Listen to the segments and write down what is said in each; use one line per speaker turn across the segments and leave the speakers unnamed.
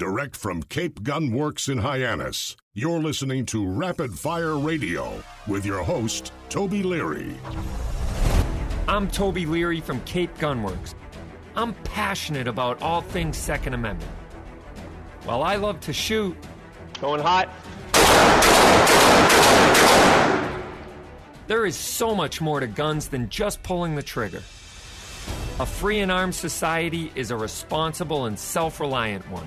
direct from Cape Gun Works in Hyannis. You're listening to Rapid Fire Radio with your host, Toby Leary.
I'm Toby Leary from Cape Gunworks. I'm passionate about all things Second Amendment. While I love to shoot,
Going hot.
there is so much more to guns than just pulling the trigger. A free and armed society is a responsible and self reliant one.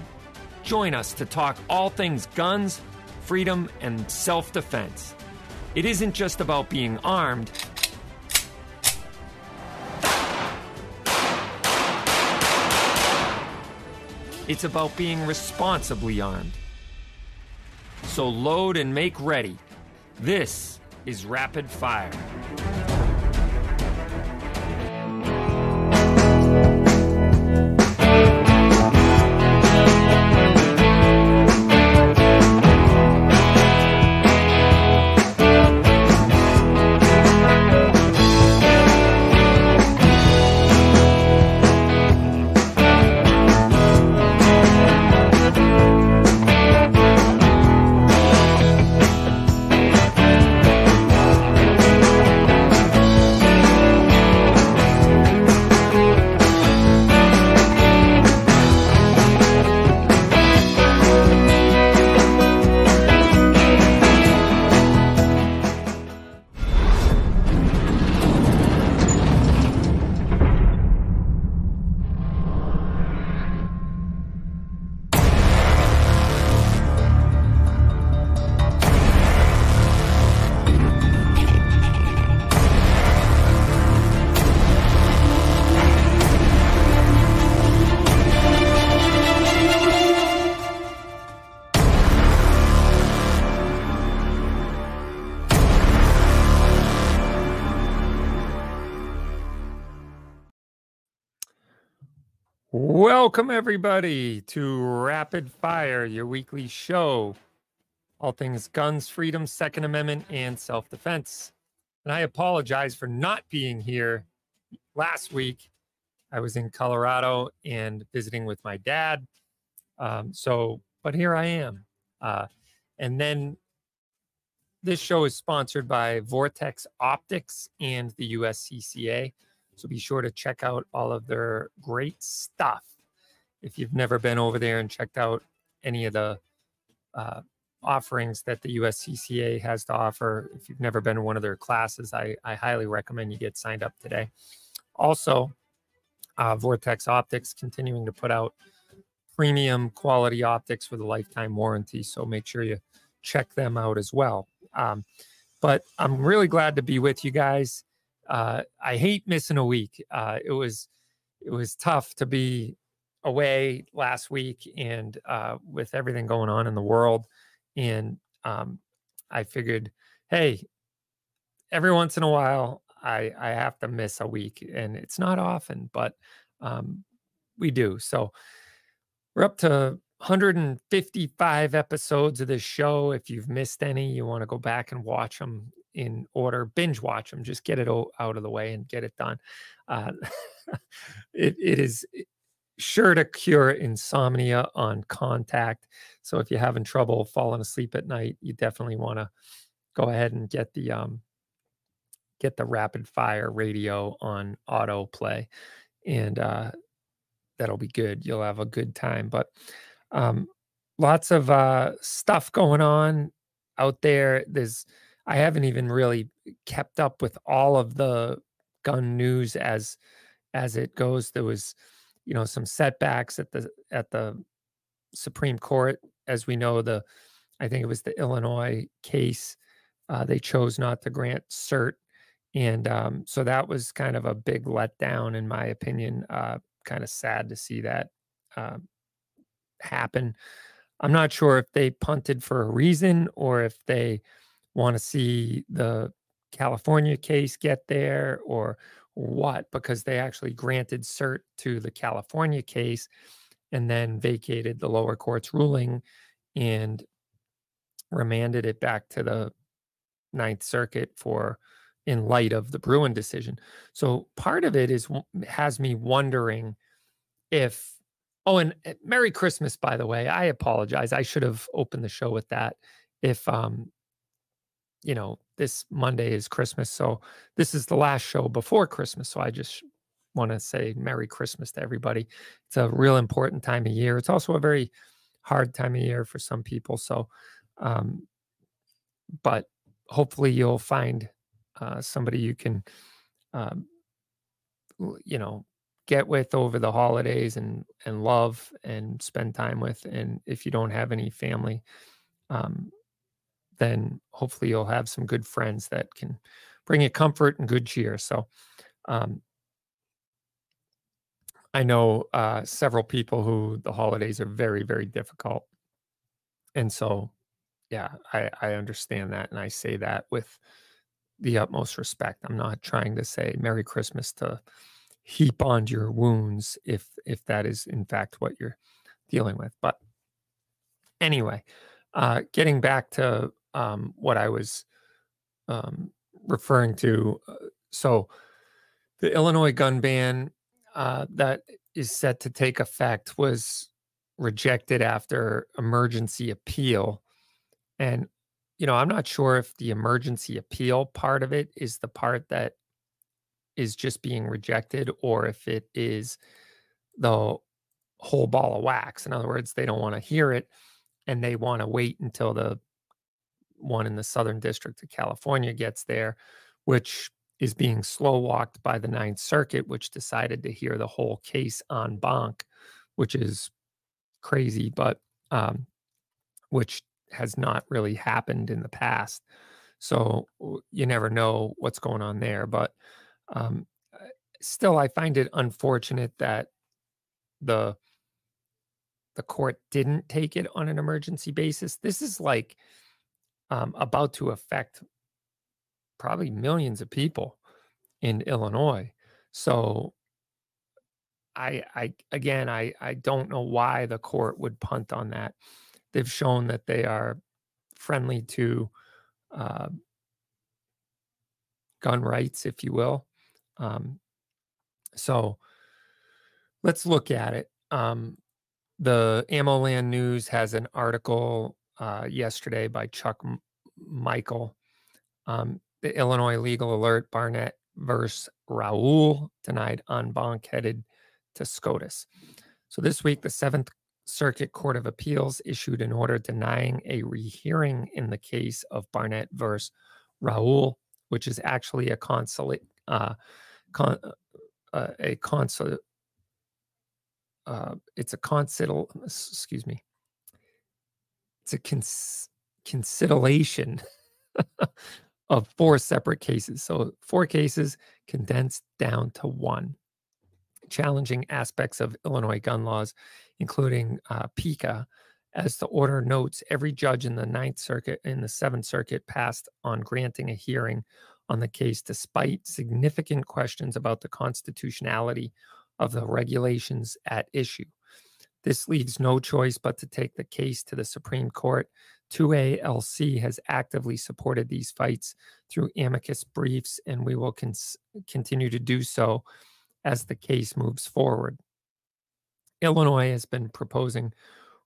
Join us to talk all things guns, freedom, and self defense. It isn't just about being armed, it's about being responsibly armed. So load and make ready. This is Rapid Fire. Welcome, everybody, to Rapid Fire, your weekly show. All things guns, freedom, Second Amendment, and self defense. And I apologize for not being here last week. I was in Colorado and visiting with my dad. Um, so, but here I am. Uh, and then this show is sponsored by Vortex Optics and the USCCA. So be sure to check out all of their great stuff. If you've never been over there and checked out any of the uh, offerings that the USCCA has to offer, if you've never been to one of their classes, I, I highly recommend you get signed up today. Also, uh, Vortex Optics continuing to put out premium quality optics with a lifetime warranty. So make sure you check them out as well. Um, but I'm really glad to be with you guys uh, I hate missing a week. Uh, it was it was tough to be away last week and uh, with everything going on in the world, and um, I figured, hey, every once in a while I I have to miss a week, and it's not often, but um, we do. So we're up to 155 episodes of this show. If you've missed any, you want to go back and watch them in order, binge watch them, just get it out of the way and get it done. Uh, it, it is sure to cure insomnia on contact. So if you're having trouble falling asleep at night, you definitely want to go ahead and get the um, get the rapid fire radio on auto play, and uh, that'll be good. You'll have a good time. But um, lots of uh, stuff going on out there. There's I haven't even really kept up with all of the gun news as as it goes. There was, you know, some setbacks at the at the Supreme Court. As we know, the I think it was the Illinois case. Uh, they chose not to grant cert, and um, so that was kind of a big letdown, in my opinion. Uh, kind of sad to see that uh, happen. I'm not sure if they punted for a reason or if they want to see the California case get there or what, because they actually granted cert to the California case and then vacated the lower court's ruling and remanded it back to the Ninth Circuit for in light of the Bruen decision. So part of it is has me wondering if Oh, and uh, Merry Christmas, by the way. I apologize. I should have opened the show with that. If um, you know, this Monday is Christmas, so this is the last show before Christmas. So I just want to say Merry Christmas to everybody. It's a real important time of year. It's also a very hard time of year for some people. So, um, but hopefully you'll find uh, somebody you can, um, you know, get with over the holidays and and love and spend time with. And if you don't have any family, um, then hopefully you'll have some good friends that can bring you comfort and good cheer. So, um, I know uh, several people who the holidays are very, very difficult. And so, yeah, I, I understand that. And I say that with the utmost respect. I'm not trying to say Merry Christmas to heap on your wounds if if that is in fact what you're dealing with. But anyway, uh, getting back to um, what I was um, referring to. Uh, so the Illinois gun ban uh, that is set to take effect was rejected after emergency appeal. And, you know, I'm not sure if the emergency appeal part of it is the part that is just being rejected or if it is the whole ball of wax. In other words, they don't want to hear it and they want to wait until the one in the Southern District of California gets there, which is being slow walked by the Ninth Circuit, which decided to hear the whole case en banc, which is crazy, but um, which has not really happened in the past. So you never know what's going on there. But um, still, I find it unfortunate that the the court didn't take it on an emergency basis. This is like um, about to affect probably millions of people in Illinois. So I I again I I don't know why the court would punt on that. They've shown that they are friendly to uh, gun rights, if you will. Um, so let's look at it. Um, the AmmoLand News has an article uh, yesterday by Chuck M- Michel. Um, the Illinois Legal Alert Barnett versus Raoul denied en banc headed to SCOTUS. So this week, the Seventh Circuit Court of Appeals issued an order denying a rehearing in the case of Barnett versus Raoul, which is actually a consulate, uh, con, uh, a consul, uh, it's a consider, excuse me, it's a cons- consideration of four separate cases. So, four cases condensed down to one. Challenging aspects of Illinois gun laws, including uh, PICA, as the order notes, every judge in the Ninth Circuit and the Seventh Circuit passed on granting a hearing on the case despite significant questions about the constitutionality of the regulations at issue. This leaves no choice but to take the case to the Supreme Court 2ALC has actively supported these fights through amicus briefs, and we will continue to do so as the case moves forward. Illinois has been proposing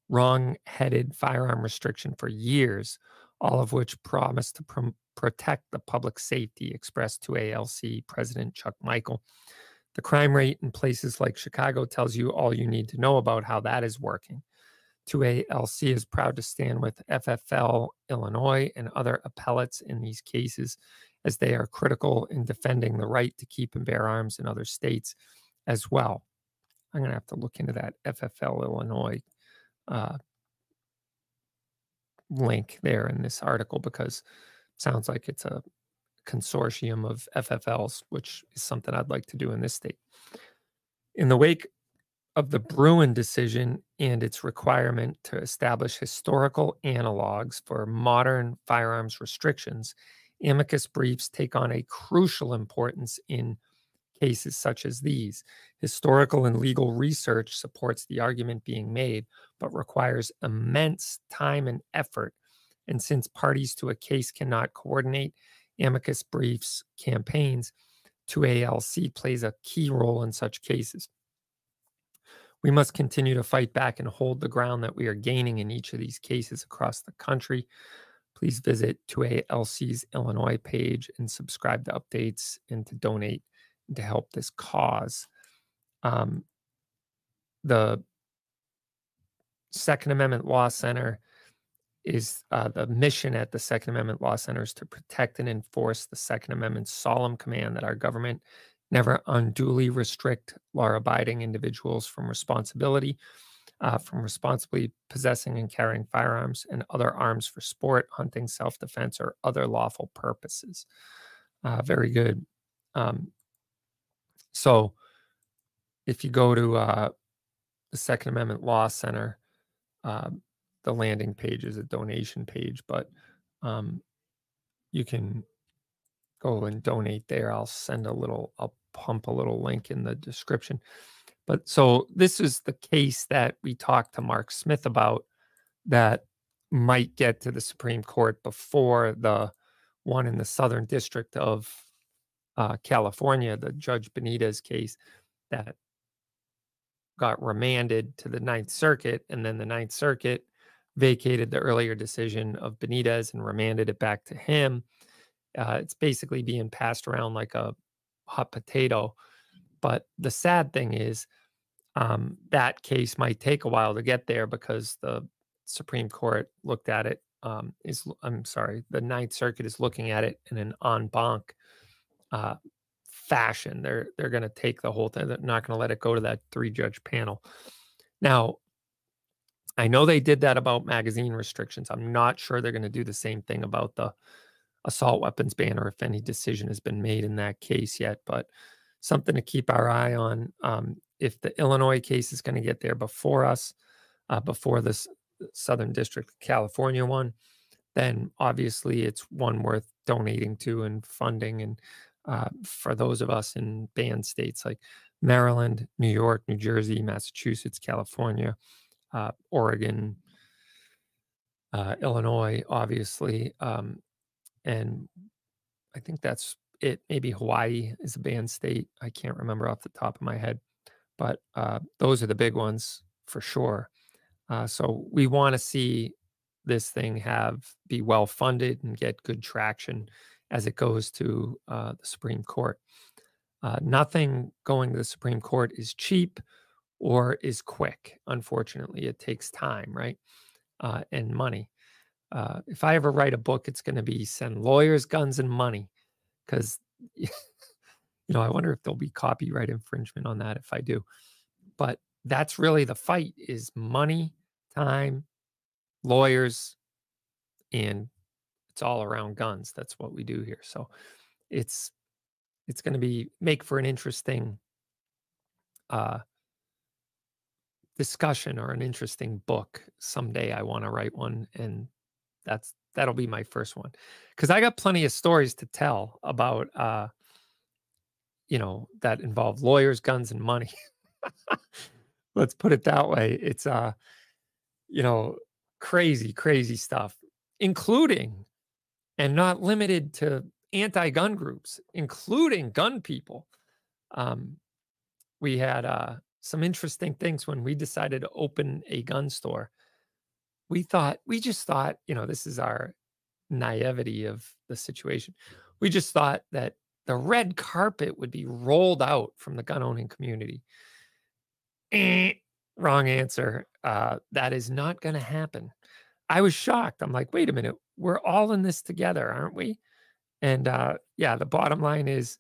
wrong headed firearm restriction for years, all of which promise to pr- protect the public safety, expressed 2ALC President Chuck Michel. The crime rate in places like Chicago tells you all you need to know about how that is working. 2ALC is proud to stand with FFL Illinois and other appellates in these cases as they are critical in defending the right to keep and bear arms in other states as well. I'm going to have to look into that FFL Illinois uh, link there in this article because sounds like it's a consortium of FFLs, which is something I'd like to do in this state. In the wake of the Bruen decision and its requirement to establish historical analogs for modern firearms restrictions, amicus briefs take on a crucial importance in cases such as these. Historical and legal research supports the argument being made, but requires immense time and effort. And since parties to a case cannot coordinate amicus briefs campaigns, 2ALC plays a key role in such cases. We must continue to fight back and hold the ground that we are gaining in each of these cases across the country. Please visit 2ALC's Illinois page and subscribe to updates and to donate to help this cause. Um, the Second Amendment Law Center is uh, the mission at the Second Amendment Law Center is to protect and enforce the Second Amendment's solemn command that our government never unduly restrict law abiding individuals from responsibility, uh, from responsibly possessing and carrying firearms and other arms for sport, hunting, self defense, or other lawful purposes. Uh, very good. Um, so if you go to uh, the Second Amendment Law Center, um, the landing page is a donation page, but um, you can go and donate there. I'll send a little, I'll pump a little link in the description. But so this is the case that we talked to Mark Smith about that might get to the Supreme Court before the one in the Southern District of uh, California, the Judge Benitez case that got remanded to the Ninth Circuit, and then the Ninth Circuit vacated the earlier decision of Benitez and remanded it back to him. Uh, it's basically being passed around like a hot potato. But the sad thing is, um, that case might take a while to get there because the Supreme Court looked at it. Um, is I'm sorry, the Ninth Circuit is looking at it in an en banc uh, fashion. They're they're going to take the whole thing. They're not going to let it go to that three judge panel. Now, I know they did that about magazine restrictions. I'm not sure they're going to do the same thing about the assault weapons ban or if any decision has been made in that case yet, but something to keep our eye on. Um, if the Illinois case is going to get there before us, uh, before this Southern District California one, then obviously it's one worth donating to and funding. And uh, for those of us in banned states like Maryland, New York, New Jersey, Massachusetts, California, uh, Oregon, uh, Illinois, obviously, um, and I think that's it. Maybe Hawaii is a banned state. I can't remember off the top of my head, but uh, those are the big ones for sure. Uh, so we want to see this thing have be well funded and get good traction as it goes to uh, the Supreme Court. Uh, nothing going to the Supreme Court is cheap or is quick. Unfortunately, it takes time, right? Uh, and money. Uh, if I ever write a book, it's going to be send lawyers, guns, and money, because you know I wonder if there'll be copyright infringement on that if I do. But that's really the fight: is money, time, lawyers, and it's all around guns. That's what we do here. So it's it's going to be make for an interesting uh, discussion or an interesting book someday. I want to write one, and that's that'll be my first one because I got plenty of stories to tell about uh, you know that involve lawyers, guns, and money. Let's put it that way. It's uh, you know, crazy, crazy stuff, including and not limited to anti-gun groups, including gun people. Um, we had uh, some interesting things when we decided to open a gun store. We thought, we just thought, you know, this is our naivety of the situation. We just thought that the red carpet would be rolled out from the gun owning community. Eh, wrong answer. Uh, that is not going to happen. I was shocked. I'm like, wait a minute, we're all in this together, aren't we? And uh, yeah, the bottom line is,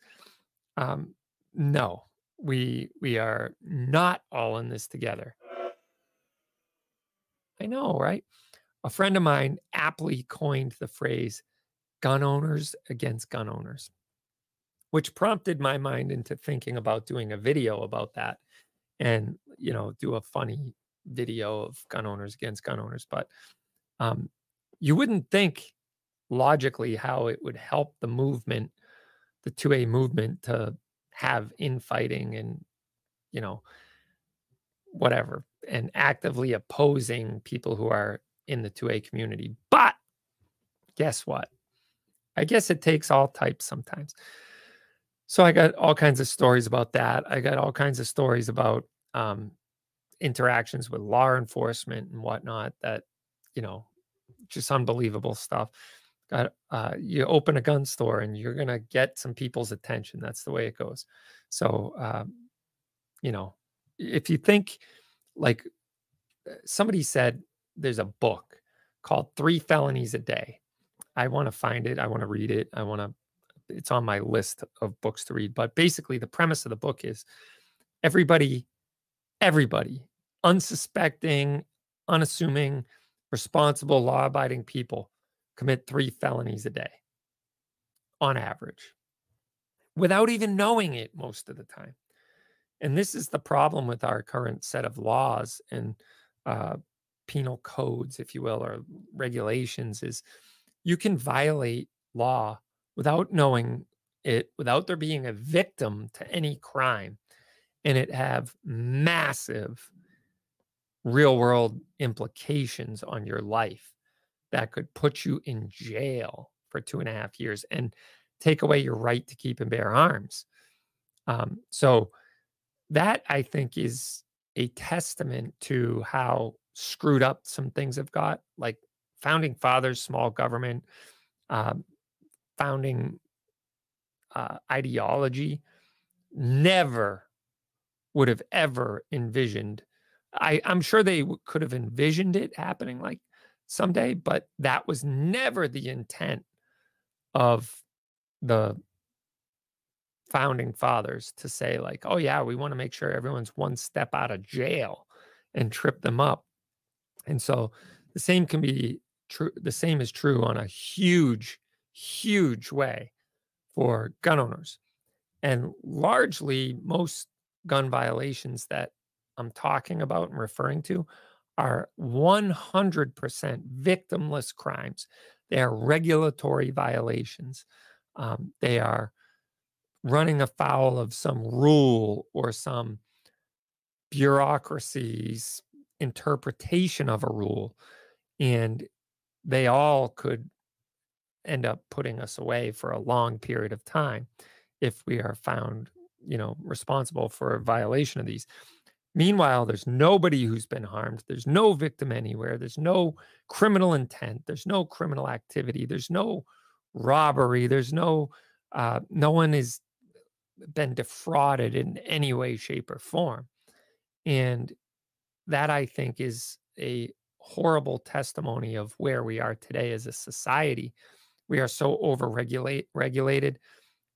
um, no, we we are not all in this together. I know, right? A friend of mine aptly coined the phrase "gun owners against gun owners," which prompted my mind into thinking about doing a video about that, and you know, do a funny video of gun owners against gun owners, but um, you wouldn't think logically how it would help the movement, the 2A movement to have infighting and, you know, whatever, and actively opposing people who are in the 2A community. But guess what? I guess it takes all types sometimes. So I got all kinds of stories about that. I got all kinds of stories about um, interactions with law enforcement and whatnot that, you know, just unbelievable stuff. Uh, you open a gun store and you're gonna get some people's attention. That's the way it goes. So, um, you know, if you think like uh, somebody said, there's a book called Three Felonies a Day. I want to find it. I want to read it. I want to. It's on my list of books to read. But basically, the premise of the book is everybody, everybody, unsuspecting, unassuming, responsible, law abiding people commit three felonies a day on average without even knowing it most of the time. And this is the problem with our current set of laws and uh, penal codes, if you will, or regulations is you can violate law without knowing it, without there being a victim to any crime, and it have massive real world implications on your life that could put you in jail for two and a half years and take away your right to keep and bear arms. Um, so that I think is a testament to how screwed up some things have got, like founding fathers, small government, um, founding uh, ideology, never would have ever envisioned. I, I'm sure they could have envisioned it happening like someday, but that was never the intent of the founding fathers to say like oh yeah we want to make sure everyone's one step out of jail and trip them up. And so the same can be true the same is true on a huge huge way for gun owners and largely most gun violations that i'm talking about and referring to are 100% victimless crimes they are regulatory violations um, they are running afoul of some rule or some bureaucracy's interpretation of a rule. And they all could end up putting us away for a long period of time if we are found, you know, responsible for a violation of these. Meanwhile, there's nobody who's been harmed. There's no victim anywhere. There's no criminal intent. There's no criminal activity. There's no robbery. There's no, uh, no one has been defrauded in any way, shape, or form. And that I think is a horrible testimony of where we are today as a society. We are so over regulated.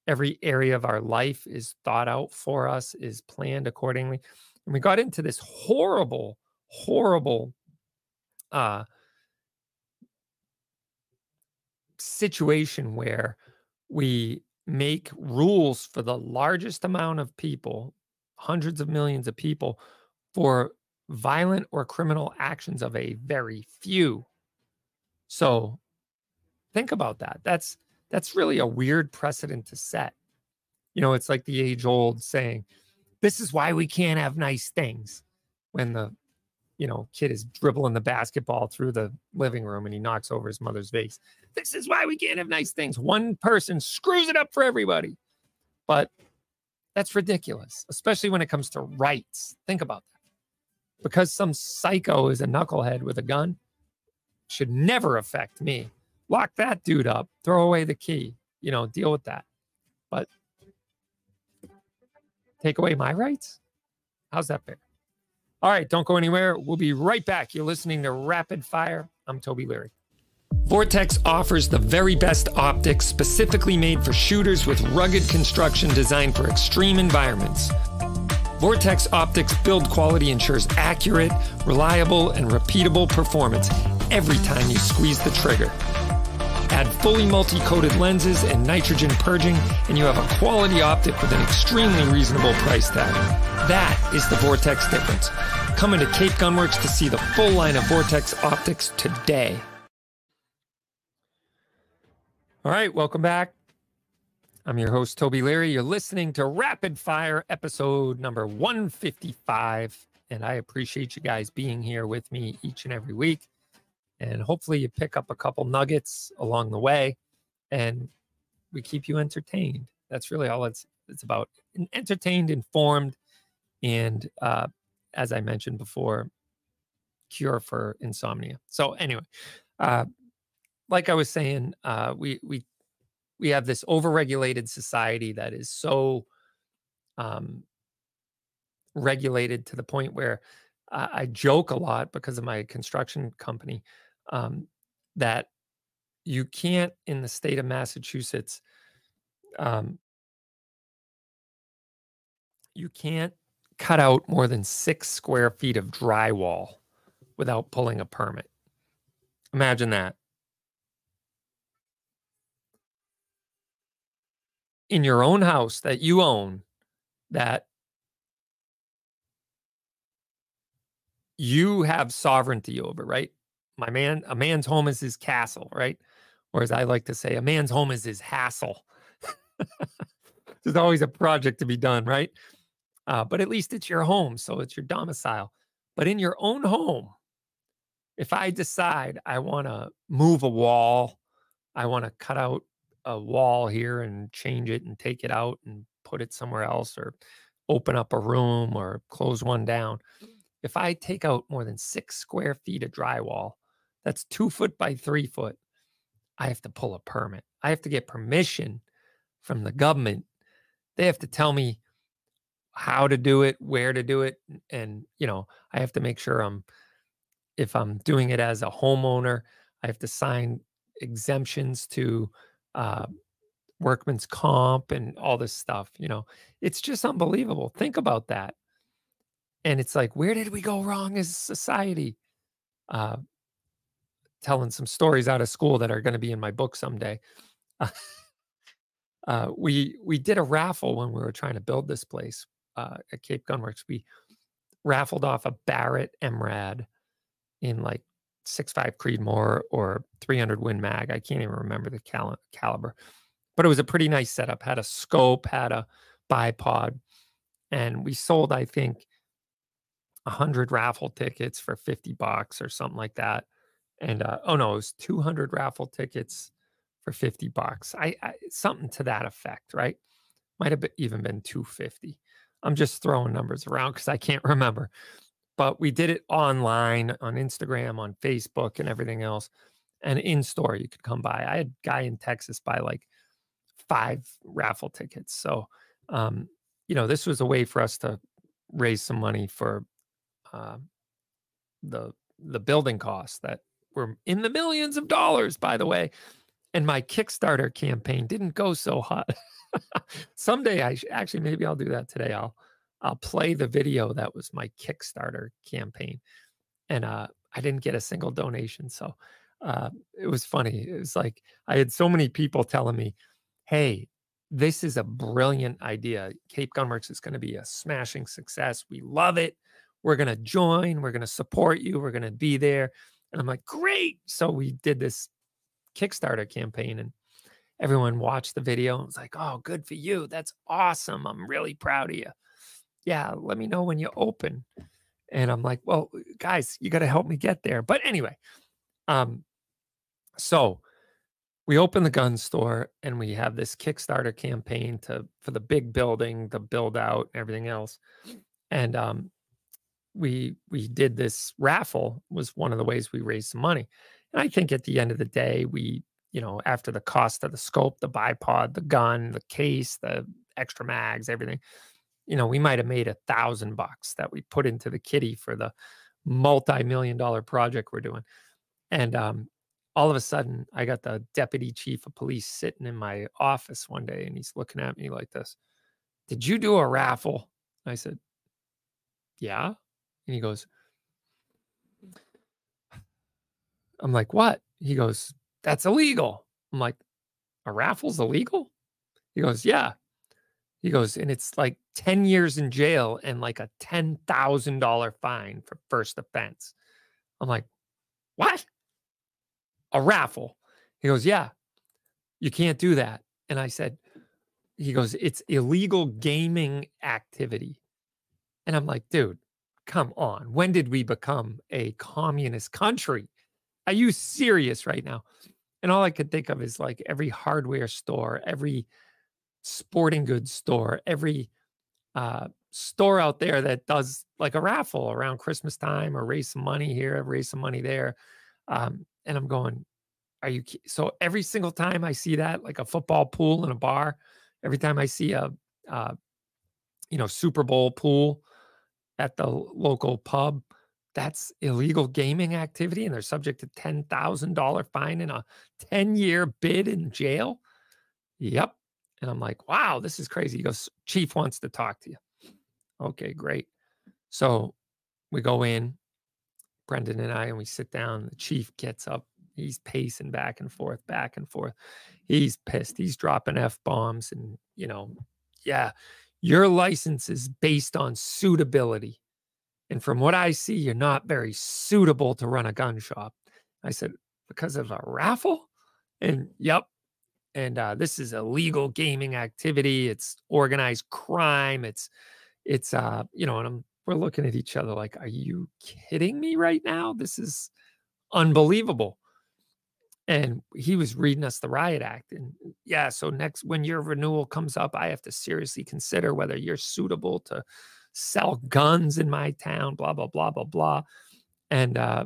Every area of our life is thought out for us, is planned accordingly. And we got into this horrible, horrible uh, situation where we make rules for the largest amount of people, hundreds of millions of people, for violent or criminal actions of a very few. So think about that. That's that's really a weird precedent to set. You know, it's like the age old saying, this is why we can't have nice things when the you know kid is dribbling the basketball through the living room and he knocks over his mother's vase. This is why we can't have nice things. One person screws it up for everybody. But that's ridiculous especially when it comes to rights. Think about that. Because some psycho is a knucklehead with a gun should never affect me. Lock that dude up. Throw away the key. You know deal with that. But take away my rights how's that fair all right, don't go anywhere. We'll be right back. You're listening to Rapid Fire. I'm Toby Leary. Vortex offers the very best optics specifically made for shooters with rugged construction designed for extreme environments. Vortex Optics build quality ensures accurate, reliable, and repeatable performance every time you squeeze the trigger. Add fully multi-coated lenses and nitrogen purging, and you have a quality optic with an extremely reasonable price tag. That is the Vortex difference. Come into Cape Gunworks to see the full line of Vortex optics today. All right, welcome back. I'm your host, Toby Leary. You're listening to Rapid Fire episode number 155. And I appreciate you guys being here with me each and every week and hopefully you pick up a couple nuggets along the way and we keep you entertained that's really all it's it's about entertained informed and uh, as I mentioned before, cure for insomnia. So anyway, uh, like I was saying, uh, we we we have this overregulated society that is so um, regulated to the point where I, I joke a lot because of my construction company um, that you can't in the state of Massachusetts um, you can't cut out more than six square feet of drywall without pulling a permit. Imagine that. In your own house that you own, that you have sovereignty over, right? My man, a man's home is his castle, right? Or as I like to say, a man's home is his hassle. There's always a project to be done, right? Uh, but at least it's your home, so it's your domicile. But in your own home, if I decide I want to move a wall, I want to cut out a wall here and change it and take it out and put it somewhere else or open up a room or close one down. If I take out more than six square feet of drywall, that's two foot by three foot, I have to pull a permit. I have to get permission from the government. They have to tell me how to do it, where to do it. And, you know, I have to make sure I'm, if I'm doing it as a homeowner, I have to sign exemptions to uh, workman's comp and all this stuff. You know, it's just unbelievable. Think about that. And it's like, where did we go wrong as society? Uh, telling some stories out of school that are going to be in my book someday. Uh, we we did a raffle when we were trying to build this place uh, at Cape Gunworks. We raffled off a Barrett MRAD in like six five Creedmoor or 300 Win Mag. I can't even remember the cal- caliber, but it was a pretty nice setup. Had a scope, had a bipod, and we sold I think hundred raffle tickets for 50 bucks or something like that. And uh, oh no, it was 200 raffle tickets for 50 bucks. I, I something to that effect, right? Might have even been 250. I'm just throwing numbers around because I can't remember. But we did it online on Instagram, on Facebook, and everything else. And in store, you could come by. I had a guy in Texas buy like five raffle tickets. So, um, you know, this was a way for us to raise some money for uh, the the building costs that were in the millions of dollars, by the way and my Kickstarter campaign didn't go so hot. Someday I sh- actually maybe I'll do that today. I'll I'll play the video that was my Kickstarter campaign, and uh, I didn't get a single donation. So uh, it was funny. It was like I had so many people telling me, "Hey, this is a brilliant idea. Cape Gunworks is going to be a smashing success. We love it. We're going to join. We're going to support you. We're going to be there." And I'm like, "Great!" So we did this Kickstarter campaign and everyone watched the video and was like, oh, good for you. That's awesome. I'm really proud of you. Yeah, let me know when you open. And I'm like, well, guys, you got to help me get there. But anyway, um, so we open the gun store and we have this Kickstarter campaign to for the big building, the build out, everything else. And um, we we did this raffle was one of the ways we raised some money. And I think at the end of the day, we, you know, after the cost of the scope, the bipod, the gun, the case, the extra mags, everything, you know, we might have made a thousand bucks that we put into the kitty for the multi-million dollar project we're doing. And um, all of a sudden, I got the deputy chief of police sitting in my office one day, and he's looking at me like this. Did you do a raffle? I said, Yeah. And he goes, I'm like, what? He goes, that's illegal. I'm like, a raffle's illegal? He goes, yeah. He goes, and it's like 10 years in jail and like a $10,000 fine for first offense. I'm like, what? A raffle. He goes, yeah, you can't do that. And I said, he goes, it's illegal gaming activity. And I'm like, dude, come on. When did we become a communist country? Are you serious right now? And all I could think of is like every hardware store, every sporting goods store, every uh, store out there that does like a raffle around Christmas time or raise some money here, raise some money there. Um, and I'm going, are you so every single time I see that, like a football pool in a bar, every time I see a, uh, you know, Super Bowl pool at the local pub, that's illegal gaming activity and they're subject to $10,000 fine and a 10 year bid in jail. Yep. And I'm like, wow, this is crazy. He goes, Chief wants to talk to you. Okay, great. So we go in, Brendan and I, and we sit down. The chief gets up. He's pacing back and forth, back and forth. He's pissed. He's dropping F bombs. And, you know, yeah, your license is based on suitability. And from what I see, you're not very suitable to run a gun shop. I said, because of a raffle? And yep. And uh, this is illegal gaming activity. It's organized crime. It's, it's, uh, you know, and I'm, we're looking at each other like, are you kidding me right now? This is unbelievable. And he was reading us the riot act. And yeah, so next, when your renewal comes up, I have to seriously consider whether you're suitable to sell guns in my town, blah, blah, blah, blah, blah. And uh,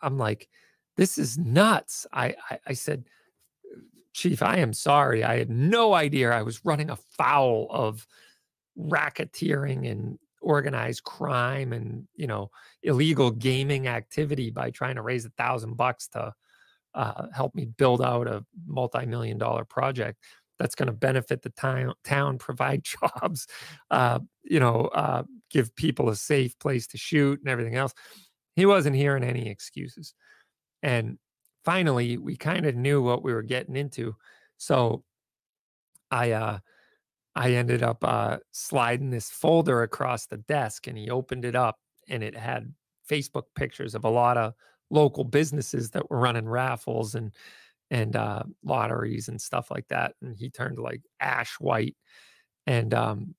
I'm like, this is nuts. I, I, I said, Chief, I am sorry. I had no idea I was running afoul of racketeering and organized crime and you know illegal gaming activity by trying to raise a thousand bucks to uh, help me build out a multi-million dollar project that's going to benefit the town, town provide jobs, uh, you know, uh, give people a safe place to shoot and everything else. He wasn't hearing any excuses. And finally, we kind of knew what we were getting into. So I, uh, I ended up uh, sliding this folder across the desk and he opened it up and it had Facebook pictures of a lot of local businesses that were running raffles and and uh, lotteries and stuff like that. And he turned like ash white and um,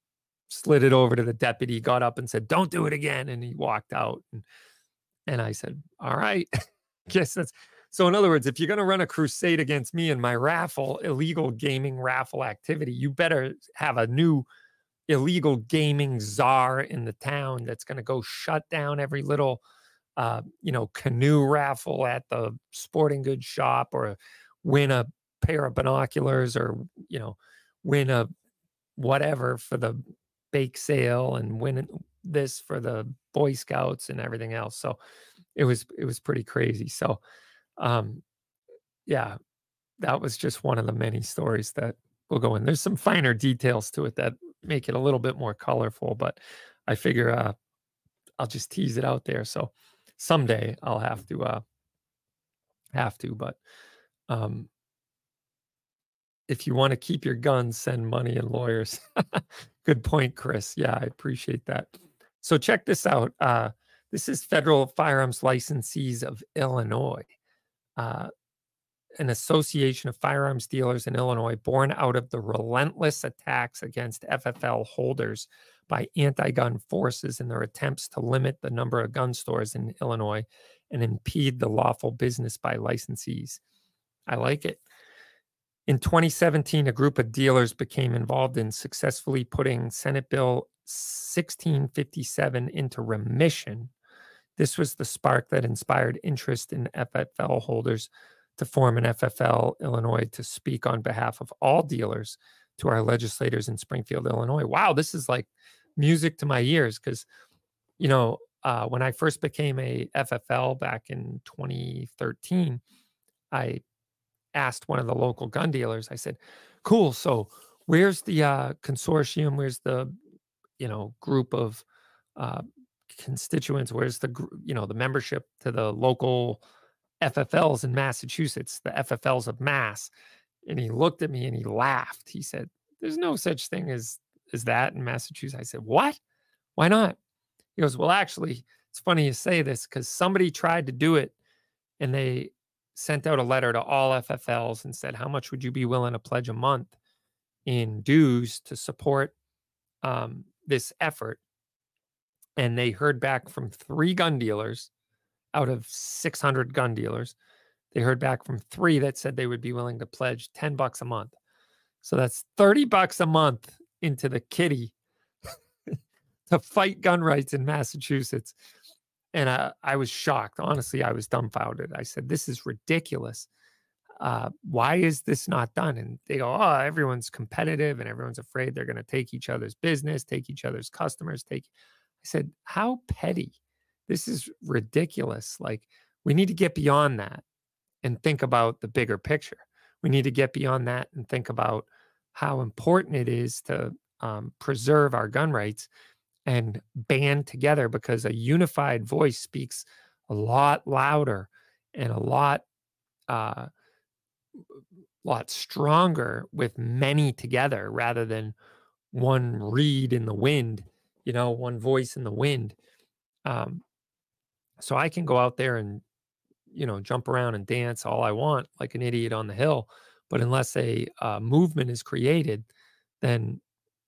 slid it over to the deputy, got up and said, Don't do it again. And he walked out. And, and I said, All right. Guess that's so. In other words, if you're going to run a crusade against me and my raffle, illegal gaming raffle activity, you better have a new illegal gaming czar in the town that's going to go shut down every little uh, you know, canoe raffle at the sporting goods shop or win a pair of binoculars or, you know, win a whatever for the bake sale and win this for the Boy Scouts and everything else. So it was it was pretty crazy. So um yeah, that was just one of the many stories that will go in. There's some finer details to it that make it a little bit more colorful, but I figure uh I'll just tease it out there. So someday I'll have to uh have to, but um if you want to keep your guns, send money and lawyers. Good point, Chris. Yeah, I appreciate that. So check this out. Uh, this is federal firearms licensees of Illinois, uh, an association of firearms dealers in Illinois born out of the relentless attacks against FFL holders by anti gun forces in their attempts to limit the number of gun stores in Illinois and impede the lawful business by licensees. I like it. In 2017, a group of dealers became involved in successfully putting Senate Bill 1657 into remission. This was the spark that inspired interest in FFL holders to form an FFL Illinois to speak on behalf of all dealers to our legislators in Springfield, Illinois. Wow, this is like music to my ears because, you know, uh, when I first became a FFL back in 2013, I asked one of the local gun dealers, I said, cool. So where's the uh, consortium? Where's the, you know, group of uh, constituents? Where's the, you know, the membership to the local FFLs in Massachusetts, the FFLs of Mass? And he looked at me and he laughed. He said, there's no such thing as, as that in Massachusetts. I said, what? Why not? He goes, well, actually, it's funny you say this because somebody tried to do it and they sent out a letter to all FFLs and said, How much would you be willing to pledge a month in dues to support um, this effort? And they heard back from three gun dealers out of 600 gun dealers. They heard back from three that said they would be willing to pledge 10 bucks a month. So that's 30 bucks a month into the kitty to fight gun rights in Massachusetts. And uh, I was shocked. Honestly, I was dumbfounded. I said, This is ridiculous. Uh, why is this not done? And they go, Oh, everyone's competitive and everyone's afraid they're going to take each other's business, take each other's customers. Take. I said, How petty. This is ridiculous. Like, we need to get beyond that and think about the bigger picture. We need to get beyond that and think about how important it is to um, preserve our gun rights and band together because a unified voice speaks a lot louder and a lot uh, lot stronger with many together rather than one reed in the wind you know one voice in the wind um, so i can go out there and you know jump around and dance all i want like an idiot on the hill but unless a uh, movement is created then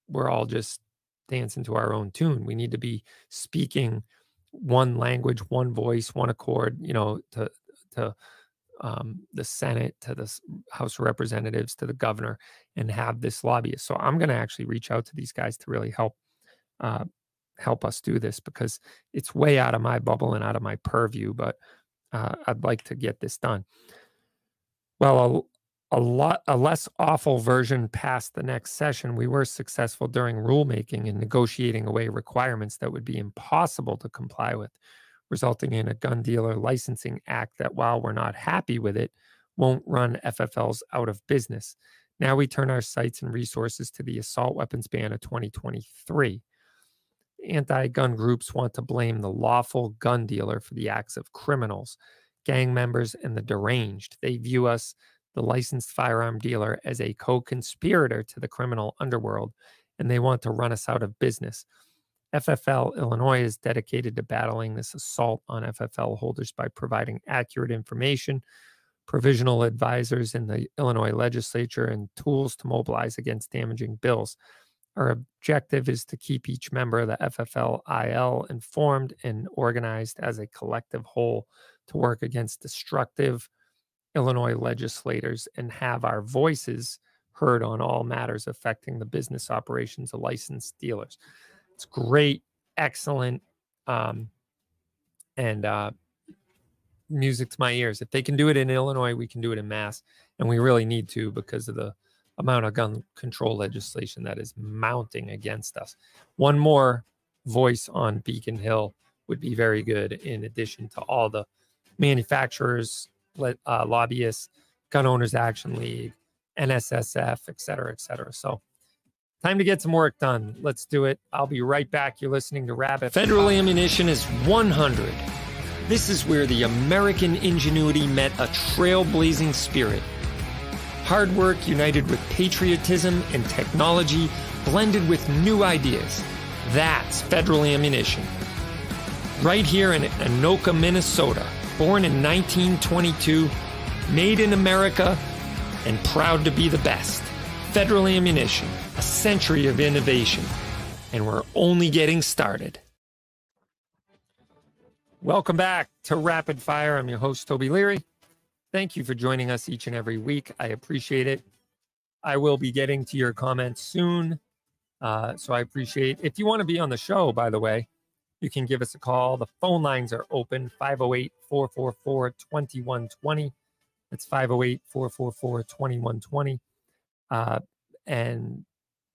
we're all just dancing to our own tune. We need to be speaking one language, one voice, one accord, you know, to to um, the Senate, to the House of Representatives, to the governor, and have this lobbyist. So I'm going to actually reach out to these guys to really help uh, help us do this because it's way out of my bubble and out of my purview. But uh, I'd like to get this done. Well, a lot a less awful version passed the next session, we were successful during rulemaking in negotiating away requirements that would be impossible to comply with, resulting in a gun dealer licensing act that, while we're not happy with it, won't run FFLs out of business. Now we turn our sights and resources to the assault weapons ban of 2023. Anti gun groups want to blame the lawful gun dealer for the acts of criminals, gang members, and the deranged. They view us the licensed firearm dealer as a co conspirator to the criminal underworld, and they want to run us out of business. FFL Illinois is dedicated to battling this assault on FFL holders by providing accurate information, provisional advisors in the Illinois legislature, and tools to mobilize against damaging bills. Our objective is to keep each member of the FFL IL informed and organized as a collective whole to work against destructive, Illinois legislators and have our voices heard on all matters affecting the business operations of licensed dealers. It's great, excellent, um, and uh, music to my ears. If they can do it in Illinois, we can do it in Mass, and we really need to because of the amount of gun control legislation that is mounting against us. One more voice on Beacon Hill would be very good, in addition to all the manufacturers uh, lobbyists, Gun Owners Action League, NSSF, et cetera, et cetera. So, time to get some work done. Let's do it. I'll be right back. You're listening to Rabbit. Federal ammunition is 100. This is where the American ingenuity met a trailblazing spirit. Hard work united with patriotism and technology blended with new ideas. That's federal ammunition. Right here in Anoka, Minnesota born in 1922, made in America, and proud to be the best. Federal Ammunition, a century of innovation, and we're only getting started. Welcome back to Rapid Fire. I'm your host, Toby Leary. Thank you for joining us each and every week. I appreciate it. I will be getting to your comments soon. Uh, so I appreciate if you want to be on the show, by the way, you can give us a call. The phone lines are open 508 444 2120. That's 508 444 2120. Uh, and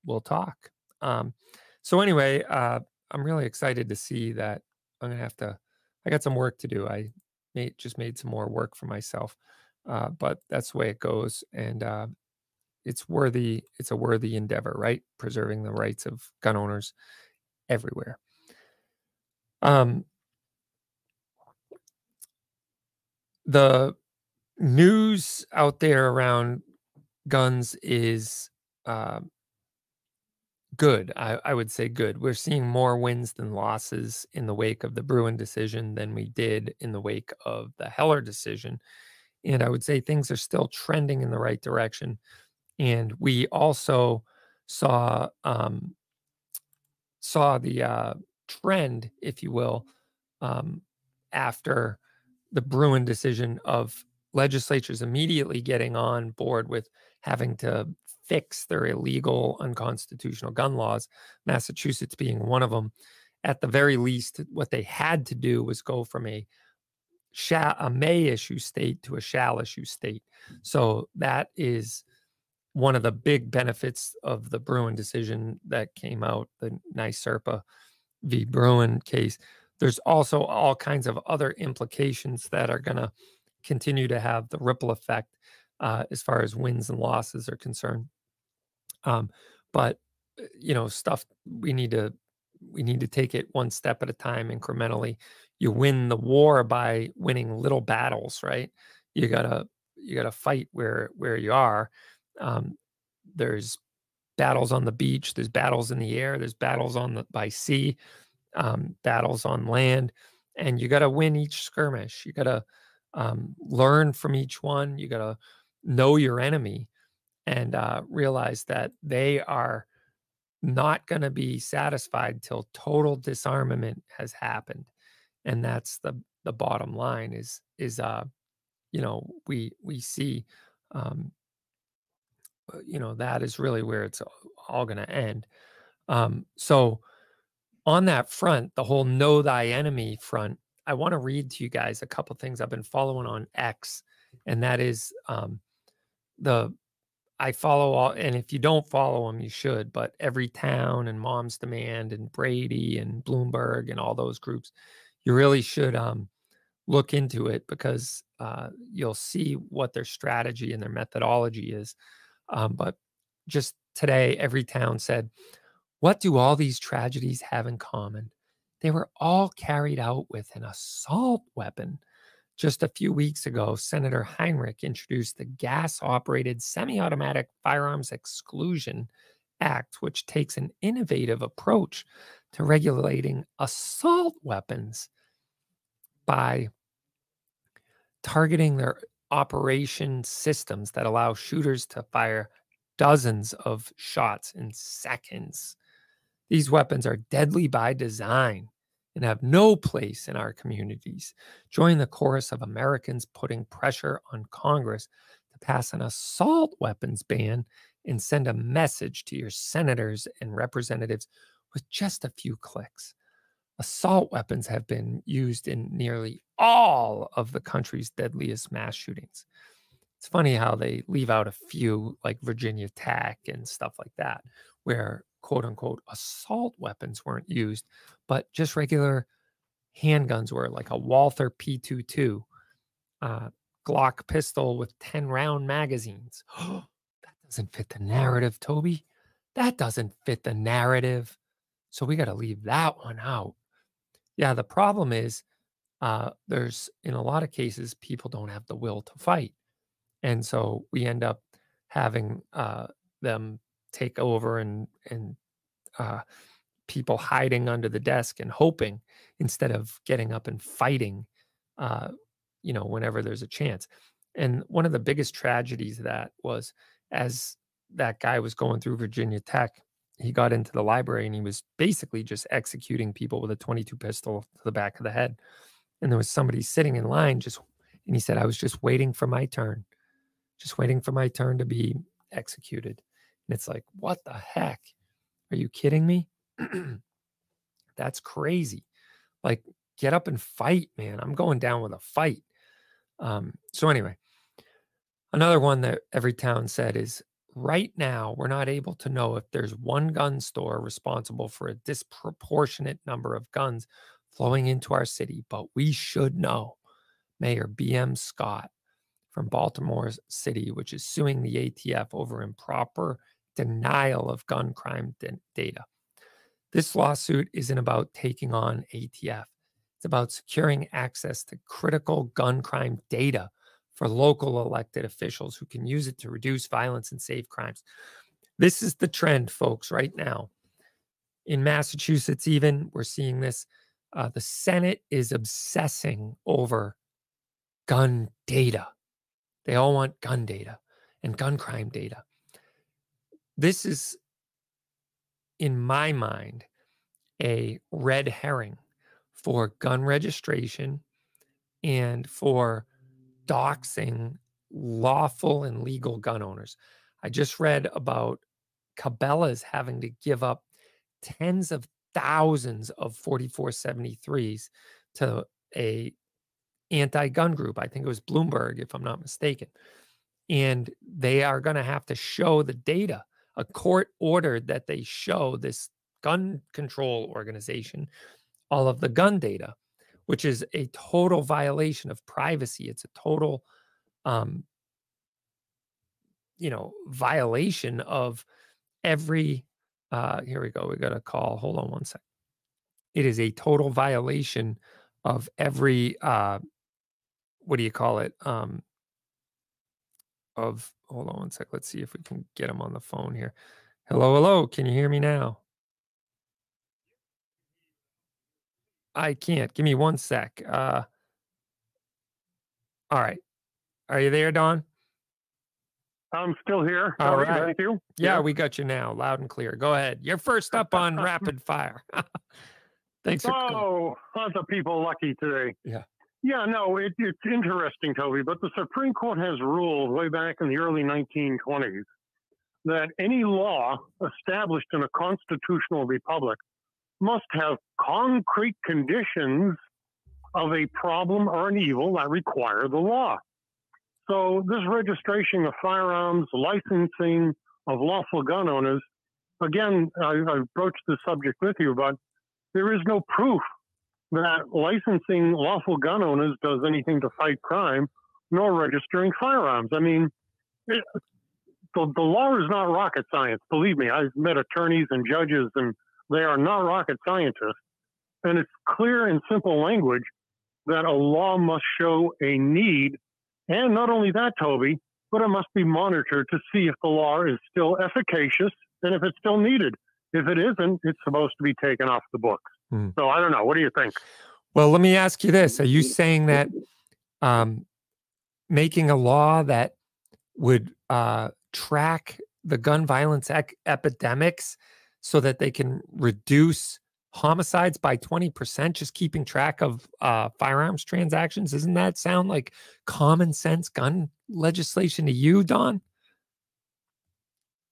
we'll talk. Um, so, anyway, uh, I'm really excited to see that I'm going to have to, I got some work to do. I made, just made some more work for myself. Uh, but that's the way it goes. And uh, it's worthy, it's a worthy endeavor, right? Preserving the rights of gun owners everywhere. Um, the news out there around guns is uh, good. I, I, would say good. We're seeing more wins than losses in the wake of the Bruen decision than we did in the wake of the Heller decision. And I would say things are still trending in the right direction. And we also saw um, saw the uh, trend, if you will, um, after the Bruen decision of legislatures immediately getting on board with having to fix their illegal, unconstitutional gun laws, Massachusetts being one of them. at the very least, what they had to do was go from a shall, a may issue state to a shall issue state. So that is one of the big benefits of the Bruen decision that came out, the NYSERPA v. Bruen case. There's also all kinds of other implications that are going to continue to have the ripple effect uh, as far as wins and losses are concerned. Um, but uh, you know, stuff we need to we need to take it one step at a time, incrementally. You win the war by winning little battles, right? You gotta you gotta fight where where you are. Um, there's battles on the beach. There's battles in the air. There's battles on the by sea. Um, battles on land, and you got to win each skirmish. You got to um, learn from each one. You got to know your enemy and uh, realize that they are not going to be satisfied till total disarmament has happened and that's the the bottom line is is uh you know we we see um uh, you know that is really where it's all going to end. Um so on that front the whole know thy enemy front i want to read to you guys a couple things i've been following on x and that is um the I follow all, and if you don't follow them, you should. But Everytown and Moms Demand and Brady and Bloomberg and all those groups, you really should um, look into it because uh, you'll see what their strategy and their methodology is. Um, but just today, Everytown said, What do all these tragedies have in common? They were all carried out with an assault weapon just a few weeks ago, Senator Heinrich introduced the Gas Operated Semi Automatic Firearms Exclusion Act, which takes an innovative approach to regulating assault weapons by targeting their operation systems that allow shooters to fire dozens of shots in seconds. These weapons are deadly by design and have no place in our communities. Join the chorus of Americans putting pressure on Congress to pass an assault weapons ban and send a message to your senators and representatives with just a few clicks. Assault weapons have been used in nearly all of the country's deadliest mass shootings. It's funny how they leave out a few, like Virginia Tech and stuff like that, where quote unquote assault weapons weren't used, but just regular handguns were like a Walther P22, uh, Glock pistol with 10 round magazines. that doesn't fit the narrative, Toby. That doesn't fit the narrative. So we got to leave that one out. Yeah, the problem is uh, there's in a lot of cases, people don't have the will to fight. And so we end up having uh, them take over and and uh, people hiding under the desk and hoping instead of getting up and fighting uh, you know whenever there's a chance and one of the biggest tragedies of that was as that guy was going through virginia tech he got into the library and he was basically just executing people with a 22 pistol to the back of the head and there was somebody sitting in line just and he said i was just waiting for my turn just waiting for my turn to be executed and it's like, what the heck? Are you kidding me? That's crazy. Like, get up and fight, man. I'm going down with a fight. Um, so, anyway, another one that Everytown said is right now, we're not able to know if there's one gun store responsible for a disproportionate number of guns flowing into our city, but we should know. Mayor B.M. Scott from Baltimore City, which is suing the ATF over improper denial of gun crime data. This lawsuit isn't about taking on ATF. It's about securing access to critical gun crime data for local elected officials who can use it to reduce violence and save crimes. This is the trend, folks, right now. In Massachusetts, even, we're seeing this. Uh, the Senate is obsessing over gun data. They all want gun data and gun crime data. This is, in my mind, a red herring for gun registration and for doxing lawful and legal gun owners. I just read about Cabela's having to give up tens of thousands of 4473s to a anti-gun group. I think it was Bloomberg, if I'm not mistaken. And they are going to have to show the data. A court ordered that they show this gun control organization all of the gun data, which is a total violation of privacy. It's a total, um, you know, violation of every. Uh, here we go. We got a call. Hold on one sec. It is a total violation of every uh, what do you call it? Um, of hold on one sec. Let's see if we can get him on the phone here. Hello, hello. Can you hear me now? I can't. Give me one sec. Uh, all right. Are you there, Don?
I'm still here.
All
Sorry,
right.
Thank you.
Yeah, we got you now, loud and clear. Go ahead. You're first up on rapid fire. Thanks for.
Oh, aren't the people lucky today?
Yeah.
Yeah, no, it, it's interesting, Toby, but the Supreme Court has ruled way back in the early 1920s that any law established in a constitutional republic must have concrete conditions of a problem or an evil that require the law. So, this registration of firearms, licensing of lawful gun owners, again, I, I broached the subject with you, but there is no proof that licensing lawful gun owners does anything to fight crime, nor registering firearms. I mean, it, the, the law is not rocket science. Believe me, I've met attorneys and judges, and they are not rocket scientists. And it's clear in simple language that a law must show a need. And not only that, Toby, but it must be monitored to see if the law is still efficacious and if it's still needed. If it isn't, it's supposed to be taken off the books.
Hmm.
So I don't know. What do you think?
Well, let me ask you this: Are you saying that um, making a law that would uh, track the gun violence ec- epidemics so that they can reduce homicides by 20%, just keeping track of uh, firearms transactions? Doesn't that sound like common sense gun legislation to you, Don?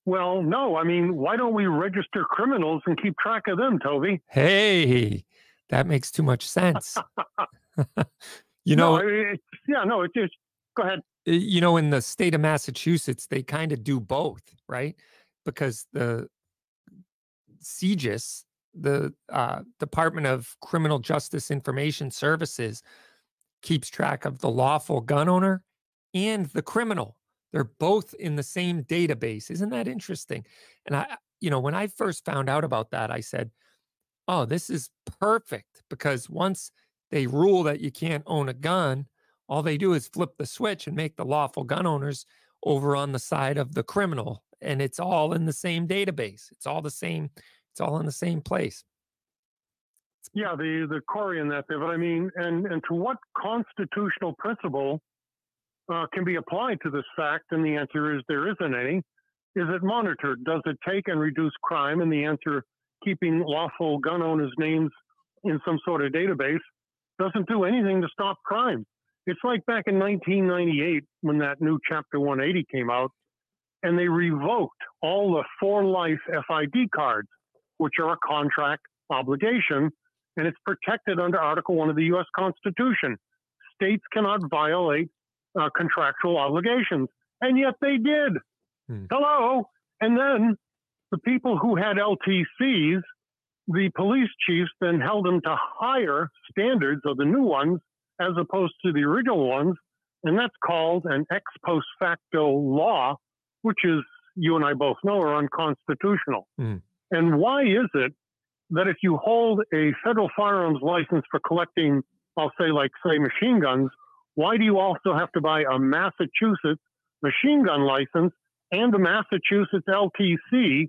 Well, no. I mean, why don't we register criminals and keep track of them, Toby?
Hey, that makes too much sense. you know,
no, I mean, yeah, no, it's just go ahead.
uh, you know, in the state of Massachusetts, they kind of do both, right? Because the CJIS, the uh, Department of Criminal Justice Information Services, keeps track of the lawful gun owner and the criminal. They're both in the same database. Isn't that interesting? And I, you know, when I first found out about that, I said, oh, this is perfect because once they rule that you can't own a gun, all they do is flip the switch and make the lawful gun owners over on the side of the criminal. And it's all in the same database. It's all the same, it's all in the same place.
Yeah, the the Corey in that there, but I mean, and and to what constitutional principle uh, can be applied to this fact? And the answer is there isn't any. Is it monitored? Does it take and reduce crime? And the answer, keeping lawful gun owners' names in some sort of database, doesn't do anything to stop crime. It's like back in 1998 when that new Chapter 180 came out, and they revoked all the for life FID cards, which are a contract obligation, and it's protected under Article 1 of the U.S. Constitution. States cannot violate uh, contractual obligations, and yet they did.
Hmm.
Hello. And then the people who had LTCs, the police chiefs then held them to higher standards of the new ones as opposed to the original ones. And that's called an ex post facto law, which is, you and I both know, are unconstitutional.
Hmm.
And why is it that if you hold a federal firearms license for collecting, I'll say, like, say, machine guns, why do you also have to buy a Massachusetts machine gun license and a Massachusetts LTC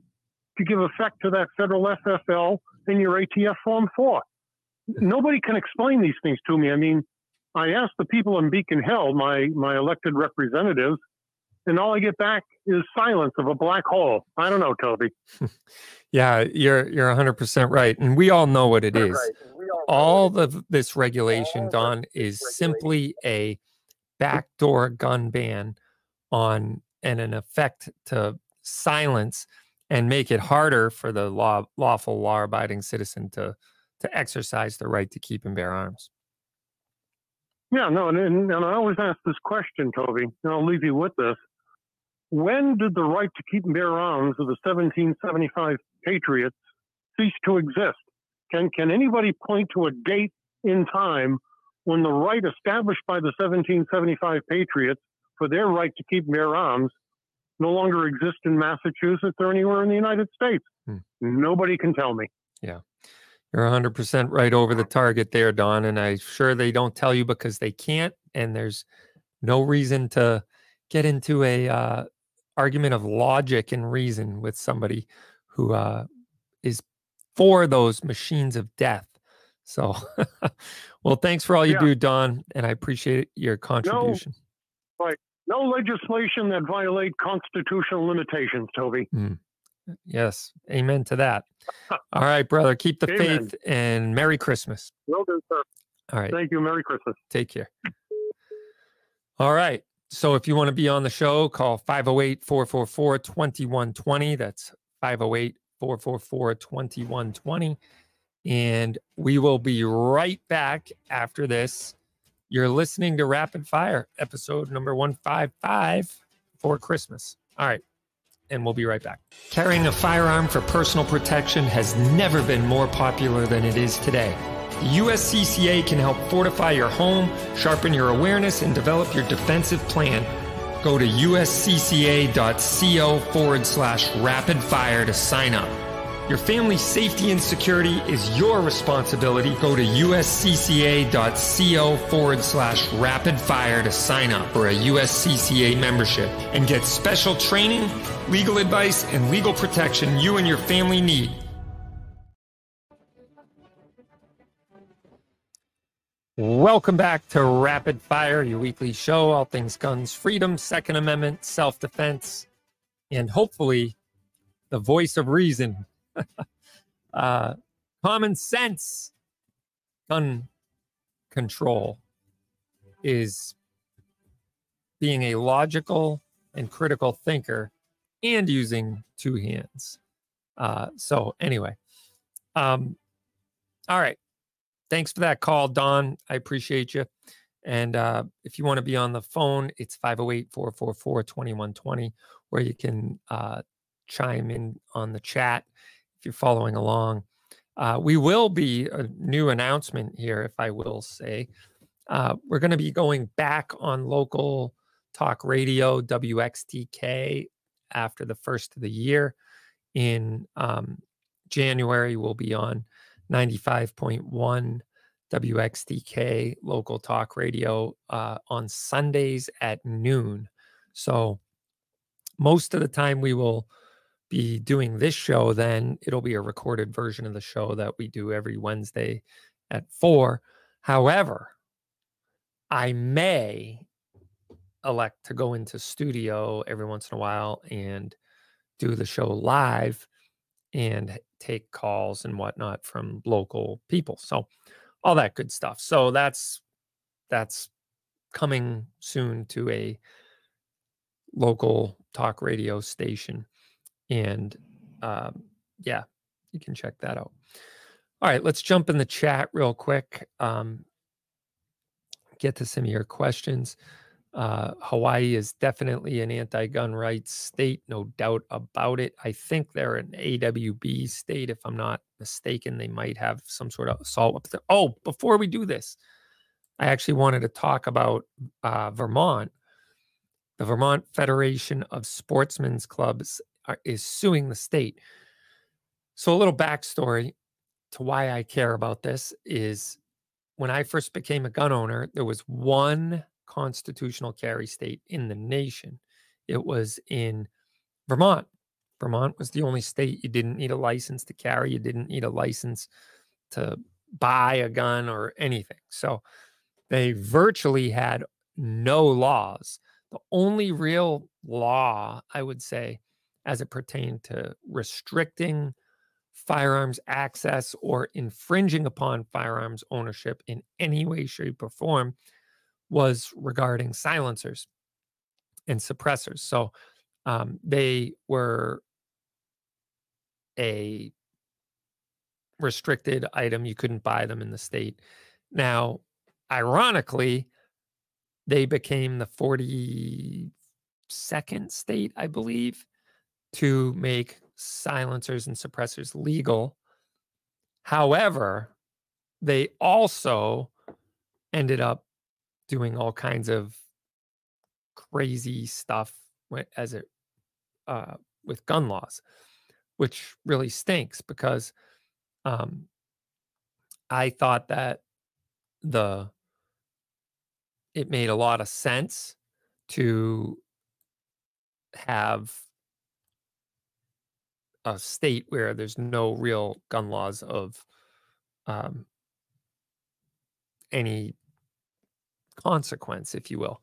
to give effect to that federal FFL in your ATF Form 4? Nobody can explain these things to me. I mean, I asked the people in Beacon Hill, my, my elected representatives, and all I get back is silence of a black hole. I don't know, Toby.
Yeah, you're you're 100% right. And we all know what it is. All of this regulation, Don, is simply a backdoor gun ban on and an effect to silence and make it harder for the law, lawful law abiding citizen to to exercise the right to keep and bear arms.
Yeah, no, and, and, and I always ask this question, Toby, and I'll leave you with this. When did the right to keep and bear arms of the 1775 Patriots cease to exist? Can, can anybody point to a date in time when the right established by the 1775 Patriots for their right to keep and bear arms no longer exists in Massachusetts or anywhere in the United States? Hmm. Nobody can tell me.
Yeah. You're 100% right over the target there, Don. And I'm sure they don't tell you because they can't. And there's no reason to get into a uh, argument of logic and reason with somebody who uh, is for those machines of death. So, well, thanks for all you yeah. do, Don. And I appreciate your contribution.
No, right. No legislation that violate constitutional limitations, Toby. Mm.
Yes. Amen to that. All right, brother. Keep the Amen. faith and Merry Christmas.
Will do, sir.
All right.
Thank you. Merry Christmas.
Take care. All right. So if you want to be on the show, call 508 444 2120. That's 508 444 2120. And we will be right back after this. You're listening to Rapid Fire, episode number 155 for Christmas. All right and we'll be right back. Carrying a firearm for personal protection has never been more popular than it is today. USCCA can help fortify your home, sharpen your awareness, and develop your defensive plan. Go to uscca.co forward slash rapid fire to sign up. Your family's safety and security is your responsibility. Go to uscca.co forward slash rapid fire to sign up for a USCCA membership and get special training, legal advice, and legal protection you and your family need. Welcome back to Rapid Fire, your weekly show, all things guns, freedom, Second Amendment, self defense, and hopefully the voice of reason uh, common sense gun control is being a logical and critical thinker and using two hands. Uh, so, anyway, um, all right. Thanks for that call, Don. I appreciate you. And uh, if you want to be on the phone, it's 508 444 2120, where you can uh, chime in on the chat if you're following along. Uh, we will be a new announcement here, if I will say. Uh, we're going to be going back on local talk radio, WXTK, after the first of the year. In um, January, we'll be on 95.1 WXTK local talk radio uh, on Sundays at noon. So most of the time we will be doing this show, then it'll be a recorded version of the show that we do every Wednesday at four. However, I may elect to go into studio every once in a while and do the show live and take calls and whatnot from local people. So all that good stuff. So that's that's coming soon to a local talk radio station. And um, yeah, you can check that out. All right, let's jump in the chat real quick. Um, get to some of your questions. Uh, Hawaii is definitely an anti gun rights state, no doubt about it. I think they're an AWB state, if I'm not mistaken. They might have some sort of assault. Oh, before we do this, I actually wanted to talk about uh, Vermont. The Vermont Federation of Sportsmen's Clubs are, is suing the state. So, a little backstory to why I care about this is when I first became a gun owner, there was one constitutional carry state in the nation. It was in Vermont. Vermont was the only state you didn't need a license to carry, you didn't need a license to buy a gun or anything. So they virtually had no laws. The only real law, I would say, as it pertained to restricting firearms access or infringing upon firearms ownership in any way, shape, or form was regarding silencers and suppressors. So um, they were a restricted item. You couldn't buy them in the state. Now, ironically, they became the 42nd state, I believe, to make silencers and suppressors legal. However, they also ended up doing all kinds of crazy stuff as it uh, with gun laws, which really stinks because um, I thought that the it made a lot of sense to have a state where there's no real gun laws of um, any consequence, if you will,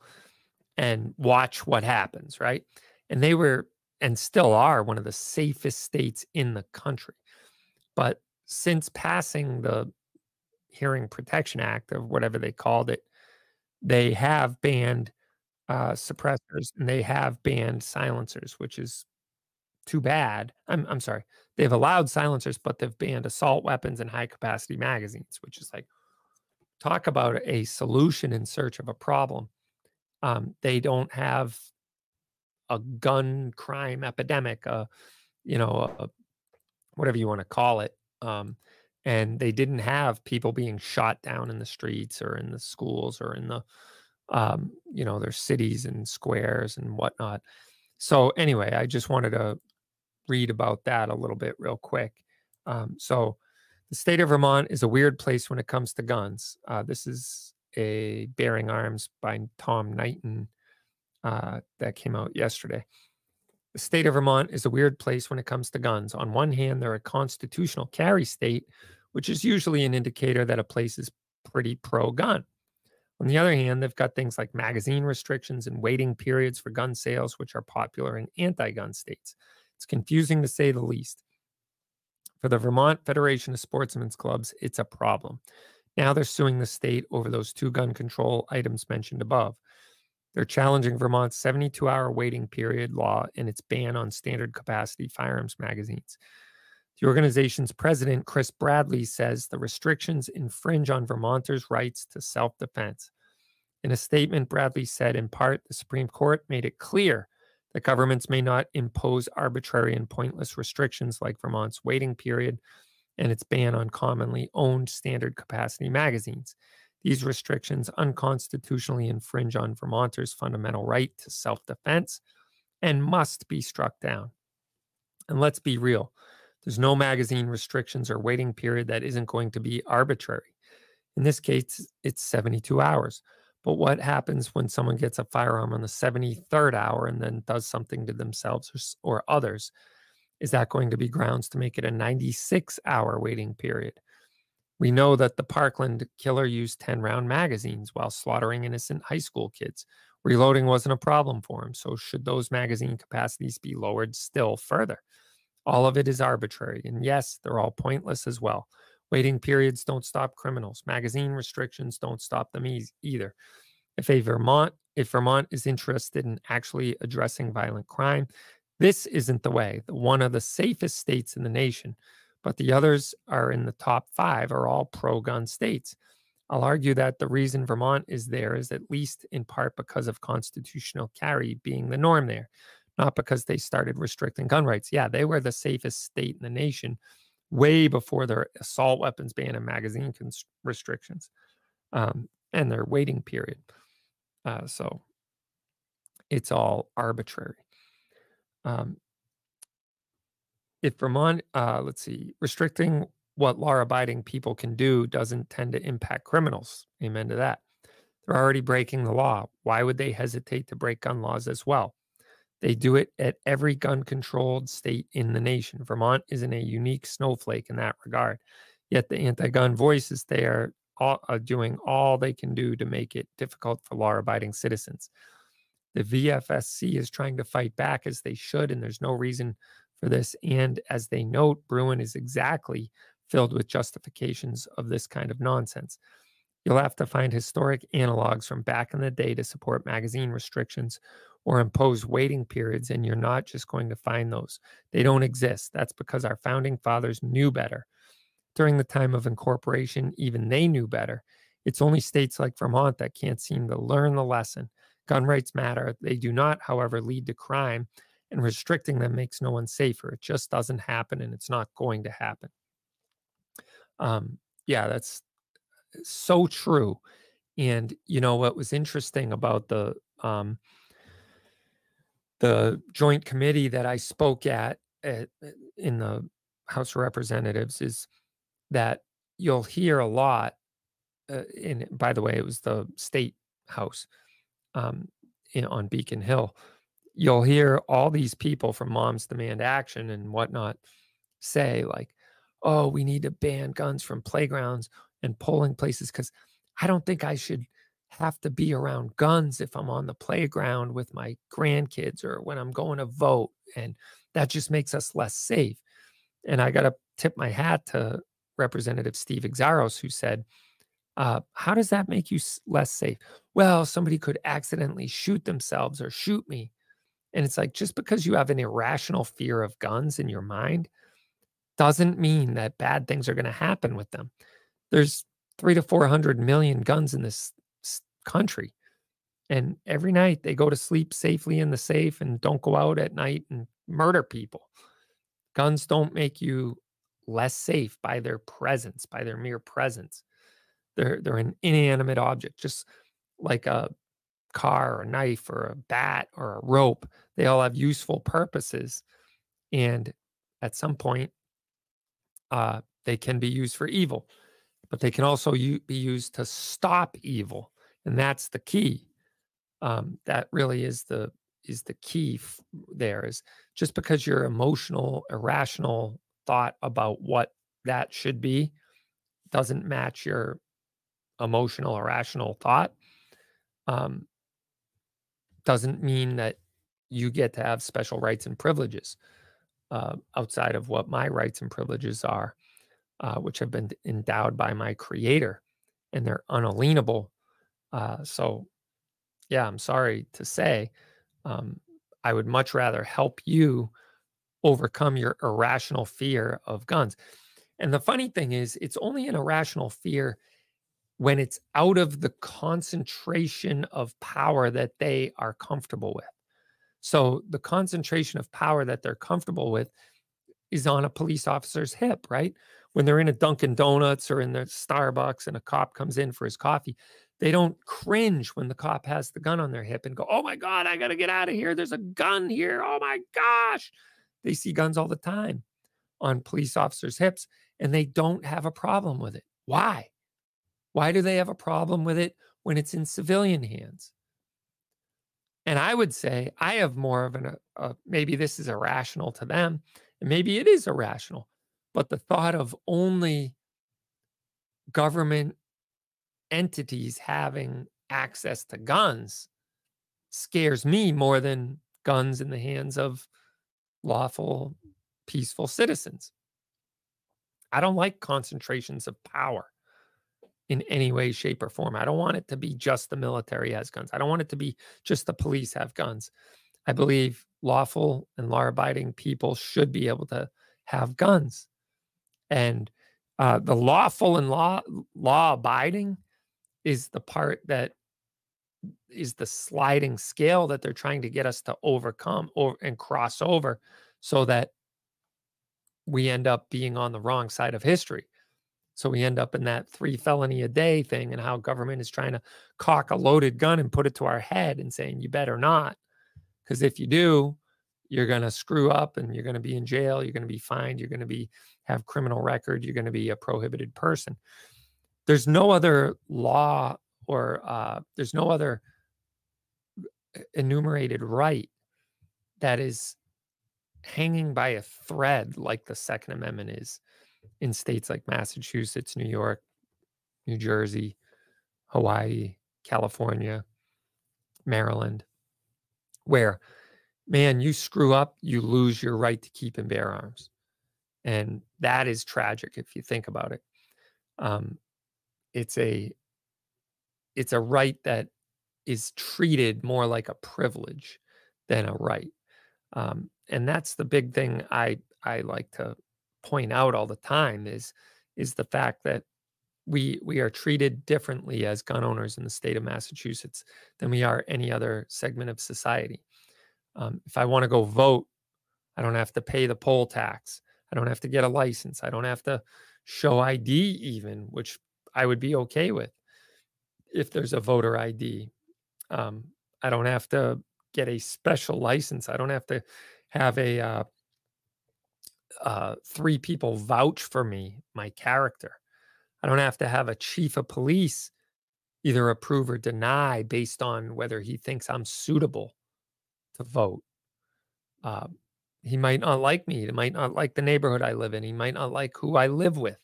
and watch what happens, right? And they were and still are one of the safest states in the country. But since passing the Hearing Protection Act or whatever they called it, they have banned uh, suppressors and they have banned silencers, which is too bad. I'm I'm sorry. They've allowed silencers, but they've banned assault weapons and high capacity magazines, which is like talk about a solution in search of a problem. Um, they don't have a gun crime epidemic, uh, you know, a, whatever you want to call it. Um, and they didn't have people being shot down in the streets or in the schools or in the, um, you know, their cities and squares and whatnot. So anyway, I just wanted to read about that a little bit real quick. Um, so the state of Vermont is a weird place when it comes to guns. Uh, this is a Bearing Arms by Tom Knighton uh, that came out yesterday. The state of Vermont is a weird place when it comes to guns. On one hand, they're a constitutional carry state, which is usually an indicator that a place is pretty pro gun. On the other hand, they've got things like magazine restrictions and waiting periods for gun sales, which are popular in anti gun states. It's confusing to say the least. For the Vermont Federation of Sportsmen's Clubs, it's a problem. Now they're suing the state over those two gun control items mentioned above. They're challenging Vermont's 72 hour waiting period law and its ban on standard capacity firearms magazines. The organization's president, Chris Bradley, says the restrictions infringe on Vermonters' rights to self defense. In a statement, Bradley said, in part, the Supreme Court made it clear that governments may not impose arbitrary and pointless restrictions like Vermont's waiting period and its ban on commonly owned standard capacity magazines. These restrictions unconstitutionally infringe on Vermonters' fundamental right to self defense and must be struck down. And let's be real there's no magazine restrictions or waiting period that isn't going to be arbitrary. In this case, it's 72 hours. But what happens when someone gets a firearm on the 73rd hour and then does something to themselves or, or others? Is that going to be grounds to make it a 96 hour waiting period? We know that the Parkland killer used 10 round magazines while slaughtering innocent high school kids. Reloading wasn't a problem for him. So, should those magazine capacities be lowered still further? All of it is arbitrary. And yes, they're all pointless as well. Waiting periods don't stop criminals. Magazine restrictions don't stop them e- either. If a Vermont, if Vermont is interested in actually addressing violent crime, this isn't the way. One of the safest states in the nation, but the others are in the top five are all pro-gun states. I'll argue that the reason Vermont is there is at least in part because of constitutional carry being the norm there, not because they started restricting gun rights. Yeah, they were the safest state in the nation way before their assault weapons ban and magazine cons- restrictions um, and their waiting period. Uh, so it's all arbitrary. Um, if Vermont, uh, let's see, restricting what law abiding people can do doesn't tend to impact criminals. Amen to that. They're already breaking the law. Why would they hesitate to break gun laws as well? They do it at every gun controlled state in the nation. Vermont isn't a unique snowflake in that regard. Yet the anti gun voices there are, doing all they can do to make it difficult for law abiding citizens. The VFSC is trying to fight back as they should, and there's no reason for this. And as they note, Bruen is exactly filled with justifications of this kind of nonsense. You'll have to find historic analogs from back in the day to support magazine restrictions or impose waiting periods, and you're not just going to find those. They don't exist. That's because our founding fathers knew better. During the time of incorporation, even they knew better. It's only states like Vermont that can't seem to learn the lesson. Gun rights matter. They do not, however, lead to crime, and restricting them makes no one safer. It just doesn't happen, and it's not going to happen. Um, yeah, that's so true. And you know what was interesting about the um, the joint committee that I spoke at, at in the House of Representatives is that you'll hear a lot. Uh, in by the way, it was the state house um, in, on Beacon Hill. You'll hear all these people from Moms Demand Action and whatnot say like, "Oh, we need to ban guns from playgrounds and polling places because I don't think I should have to be around guns if I'm on the playground with my grandkids or when I'm going to vote. And that just makes us less safe. And I got to tip my hat to Representative Steve Xiarhos, who said, uh, How does that make you less safe? Well, somebody could accidentally shoot themselves or shoot me. And it's like, just because you have an irrational fear of guns in your mind doesn't mean that bad things are going to happen with them. There's three to 400 million guns in this country. And every night they go to sleep safely in the safe and don't go out at night and murder people. Guns don't make you less safe by their presence, by their mere presence. They're they're an inanimate object, just like a car or a knife or a bat or a rope. They all have useful purposes. And at some point, uh, they can be used for evil, but they can also u- be used to stop evil and that's the key. Um, that really is the is the key f- there is just because your emotional irrational thought about what that should be doesn't match your emotional irrational thought um, doesn't mean that you get to have special rights and privileges uh, outside of what my rights and privileges are uh, which have been endowed by my creator and they're unalienable uh, so, yeah, I'm sorry to say, um, I would much rather help you overcome your irrational fear of guns. And the funny thing is, it's only an irrational fear when it's out of the concentration of power that they are comfortable with. So, the concentration of power that they're comfortable with is on a police officer's hip, right? When they're in a Dunkin' Donuts or in the Starbucks and a cop comes in for his coffee, they don't cringe when the cop has the gun on their hip and go, Oh my God, I got to get out of here. There's a gun here. Oh my gosh. They see guns all the time on police officers' hips and they don't have a problem with it. Why? Why do they have a problem with it when it's in civilian hands? And I would say I have more of an, uh, maybe this is irrational to them, and maybe it is irrational, but the thought of only government entities having access to guns scares me more than guns in the hands of lawful, peaceful citizens. I don't like concentrations of power in any way, shape, or form. I don't want it to be just the military has guns. I don't want it to be just the police have guns. I believe lawful and law abiding people should be able to have guns. And uh, the lawful and law law abiding is the part that is the sliding scale that they're trying to get us to overcome or and cross over so that we end up being on the wrong side of history. So we end up in that three felony a day thing and how government is trying to cock a loaded gun and put it to our head and saying, you better not. Because if you do, you're going to screw up and you're going to be in jail. You're going to be fined. You're going to be have criminal record. You're going to be a prohibited person there's no other law or uh, there's no other enumerated right that is hanging by a thread like the Second Amendment is in states like Massachusetts, New York, New Jersey, Hawaii, California, Maryland, where, man, you screw up, you lose your right to keep and bear arms. And that is tragic if you think about it. Um, it's a it's a right that is treated more like a privilege than a right. Um, and that's the big thing I I like to point out all the time is is the fact that we we are treated differently as gun owners in the state of Massachusetts than we are any other segment of society. Um, if I want to go vote, I don't have to pay the poll tax. I don't have to get a license. I don't have to show ID even, which I would be okay with if there's a voter ID. Um, I don't have to get a special license. I don't have to have a uh, uh, three people vouch for me, my character. I don't have to have a chief of police either approve or deny based on whether he thinks I'm suitable to vote. Uh, he might not like me. He might not like the neighborhood I live in. He might not like who I live with.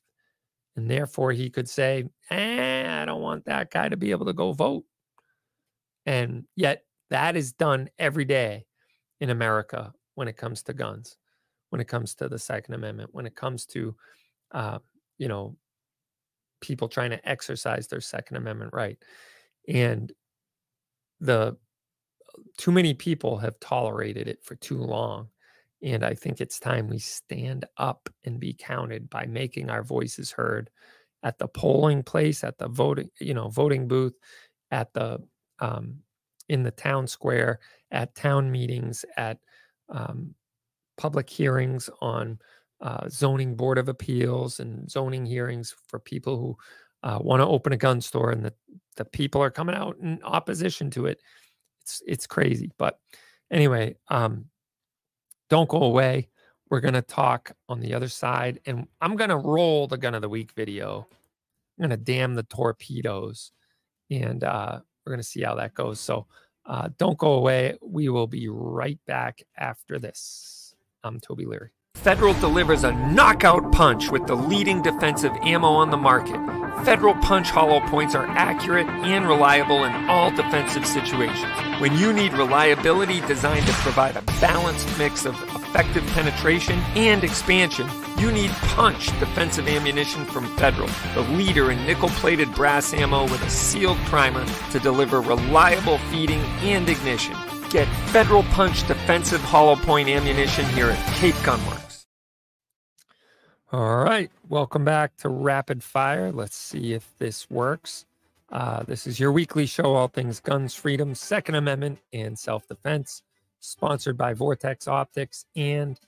And therefore, he could say, eh, I don't want that guy to be able to go vote. And yet, that is done every day in America when it comes to guns, when it comes to the Second Amendment, when it comes to, uh, you know, people trying to exercise their Second Amendment right. And the too many people have tolerated it for too long. And I think it's time we stand up and be counted by making our voices heard at the polling place, at the voting, you know, voting booth, at the um, in the town square, at town meetings, at um, public hearings on uh, zoning board of appeals and zoning hearings for people who uh, want to open a gun store, and the the people are coming out in opposition to it. It's it's crazy, but anyway, um, don't go away. We're gonna talk on the other side, and I'm gonna roll the gun of the week video. I'm gonna damn the torpedoes, and uh, we're gonna see how that goes. So uh, don't go away. We will be right back after this. I'm Toby Leary. Federal delivers a knockout punch with the leading defensive ammo on the market. Federal Punch hollow points are accurate and reliable in all defensive situations. When you need reliability designed to provide a balanced mix of effective penetration and expansion, you need Punch defensive ammunition from Federal, the leader in nickel plated brass ammo with a sealed primer to deliver reliable feeding and ignition. Get Federal Punch defensive hollow point ammunition here at Cape Gunworks. All right, welcome back to Rapid Fire. Let's see if this works. Uh, this is your weekly show, all things guns, freedom, Second Amendment, and self defense, sponsored by Vortex Optics and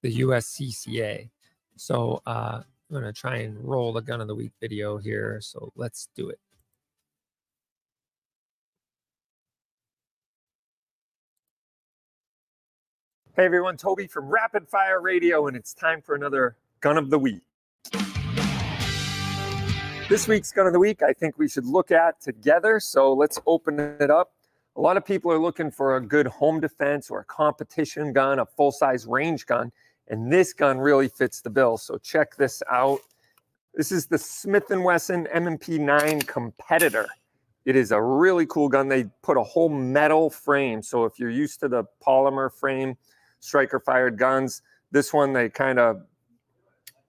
the USCCA. So uh, I'm going to try and roll the gun of the week video here. So let's do it. Hey everyone, Toby from Rapid Fire Radio, and it's time for another Gun of the Week. This week's Gun of the Week, I think we should look at together. So let's open it up. A lot of people are looking for a good home defense or a competition gun, a full size range gun, and this gun really fits the bill. So check this out. This is the Smith & Wesson M&P 9 Competitor. It is a really cool gun. They put a whole metal frame. So if you're used to the polymer frame striker fired guns, this one they kind of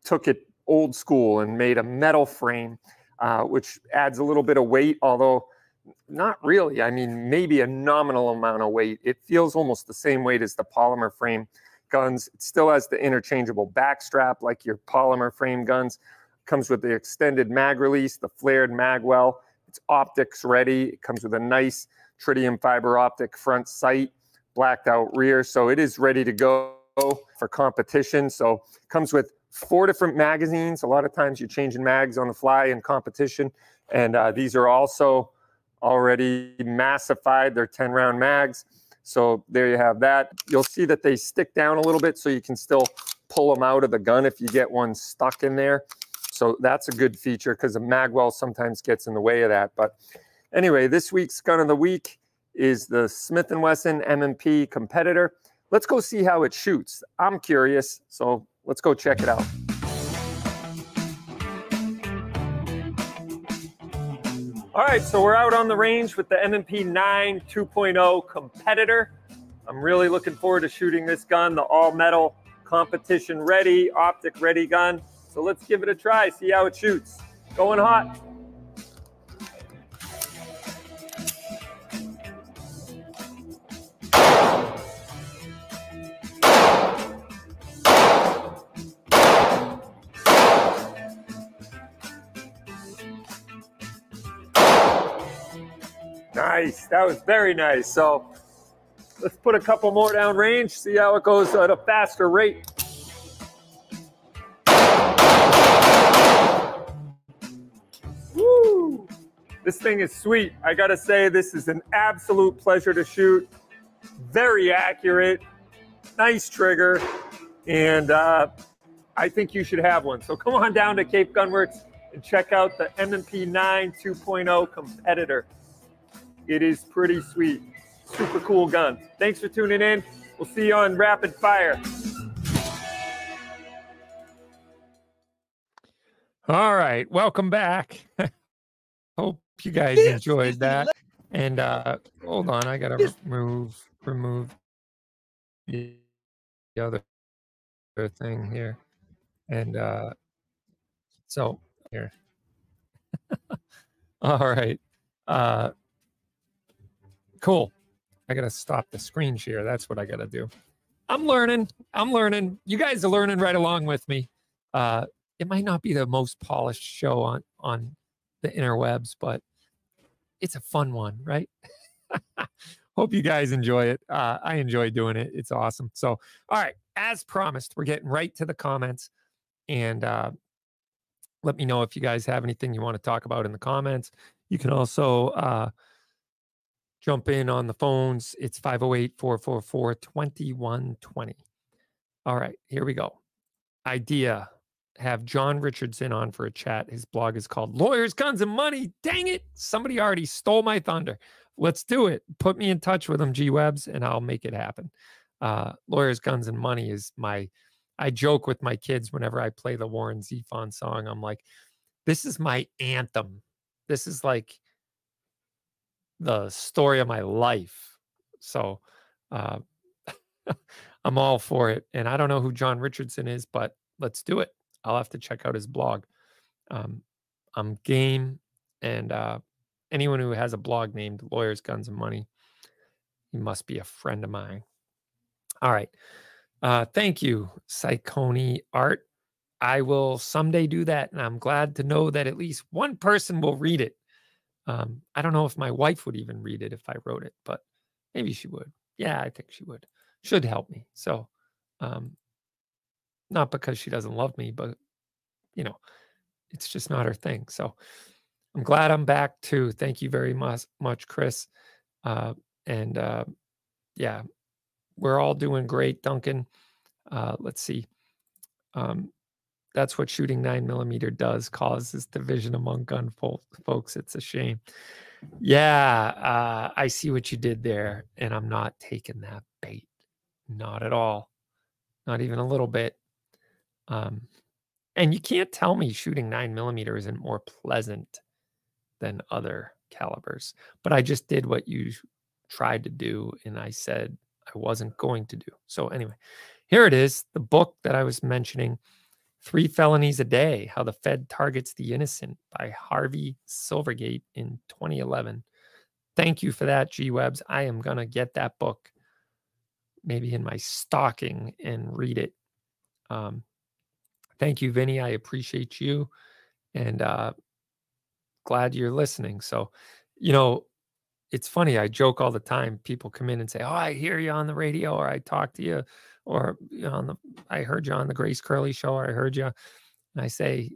took it old school and made a metal frame, uh, which adds a little bit of weight, although not really. I mean, maybe a nominal amount of weight. It feels almost the same weight as the polymer frame guns. It still has the interchangeable backstrap like your polymer frame guns. Comes with the extended mag release, the flared mag well. It's optics ready. It comes with a nice tritium fiber optic front sight, blacked out rear. So it is ready to go for competition. So comes with four different magazines. A lot of times you're changing mags on the fly in competition. And uh, these are also already massified. They're 10 round mags. So there you have that. You'll see that they stick down a little bit so you can still pull them out of the gun if you get one stuck in there. So that's a good feature because the magwell sometimes gets in the way of that. But anyway, this week's gun of the week is the Smith & Wesson M&P competitor. Let's go see how it shoots. I'm curious, so Let's go check it out. All right, so we're out on the range with the M&P 9 2.0 competitor. I'm really looking forward to shooting this gun, the all metal competition ready, optic ready gun. So let's give it a try, see how it shoots. Going hot. That was very nice. So let's put a couple more down range, see how it goes at a faster rate. Woo! This thing is sweet. I gotta say, this is an absolute pleasure to shoot. Very accurate, nice trigger, and uh, I think you should have one. So come on down to Cape Gunworks and check out the M&P 9 2.0 competitor. It is pretty sweet. Super cool gun. Thanks for tuning in. We'll see you on Rapid Fire. All right, welcome back. Hope you guys enjoyed that. And uh hold on, I gotta remove remove the other thing here. And uh so here. All right. Uh cool. I gotta stop the screen share. That's what I gotta do. I'm learning. I'm learning. You guys are learning right along with me. Uh it might not be the most polished show on on the interwebs, but it's a fun one, right? Hope you guys enjoy it. Uh, I enjoy doing it. It's awesome. So, all right, as promised, we're getting right to the comments, and uh, let me know if you guys have anything you want to talk about in the comments. You can also uh, jump in on the phones. It's 508 444 2120. All right, here we go. Idea have John Richardson on for a chat. His blog is called Lawyers, Guns, and Money. Dang it. Somebody already stole my thunder. Let's do it. Put me in touch with him, G Webs, and I'll make it happen. Uh, Lawyers, Guns, and Money is my, I joke with my kids whenever I play the Warren Zevon song. I'm like, this is my anthem. This is like the story of my life. So uh, I'm all for it. And I don't know who John Richardson is, but let's do it. I'll have to check out his blog. Um, I'm game, and uh, anyone who has a blog named Lawyers, Guns, and Money, he must be a friend of mine. All right. Uh, thank you, Psychoni Art. I will someday do that, and I'm glad to know that at least one person will read it. Um, I don't know if my wife would even read it if I wrote it, but maybe she would. Yeah, I think she would. Should help me. So um, not because she doesn't love me, but you know, it's just not her thing. So I'm glad I'm back too. Thank you very much, much Chris. Uh, and uh, yeah, we're all doing great, Duncan. Uh, let's see. Um, that's what shooting nine millimeter does causes division among gun fo- folks. It's a shame. Yeah, uh, I see what you did there, and I'm not taking that bait. Not at all. Not even a little bit. Um, and you can't tell me shooting nine millimeter isn't more pleasant than other calibers. But I just did what you tried to do, and I said I wasn't going to do. So, anyway, here it is the book that I was mentioning Three Felonies a Day How the Fed Targets the Innocent by Harvey Silverglate in 2011. Thank you for that, G Webs. I am going to get that book maybe in my stocking and read it. Um, Thank you, Vinny. I appreciate you and uh, glad you're listening. So, you know, it's funny. I joke all the time. People come in and say, "Oh, I hear you on the radio," or "I talk to you," or you know, on the I heard you on the Grace Curley show, I heard you. And I say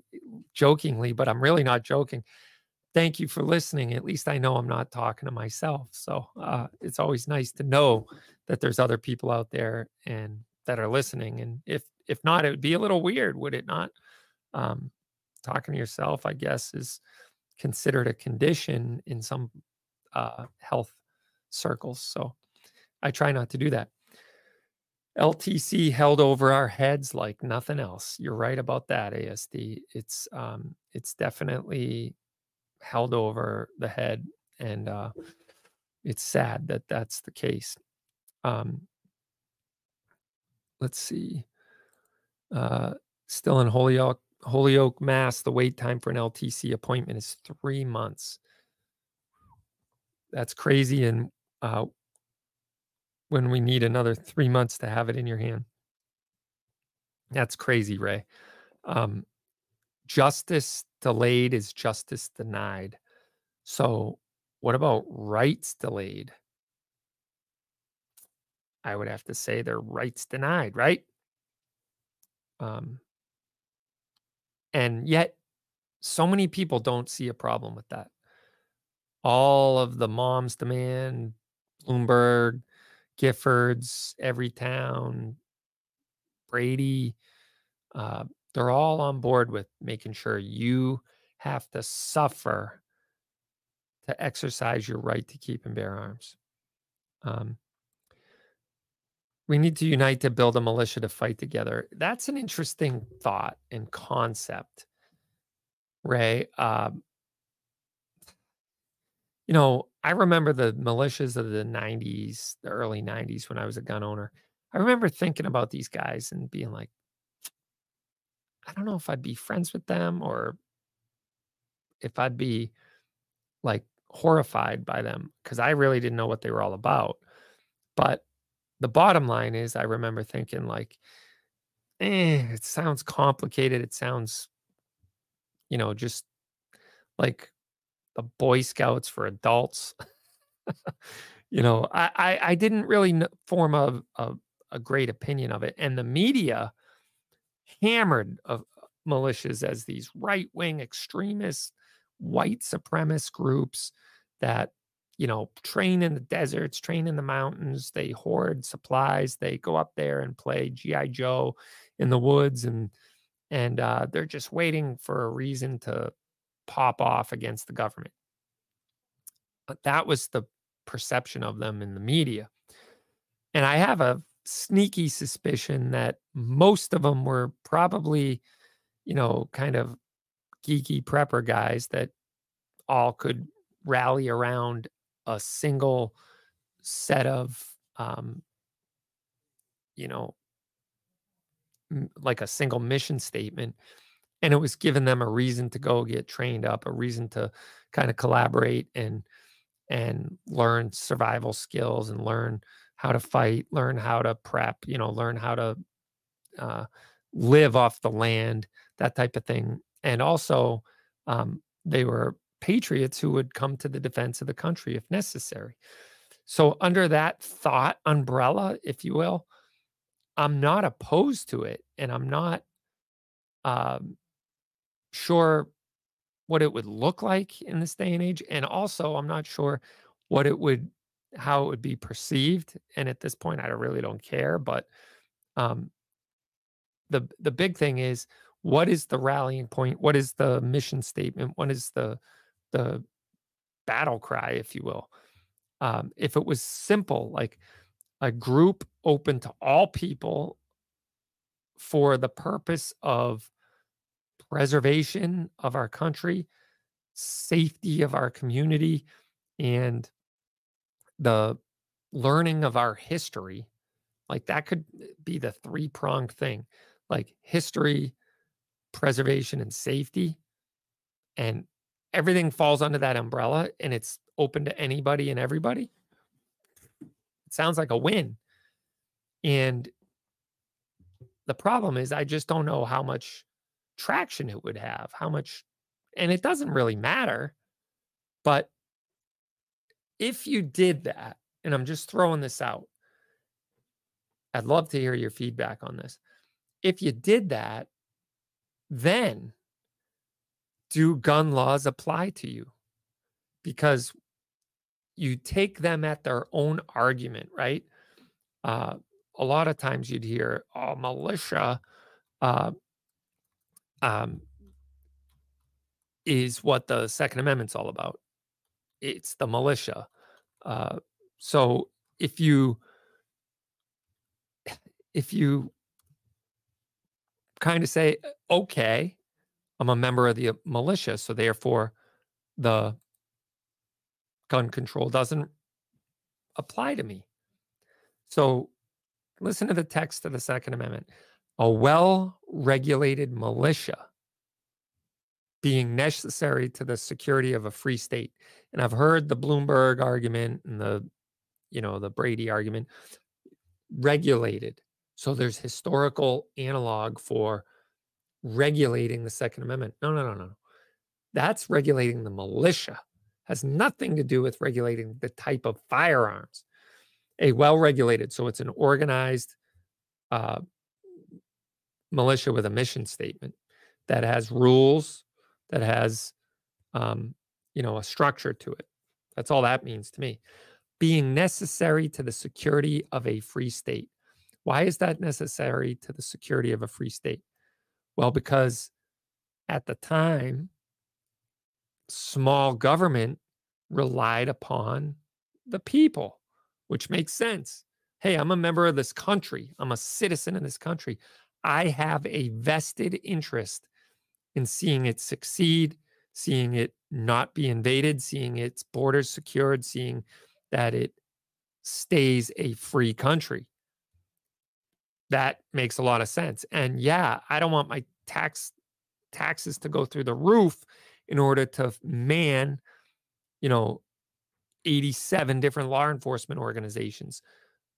jokingly, but I'm really not joking. Thank you for listening. At least I know I'm not talking to myself. So uh, it's always nice to know that there's other people out there and that are listening. And if if not, it would be a little weird, would it not? Um, talking to yourself, I guess, is considered a condition in some uh, health circles. So I try not to do that. LTC held over our heads like nothing else. You're right about that, ASD. It's um, it's definitely held over the head, and uh, it's sad that that's the case. Um, let's see. Uh, still in Holyoke, Holyoke, Mass. The wait time for an LTC appointment is three months. That's crazy. And uh, when we need another three months to have it in your hand, that's crazy, Ray. Um, justice delayed is justice denied. So what about rights delayed? I would have to say their rights denied, right? Um, and yet, so many people don't see a problem with that. All of the moms demand, Bloomberg, Giffords, Everytown, Brady, uh, they're all on board with making sure you have to suffer to exercise your right to keep and bear arms. Um, we need to unite to build a militia to fight together. That's an interesting thought and concept, Ray. Um, you know, I remember the militias of the 90s, the early 90s when I was a gun owner. I remember thinking about these guys and being like, I don't know if I'd be friends with them or if I'd be like horrified by them because I really didn't know what they were all about. But the bottom line is, I remember thinking, like, eh, it sounds complicated. It sounds, you know, just like the Boy Scouts for adults. you know, I, I, I didn't really form a, a, a great opinion of it, and the media hammered of militias as these right wing extremists, white supremacist groups that you know train in the deserts, train in the mountains. They hoard supplies. They go up there and play GI Joe in the woods, and and uh, they're just waiting for a reason to pop off against the government. But that was the perception of them in the media. And I have a sneaky suspicion that most of them were probably, you know, kind of geeky prepper guys that all could rally around a single set of, um, you know, like a single mission statement. And it was giving them a reason to go get trained up, a reason to kind of collaborate and and learn survival skills and learn how to fight, learn how to prep, you know, learn how to uh, live off the land, that type of thing. And also, um, they were patriots who would come to the defense of the country if necessary. So, under that thought umbrella, if you will, I'm not opposed to it, and I'm not um, sure what it would look like in this day and age. And also, I'm not sure what it would how it would be perceived. And at this point, I really don't care. But um, the the big thing is what is the rallying point? What is the mission statement? What is the the battle cry, if you will? Um, if it was simple, like a group open to all people for the purpose of preservation of our country, safety of our community, and the learning of our history like that could eh, be the three pronged thing like history preservation and safety and everything falls under that umbrella and it's open to anybody and everybody. It sounds like a win and the problem is i just don't know how much traction it would have how much and it doesn't really matter but if you did that, and I'm just throwing this out, I'd love to hear your feedback on this. If you did that, then do gun laws apply to you? Because you take them at their own argument, right? Uh, a lot of times you'd hear, oh, militia uh, um, is what the Second Amendment's all about it's the militia. Uh, so if you if you kind of say, okay, I'm a member of the uh, militia, so therefore the gun control doesn't apply to me. So listen to the text of the Second Amendment. A well regulated militia being necessary to the security of a free state. And I've heard the Bloomberg argument and the, you know, the Brady argument regulated. So there's historical analog for regulating the Second Amendment. No, no, no, no. That's regulating the militia. has nothing to do with regulating the type of firearms. A well regulated, so it's an organized uh, militia with a mission statement that has rules, that has, um, you know, a structure to it. That's all that means to me. Being necessary to the security of a free state. Why is that necessary to the security of a free state? Well, because at the time, small government relied upon the people, which makes sense. Hey, I'm a member of this country, I'm a citizen in this country. I have a vested interest in seeing it succeed, seeing it not be invaded, seeing its borders secured, seeing that it stays a free country. That makes a lot of sense. And yeah, I don't want my tax taxes to go through the roof in order to man, you know, 87 different law enforcement organizations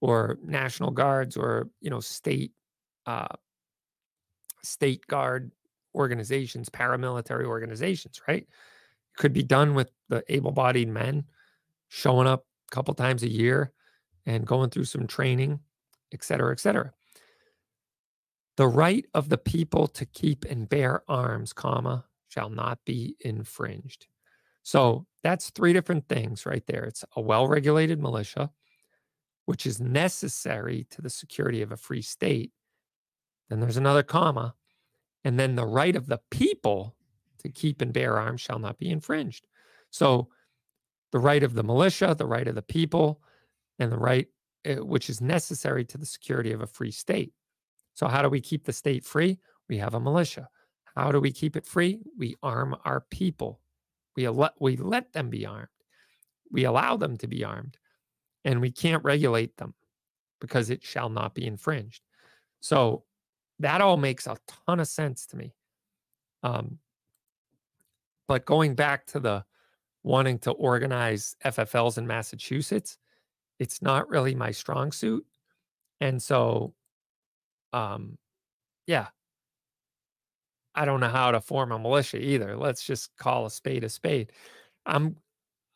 or national guards or, you know, state uh, state guard organizations, paramilitary organizations, right? Could be done with the able bodied men showing up a couple times a year and going through some training, et cetera, et cetera. The right of the people to keep and bear arms, comma, shall not be infringed. So that's three different things right there. It's a well regulated militia, which is necessary to the security of a free state. Then there's another comma. And then the right of the people to keep and bear arms shall not be infringed. So the right of the militia, the right of the people, and the right eh, which is necessary to the security of a free state. So, how do we keep the state free? We have a militia. How do we keep it free? We arm our people. We let, we let them be armed. We allow them to be armed. And we can't regulate them because it shall not be infringed. So, that all makes a ton of sense to me. Um, but going back to the wanting to organize FFLs in Massachusetts, it's not really my strong suit. And so, um, yeah, I don't know how to form a militia either. Let's just call a spade a spade. I'm,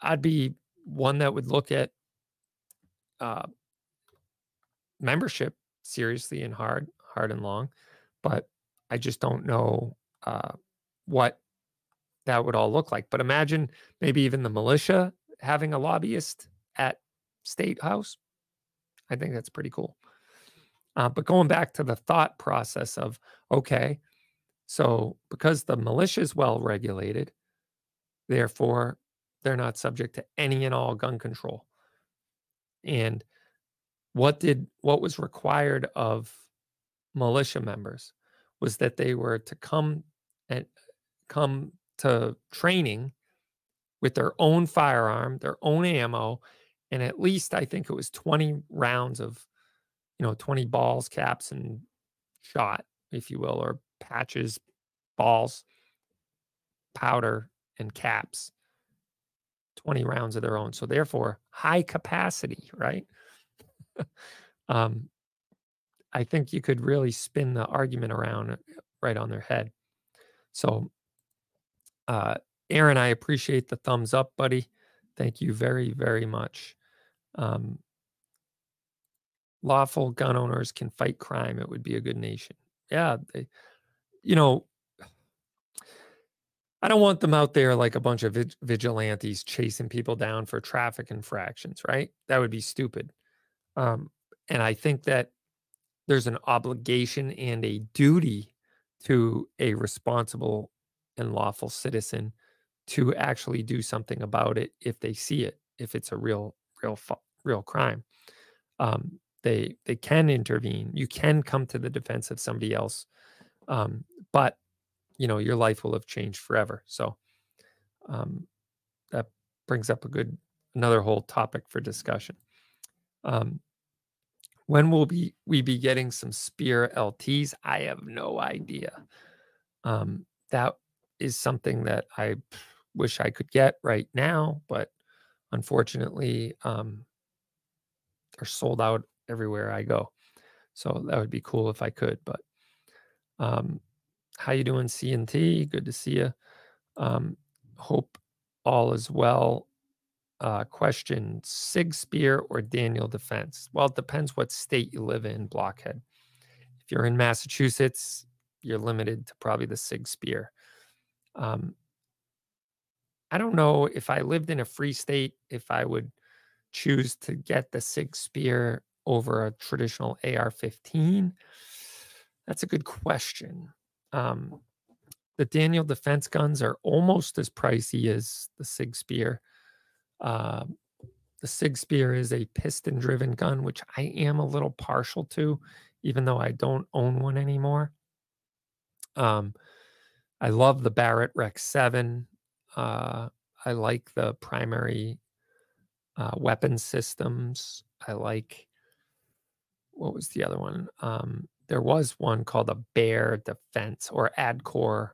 I'd be one that would look at uh, membership seriously and hard hard and long, but I just don't know uh, what that would all look like. But imagine maybe even the militia having a lobbyist at state house. I think that's pretty cool. Uh, but going back to the thought process of okay, so because the militia is well regulated, therefore they're not subject to any and all gun control. And what did what was required of militia members was that they were to come and come to training with their own firearm, their own ammo, and at least I think it was 20 rounds of, you know, 20 balls, caps, and shot, if you will, or patches, balls, powder, and caps. 20 rounds of their own. So therefore, high capacity, right? um, I think you could really spin the argument around uh, right on their head. So, uh, Aaron, I appreciate the thumbs up, buddy. Thank you very, very much. Um, lawful gun owners can fight crime. It would be a good nation. Yeah, they, you know, I don't want them out there like a bunch of vigilantes chasing people down for traffic infractions, right? That would be stupid. Um, and I think that there's an obligation and a duty to a responsible and lawful citizen to actually do something about it if they see it, if it's a real, real, real crime. Um, they they can intervene. You can come to the defense of somebody else, um, but you know your life will have changed forever. So um, that brings up a good another whole topic for discussion. Um, when will be we be getting some Spear LTs? I have no idea. Um, that is something that I wish I could get right now, but unfortunately, um, they're sold out everywhere I go. So that would be cool if I could. But um, how you doing, CNT? Good to see you. Um, hope all is well. Uh, question Sig Spear or Daniel Defense? Well, it depends what state you live in, Blockhead. If you're in Massachusetts, you're limited to probably the Sig Spear. Um, I don't know if I lived in a free state, if I would choose to get the Sig Spear over a traditional AR 15. That's a good question. Um, the Daniel defense guns are almost as pricey as the Sig Spear. Uh, the Sig Spear is a piston driven gun, which I am a little partial to, even though I don't own one anymore. Um, I love the Barrett Rec 7. Uh, I like the primary uh, weapon systems. I like what was the other one? Um, there was one called a Bear Defense or Adcor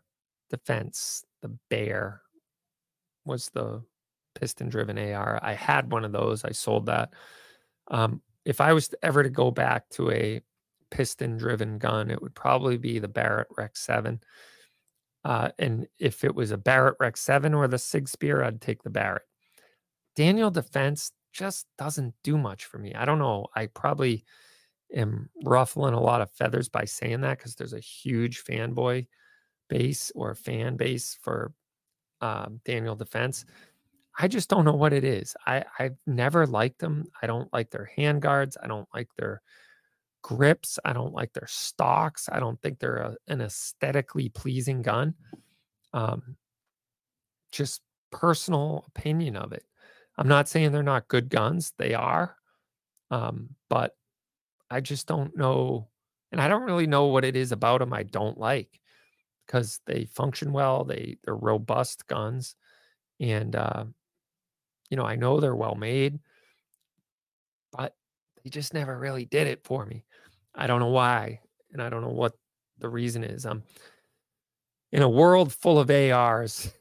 Defense. The Bear was the piston driven AR. I had one of those. I sold that. Um, if I was ever to go back to a piston driven gun, it would probably be the Barrett Rec 7. Uh, and if it was a Barrett Rec 7 or the Sig Spear, I'd take the Barrett. Daniel Defense just doesn't do much for me. I don't know. I probably am ruffling a lot of feathers by saying that because there's a huge fanboy base or fan base for um, Daniel Defense. I just don't know what it is. I, I've never liked them. I don't like their hand guards. I don't like their grips. I don't like their stocks. I don't think they're a, an aesthetically pleasing gun. Um, just personal opinion of it. I'm not saying they're not good guns. They are. Um, but I just don't know. And I don't really know what it is about them I don't like because they function well. They they're robust guns. And uh, you know, I know they're well made, but they just never really did it for me. I don't know why, and I don't know what the reason is. I'm in a world full of ARs.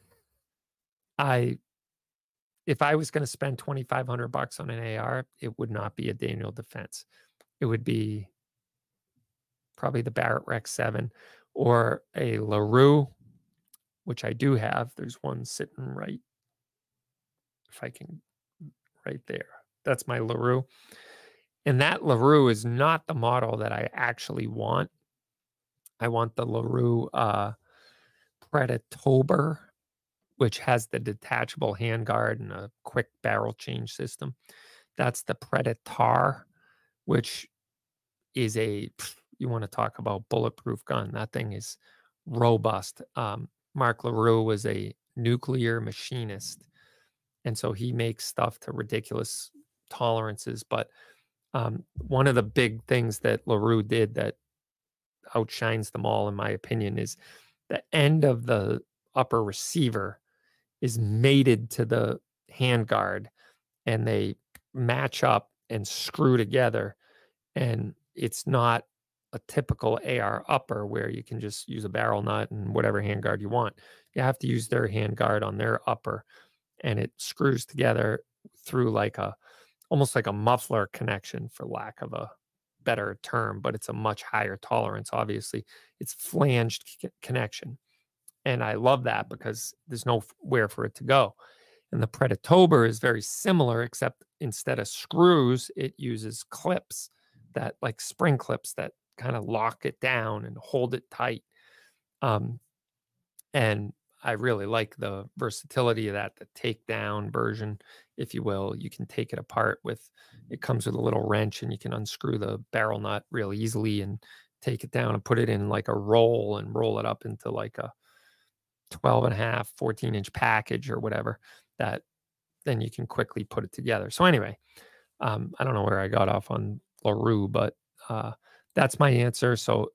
I if I was going to spend 2500 bucks on an AR, it would not be a Daniel Defense. It would be probably the Barrett Rec 7 or a LaRue, which I do have. There's one sitting right if I can right there. That's my LaRue. And that LaRue is not the model that I actually want. I want the LaRue uh, which has the detachable handguard and a quick barrel change system. That's the Predator, which is a, you want to talk about bulletproof gun. That thing is robust. Um, Mark LaRue was a nuclear machinist. And so he makes stuff to ridiculous tolerances. But um, one of the big things that LaRue did that outshines them all, in my opinion, is the end of the upper receiver is mated to the handguard and they match up and screw together. And it's not a typical AR upper where you can just use a barrel nut and whatever handguard you want. You have to use their handguard on their upper and it screws together through like a almost like a muffler connection for lack of a better term but it's a much higher tolerance obviously. It's flanged c- connection and i love that because there's nowhere for it to go and the PredatOBR is very similar except instead of screws it uses clips that like spring clips that kind of lock it down and hold it tight um, and I really like the versatility of that, the takedown version, if you will. You can take it apart with it comes with a little wrench and you can unscrew the barrel nut real easily and take it down and put it in like a roll and roll it up into like a 12 and a half, 14 inch package or whatever that then you can quickly put it together. So anyway, um, I don't know where I got off on LaRue, but uh, that's my answer. So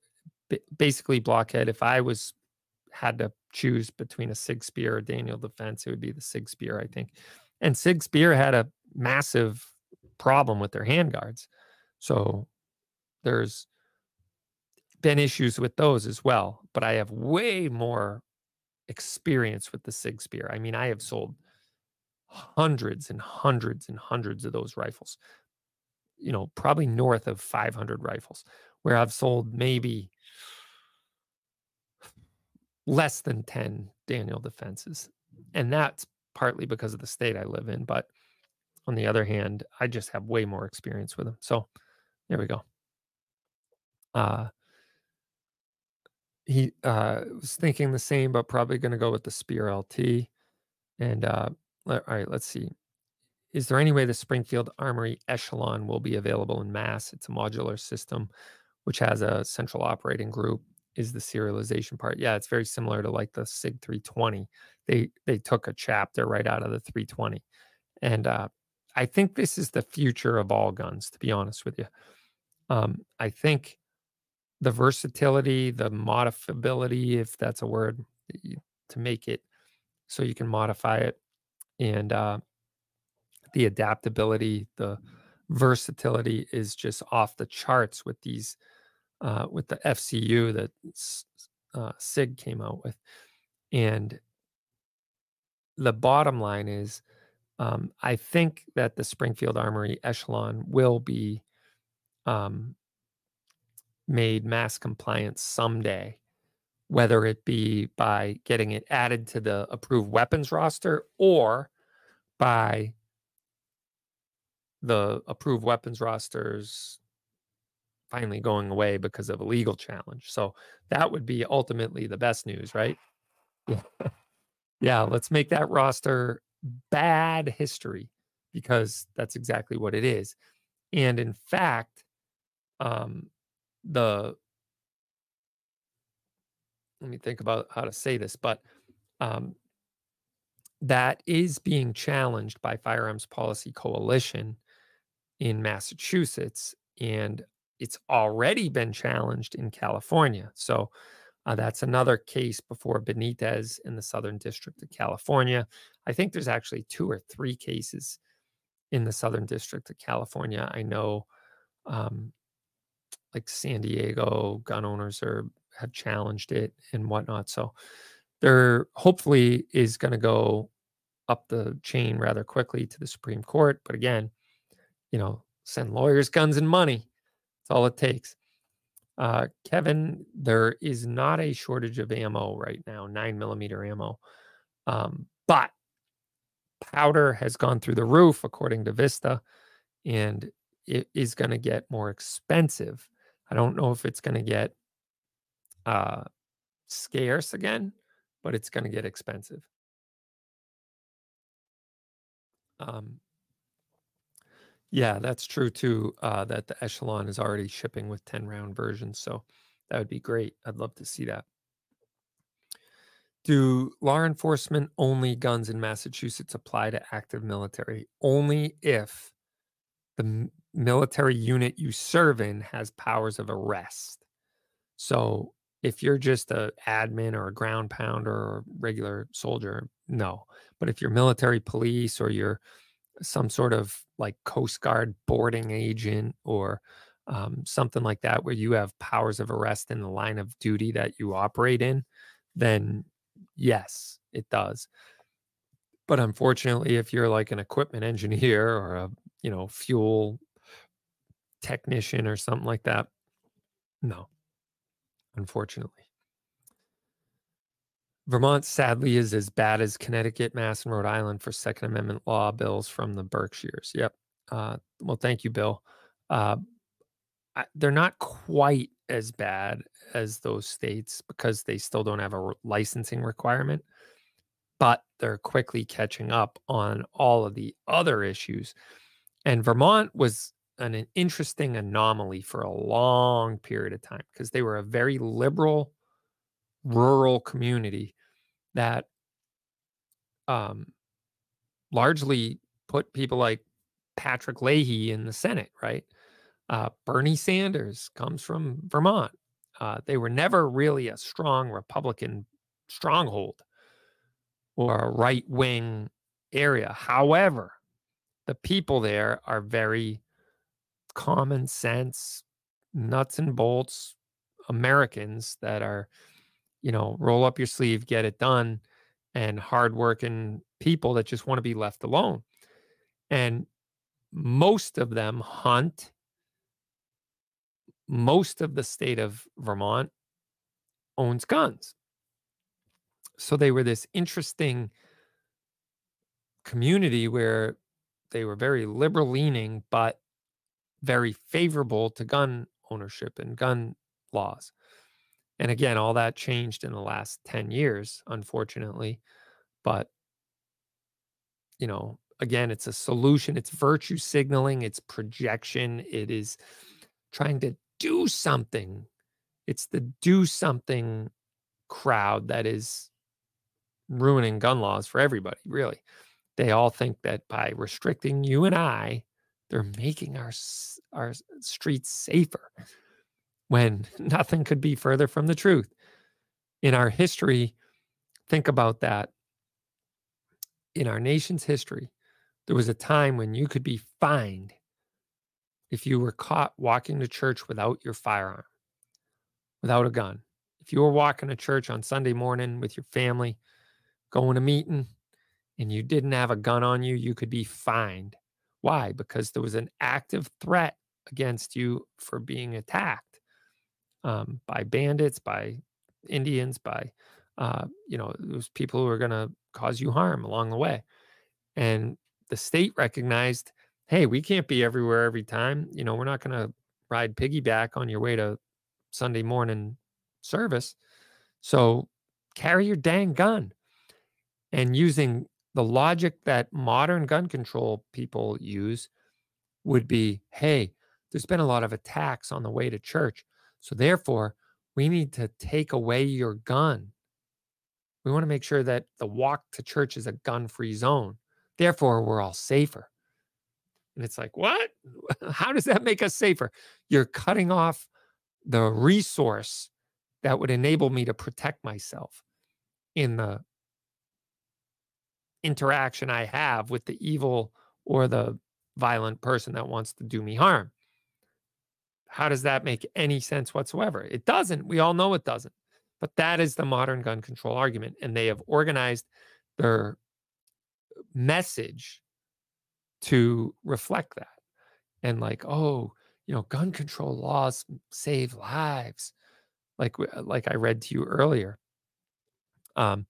b- basically, Blockhead, if I was had to choose between a Sig Spear or Daniel Defense, it would be the Sig Spear, I think. And Sig Spear had a massive problem with their handguards. So there's been issues with those as well. But I have way more experience with the Sig Spear. I mean, I have sold hundreds and hundreds and hundreds of those rifles, you know, probably north of 500 rifles, where I've sold maybe less than 10 Daniel defenses. And that's partly because of the state I live in, but on the other hand, I just have way more experience with them. So there we go. Uh, he uh, was thinking the same, but probably going to go with the Spear LT. And uh, all right, let's see. Is there any way the Springfield Armory Echelon will be available in mass? It's a modular system which has a central operating group. Is the serialization part? Yeah, it's very similar to like the SIG 320. They they took a chapter right out of the 320, and uh, I think this is the future of all guns. To be honest with you, um, I think the versatility, the modifiability, if that's a word, to make it so you can modify it, and uh, the adaptability, the versatility is just off the charts with these uh, with the FCU that uh, SIG came out with, and the bottom line is, um, I think that the Springfield Armory Echelon will be um, made mass compliant someday, whether it be by getting it added to the approved weapons roster or by the approved weapons rosters finally going away because of a legal challenge. So that would be ultimately the best news, right? Yeah. yeah, let's make that roster bad history because that's exactly what it is. And in fact, um, the let me think about how to say this, but um, that is being challenged by Firearms Policy Coalition in Massachusetts, and it's already been challenged in California. So uh, that's another case before Benitez in the Southern District of California. I think there's actually two or three cases in the Southern District of California. I know, um, like San Diego gun owners are have challenged it and whatnot. So there hopefully is going to go up the chain rather quickly to the Supreme Court. But again, you know, send lawyers, guns, and money. That's all it takes. Uh, Kevin, there is not a shortage of ammo right now, nine millimeter ammo. Um, but powder has gone through the roof, according to Vista, and it is going to get more expensive. I don't know if it's going to get uh, scarce again, but it's going to get expensive. Um, yeah, that's true too. Uh, that the Echelon is already shipping with 10 round versions. So that would be great. I'd love to see that. Do law enforcement only guns in Massachusetts apply to active military? Only if the military unit you serve in has powers of arrest. So if you're just a admin or a ground pounder or regular soldier, no. But if you're military police or you're some sort of like Coast Guard boarding agent or um, something like that, where you have powers of arrest in the line of duty that you operate in, then yes, it does. But unfortunately, if you're like an equipment engineer or a you know fuel technician or something like that, no, unfortunately. Vermont sadly is as bad as Connecticut, Mass, and Rhode Island for Second Amendment law bills from the Berkshires. Yep. Uh, well, thank you, Bill. Uh, I, they're not quite as bad as those states because they still don't have a licensing requirement, but they're quickly catching up on all of the other issues. And Vermont was an, an interesting anomaly for a long period of time because they were a very liberal rural community that um, largely put people like Patrick Leahy in the Senate, right? Uh, Bernie Sanders comes from Vermont. Uh, they were never really a strong Republican stronghold or a right wing area. However, the people there are very common sense, nuts and bolts Americans that are you know, roll up your sleeve, get it done, and hardworking people that just want to be left alone. And most of them hunt. Most of the state of Vermont owns guns. So they were this interesting community where they were very liberal leaning, but very favorable to gun ownership and gun laws. And again, all that changed in the last 10 years, unfortunately. But, you know, again, it's a solution, it's virtue signaling, it's projection, it is trying to do something. It's the do something crowd that is ruining gun laws for everybody, really. They all think that by restricting you and I, they're making our our streets safer when nothing could be further from the truth. In our history, think about that. In our nation's history, there was a time when you could be fined if you were caught walking to church without your firearm, without a gun. If you were walking to church on Sunday morning with your family, going to meeting, and you didn't have a gun on you, you could be fined. Why? Because there was an active threat against you for being attacked um, by bandits, by Indians, by uh, you know those people who are going to cause you harm along the way. And the state recognized, hey, we can't be everywhere every time. You know, we're not going to ride piggyback on your way to Sunday morning service. So carry your dang gun. And using the logic that modern gun control people use would be hey, there's been a lot of attacks on the way to church. So therefore, we need to take away your gun. We want to make sure that the walk to church is a gun free zone. Therefore, we're all safer. And it's like, what? How does that make us safer? You're cutting off the resource that would enable me to protect myself in the interaction I have with the evil or the violent person that wants to do me harm. How does that make any sense whatsoever? It doesn't. We all know it doesn't. But that is the modern gun control argument. And they have organized their message to reflect that. And like, oh, you know, gun control laws save lives. Like like I read to you earlier. Um,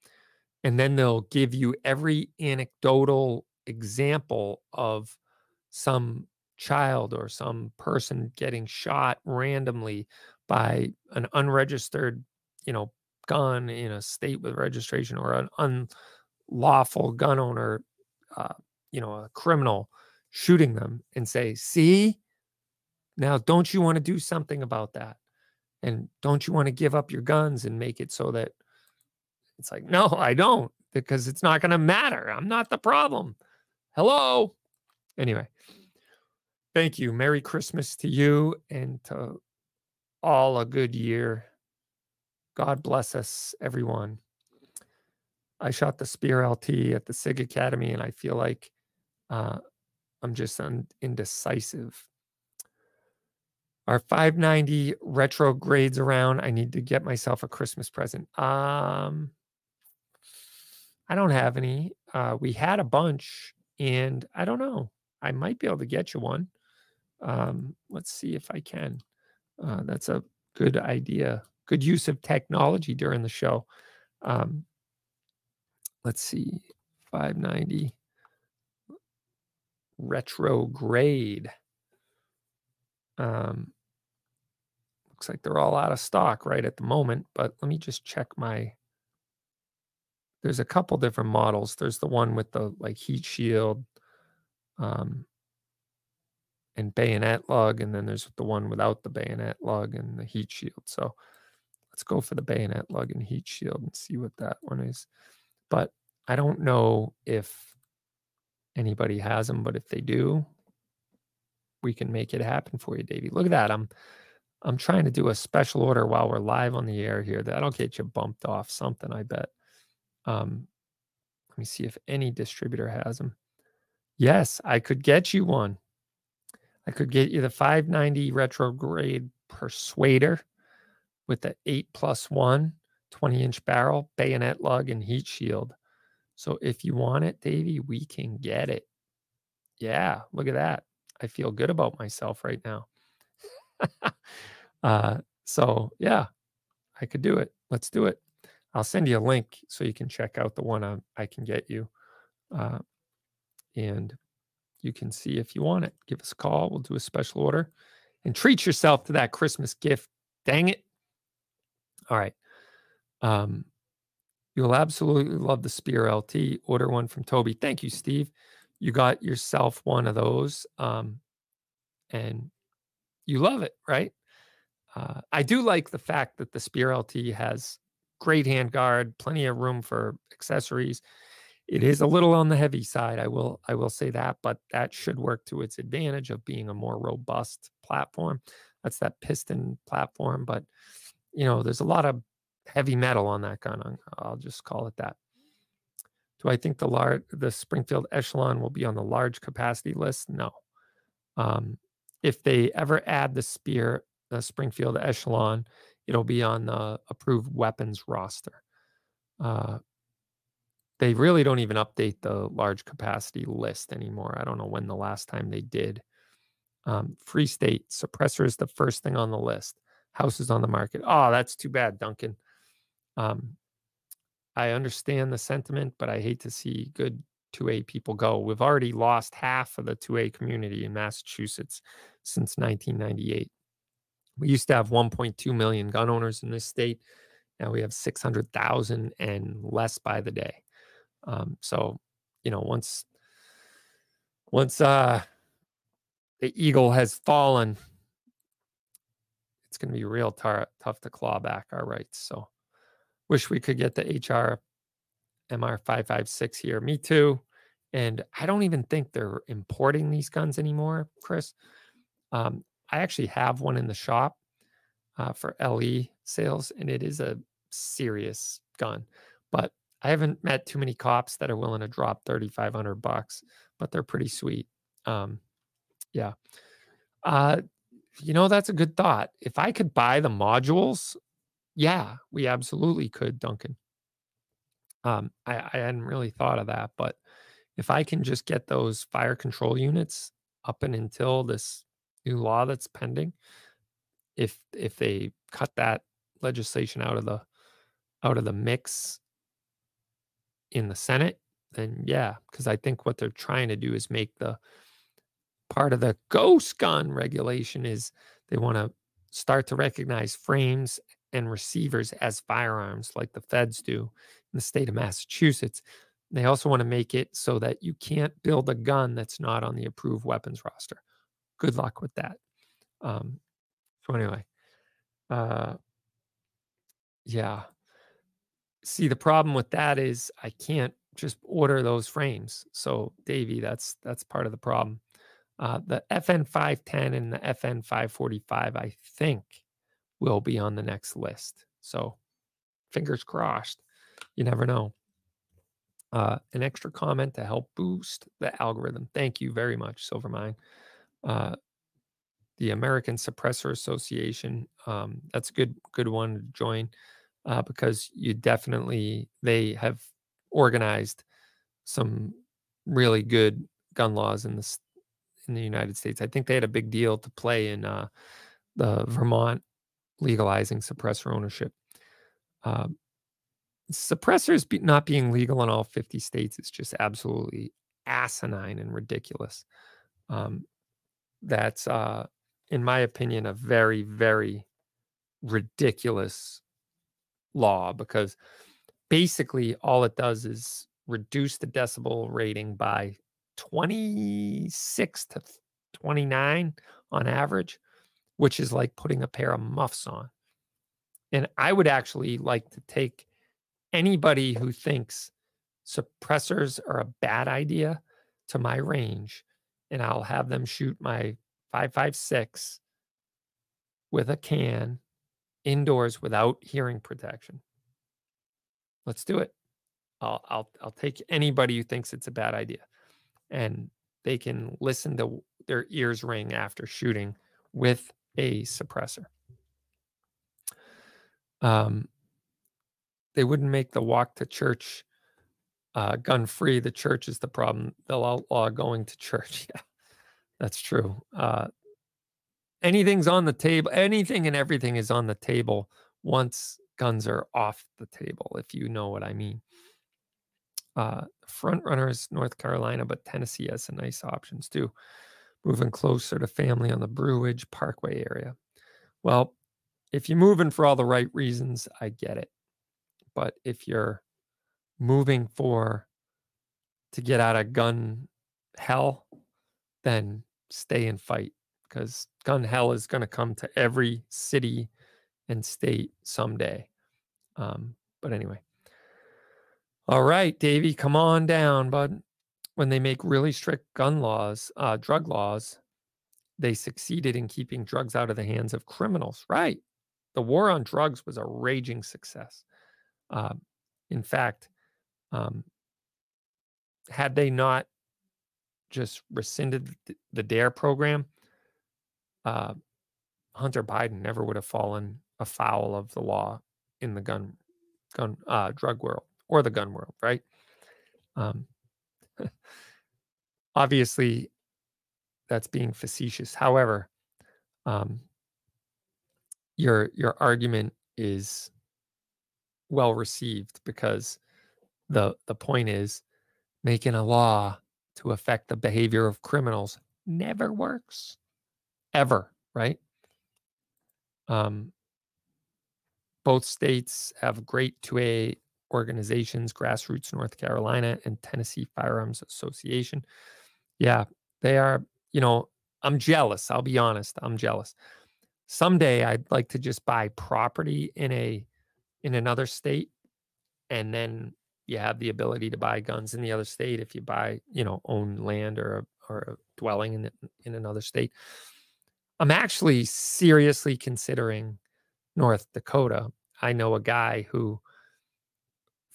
and then they'll give you every anecdotal example of some child or some person getting shot randomly by an unregistered, you know, gun in a state with registration or an unlawful gun owner, uh, you know, a criminal shooting them and say, see, now don't you want to do something about that? And don't you want to give up your guns and make it so that it's like, no, I don't, because it's not going to matter. I'm not the problem. Hello. Anyway, thank you. Merry Christmas to you and to all a good year. God bless us, everyone. I shot the Spear LT at the SIG Academy, and I feel like uh, I'm just un- indecisive. Our 590 retro grades around. I need to get myself a Christmas present. Um, I don't have any. Uh, we had a bunch, and I don't know. I might be able to get you one. Um, let's see if I can. Uh, that's a good idea. Good use of technology during the show. Um, let's see, 590 retrograde. Um, looks like they're all out of stock right at the moment, but let me just check my there's a couple different models. There's the one with the like heat shield um, and bayonet lug, and then there's the one without the bayonet lug and the heat shield. So let's go for the bayonet lug and heat shield and see what that one is. But I don't know if anybody has them, but if they do, we can make it happen for you, Davey. Look at that. I'm I'm trying to do a special order while we're live on the air here. That'll get you bumped off something, I bet. Um, let me see if any distributor has them. Yes, I could get you one. I could get you the 590 retrograde persuader with the 8 plus 1 20 inch barrel, bayonet lug, and heat shield. So if you want it, Davey, we can get it. Yeah, look at that. I feel good about myself right now. uh, so yeah, I could do it. Let's do it. I'll send you a link so you can check out the one I, I can get you. Uh, and you can see if you want it. Give us a call. We'll do a special order and treat yourself to that Christmas gift. Dang it. All right. Um, you'll absolutely love the Spear LT. Order one from Toby. Thank you, Steve. You got yourself one of those. Um, and you love it, right? Uh, I do like the fact that the Spear LT has great handguard, plenty of room for accessories. It is a little on the heavy side, I will I will say that, but that should work to its advantage of being a more robust platform. That's that piston platform, but you know, there's a lot of heavy metal on that gun. I'll just call it that. Do I think the large the Springfield Echelon will be on the large capacity list? No. Um, if they ever add the Spear, the Springfield Echelon, it'll be on the approved weapons roster. Uh, they really don't even update the large capacity list anymore. I don't know when the last time they did. Um, Free State suppressor is the first thing on the list. Houses on the market. Oh, that's too bad, Duncan. Um, I understand the sentiment, but I hate to see good 2A people go. We've already lost half of the 2A community in Massachusetts since 1998. We used to have 1.2 million gun owners in this state. Now we have 600,000 and less by the day. Um, so, you know, once once uh, the eagle has fallen, it's going to be real tar- tough to claw back our rights. So, wish we could get the HK MR 556 here. Me too. And I don't even think they're importing these guns anymore, Chris. Um, I actually have one in the shop uh, for LE sales, and it is a serious gun. But I haven't met too many cops that are willing to drop 3,500 bucks, but they're pretty sweet. Um, yeah. Uh, you know, that's a good thought. If I could buy the modules, yeah, we absolutely could, Duncan. Um, I, I hadn't really thought of that, but if I can just get those fire control units up and until this new law that's pending, if if they cut that legislation out of the out of the mix in the Senate, then yeah, because I think what they're trying to do is make the part of the ghost gun regulation is they want to start to recognize frames and receivers as firearms like the feds do in the state of Massachusetts. They also want to make it so that you can't build a gun that's not on the approved weapons roster. Good luck with that. Um, so anyway, uh, yeah. See, the problem with that is I can't just order those frames. So, Davey, that's that's part of the problem. Uh, the FN 510 and the FN 545, I think, will be on the next list. So, fingers crossed. You never know uh, an extra comment to help boost the algorithm. Thank you very much, Silvermine. Uh, the American Suppressor Association. Um, that's a good good one to join uh, because you definitely they have organized some really good gun laws in this in the United States. I think they had a big deal to play in uh, the Vermont legalizing suppressor ownership. Uh, suppressors be, not being legal in all 50 states is just absolutely asinine and ridiculous. Um, that's, uh, in my opinion, a very, very ridiculous law because basically all it does is reduce the decibel rating by 26 to 29 on average, which is like putting a pair of muffs on. And I would actually like to take anybody who thinks suppressors are a bad idea to my range, and I'll have them shoot my 556 with a can indoors without hearing protection. Let's do it. I'll I'll I'll take anybody who thinks it's a bad idea. And they can listen to their ears ring after shooting with a suppressor. Um, they wouldn't make the walk to church uh, gun free. The church is the problem. They'll outlaw going to church. Yeah, that's true. Uh, anything's on the table. Anything and everything is on the table once guns are off the table, if you know what I mean. Uh, front runners, North Carolina, but Tennessee has some nice options too. Moving closer to family on the Ridge Parkway area. Well, if you're moving for all the right reasons, I get it. But if you're moving for to get out of gun hell, then stay and fight because gun hell is going to come to every city and state someday. Um, but anyway. All right, Davey, come on down, bud. When they make really strict gun laws, uh, drug laws, they succeeded in keeping drugs out of the hands of criminals. Right. The war on drugs was a raging success. Uh, in fact, um, had they not just rescinded the, the DARE program, uh, Hunter Biden never would have fallen afoul of the law in the gun gun uh, drug world or the gun world, right? Um, obviously, that's being facetious. However, um, your your argument is well received because the the point is making a law to affect the behavior of criminals never works ever right? Um, both states have great 2a organizations grassroots north carolina and tennessee firearms association. Yeah they are you know i'm jealous i'll be honest i'm jealous. Someday i'd like to just buy property in a in another state and then you have the ability to buy guns in the other state if you buy you know own land or a, or a dwelling in in another state i'm actually seriously considering north dakota i know a guy who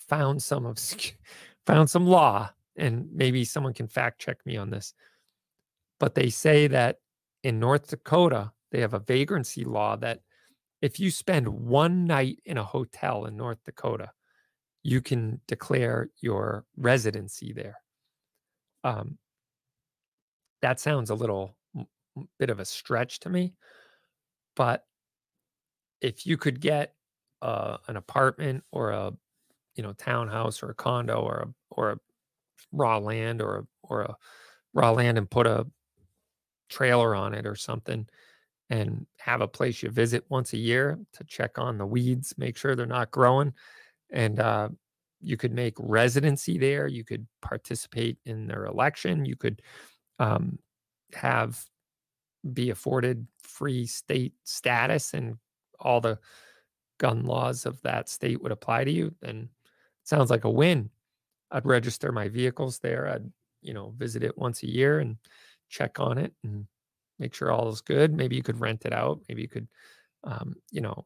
found some of found some law and maybe someone can fact check me on this but they say that in north dakota they have a vagrancy law that if you spend one night in a hotel in North Dakota, you can declare your residency there. Um, that sounds a little bit of a stretch to me, but if you could get uh, an apartment or a you know townhouse or a condo or a or a raw land or a or a raw land and put a trailer on it or something and have a place you visit once a year to check on the weeds, make sure they're not growing. And uh, you could make residency there. You could participate in their election. You could um, have be afforded free state status, and all the gun laws of that state would apply to you. Then sounds like a win. I'd register my vehicles there. I'd you know visit it once a year and check on it and make sure all is good. Maybe you could rent it out. Maybe you could, um, you know,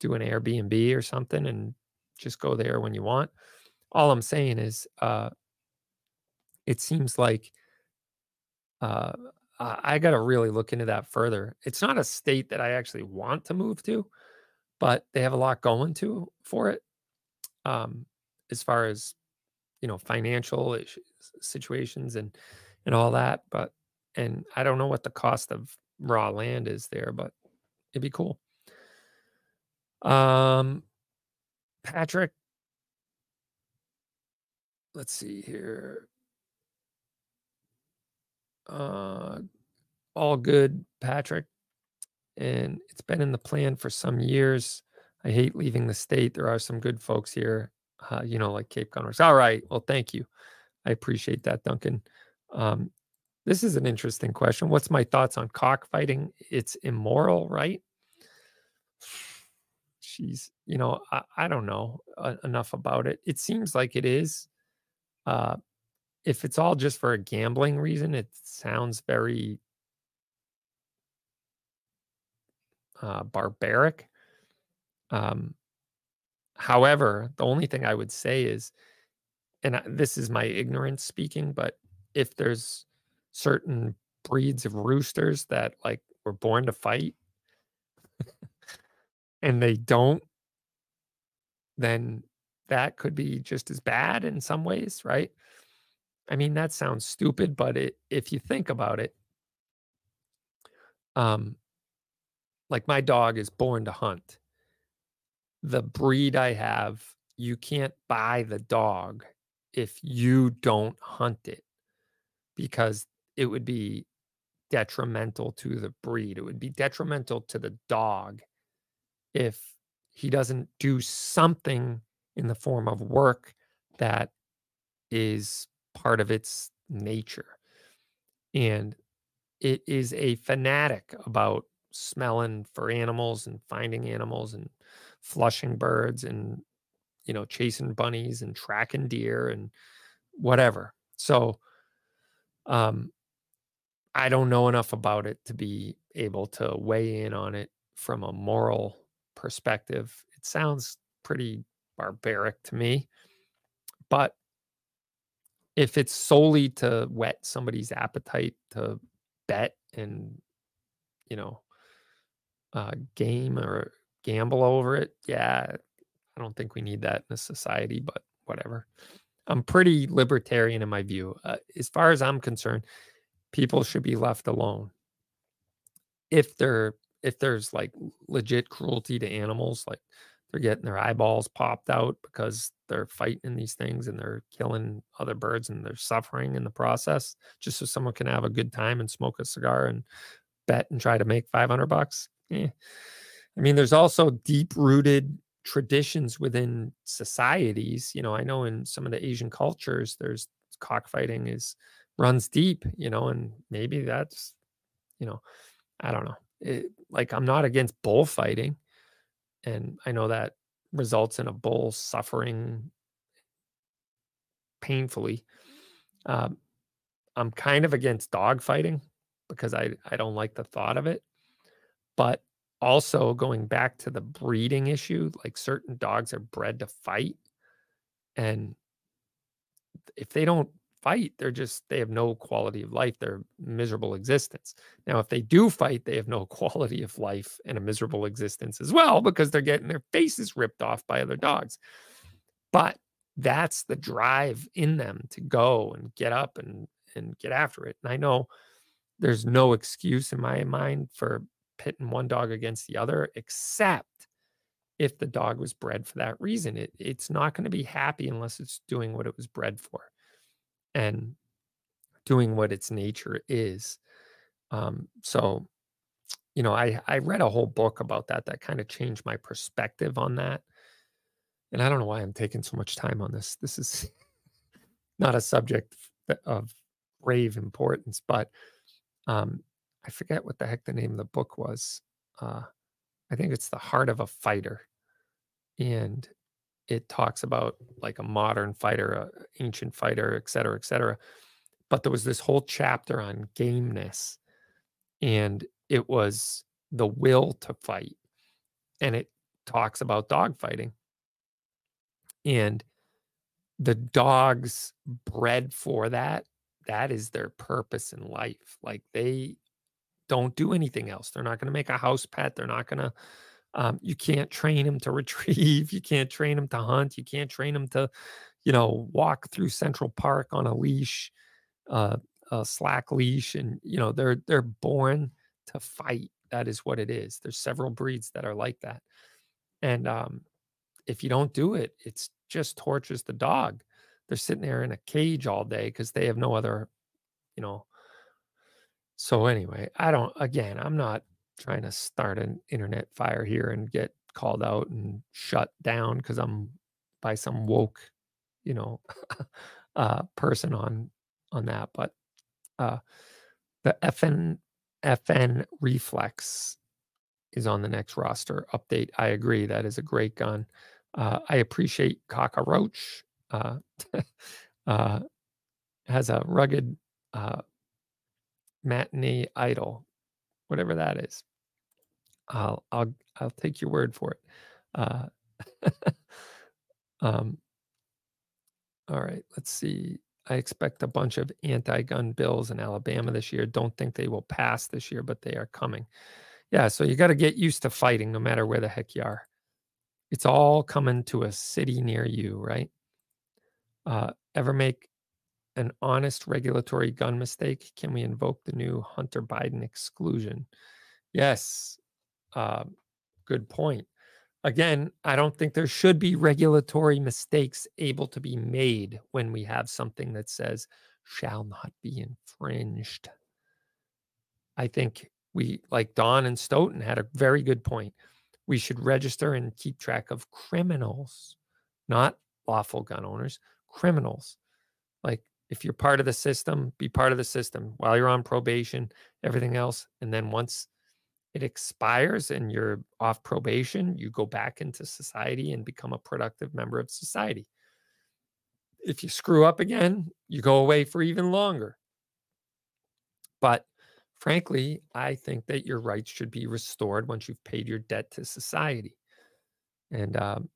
do an Airbnb or something and just go there when you want. All I'm saying is, uh, it seems like uh, I got to really look into that further. It's not a state that I actually want to move to, but they have a lot going to for it. Um, as far as you know, financial issues, situations and and all that. But and I don't know what the cost of raw land is there, but it'd be cool. Um, Patrick, let's see here. Uh, all good, Patrick. And it's been in the plan for some years. I hate leaving the state. There are some good folks here, uh, you know, like Cape Gunworks. All right. Well, thank you. I appreciate that, Duncan. Um, this is an interesting question. What's my thoughts on cockfighting? It's immoral, right? She's, you know, I, I don't know uh, enough about it. It seems like it is. Uh, if it's all just for a gambling reason, it sounds very uh, barbaric. Um, however, the only thing I would say is, and this is my ignorance speaking, but if there's certain breeds of roosters that like were born to fight and they don't then that could be just as bad in some ways right i mean that sounds stupid but it if you think about it um like my dog is born to hunt the breed i have you can't buy the dog if you don't hunt it because it would be detrimental to the breed. It would be detrimental to the dog if he doesn't do something in the form of work that is part of its nature. And it is a fanatic about smelling for animals and finding animals and flushing birds and you know chasing bunnies and tracking deer and whatever so um i don't know enough about it to be able to weigh in on it from a moral perspective it sounds pretty barbaric to me but if it's solely to whet somebody's appetite to bet and you know uh, game or gamble over it yeah i don't think we need that in a society but whatever. I'm pretty libertarian in my view. Uh, as far as i'm concerned people should be left alone. If they're if there's like legit cruelty to animals like they're getting their eyeballs popped out because they're fighting these things and they're killing other birds and they're suffering in the process just so someone can have a good time and smoke a cigar and bet and try to make 500 bucks eh. i mean there's also deep rooted traditions within societies you know i know in some of the asian cultures there's cockfighting is runs deep you know and maybe that's you know i don't know it, like i'm not against bullfighting and I know that results in a bull suffering painfully. Um, I'm kind of against dog fighting because I, I don't like the thought of it. But also going back to the breeding issue, like certain dogs are bred to fight. And if they don't fight, they're just, they have no quality of life. They're miserable existence. Now, if they do fight, they have no quality of life and a miserable existence as well because they're getting their faces ripped off by other dogs. But that's the drive in them to go and get up and, and get after it. And I know there's no excuse in my mind for pitting one dog against the other, except if the dog was bred for that reason. It, it's not going to be happy unless it's doing what it was bred for and doing what its nature is. Um, so, you know, I I read a whole book about that that kind of changed my perspective on that. And I don't know why I'm taking so much time on this. This is not a subject of grave importance, but um, I forget what the heck the name of the book was. Uh, I think it's The Heart of a Fighter. And it talks about like a modern fighter, a ancient fighter, et cetera, et cetera. But there was this whole chapter on gameness, and it was the will to fight, and it talks about dog fighting, and the dogs bred for that. That is their purpose in life. Like they don't do anything else. They're not going to make a house pet. They're not going to um, you can't train him to retrieve. You can't train him to hunt. You can't train him to, you know, walk through Central Park on a leash, uh, a slack leash, and you know they're they're born to fight. That is what it is. There's several breeds that are like that, and um, if you don't do it, it's just tortures the dog. They're sitting there in a cage all day because they have no other, you know. So anyway, I don't. Again, I'm not trying to start an internet fire here and get called out and shut down because I'm by some woke, you know, uh, person on on that. But uh, the FN FN Reflex is on the next roster update. I agree that is a great gun. Uh, I appreciate Cockroach. Uh, uh, has a rugged uh, matinee idol whatever that is. I'll I'll I'll take your word for it. Uh, um, all right, let's see. I expect a bunch of anti-gun bills in Alabama this year. Don't think they will pass this year, but they are coming. Yeah, so you got to get used to fighting, no matter where the heck you are. It's all coming to a city near you, right? Uh, ever make an honest regulatory gun mistake? Can we invoke the new Hunter Biden exclusion? Yes, uh, good point. again, I don't think there should be regulatory mistakes able to be made when we have something that says shall not be infringed. I think we, like Don and Stoughton, had a very good point. We should register and keep track of criminals, not lawful gun owners, criminals. Like if you're part of the system, be part of the system while you're on probation, everything else. And then once it expires and you're off probation, you go back into society and become a productive member of society. If you screw up again, you go away for even longer. But frankly, I think that your rights should be restored once you've paid your debt to society. And um,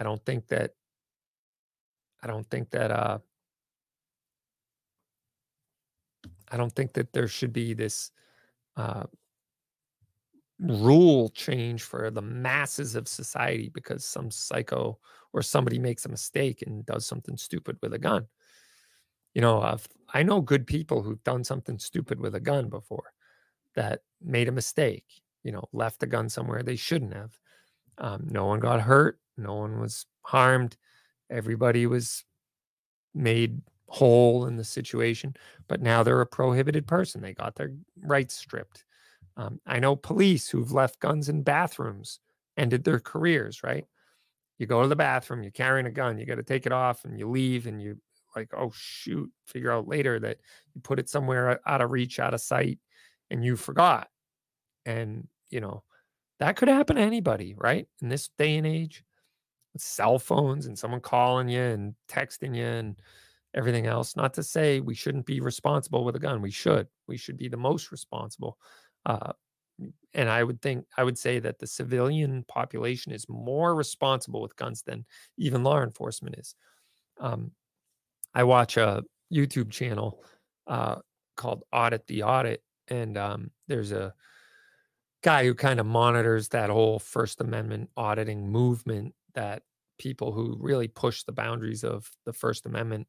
I don't think that, I don't think that, uh, I don't think that there should be this uh, rule change for the masses of society because some psycho or somebody makes a mistake and does something stupid with a gun. You know, I've, I know good people who've done something stupid with a gun before that made a mistake, you know, left a gun somewhere they shouldn't have. Um, no one got hurt, no one was harmed, everybody was made whole in the situation, but now they're a prohibited person. They got their rights stripped. Um, I know police who've left guns in bathrooms, ended their careers, right? You go to the bathroom, you're carrying a gun, you got to take it off and you leave and you like, oh, shoot, figure out later that you put it somewhere out of reach, out of sight, and you forgot. And, you know, that could happen to anybody, right? In this day and age, with cell phones and someone calling you and texting you and everything else. Not to say we shouldn't be responsible with a gun. We should. We should be the most responsible. Uh, and I would think I would say that the civilian population is more responsible with guns than even law enforcement is. Um, I watch a YouTube channel uh, called Audit the Audit, and um, there's a guy who kind of monitors that whole First Amendment auditing movement that people who really push the boundaries of the First Amendment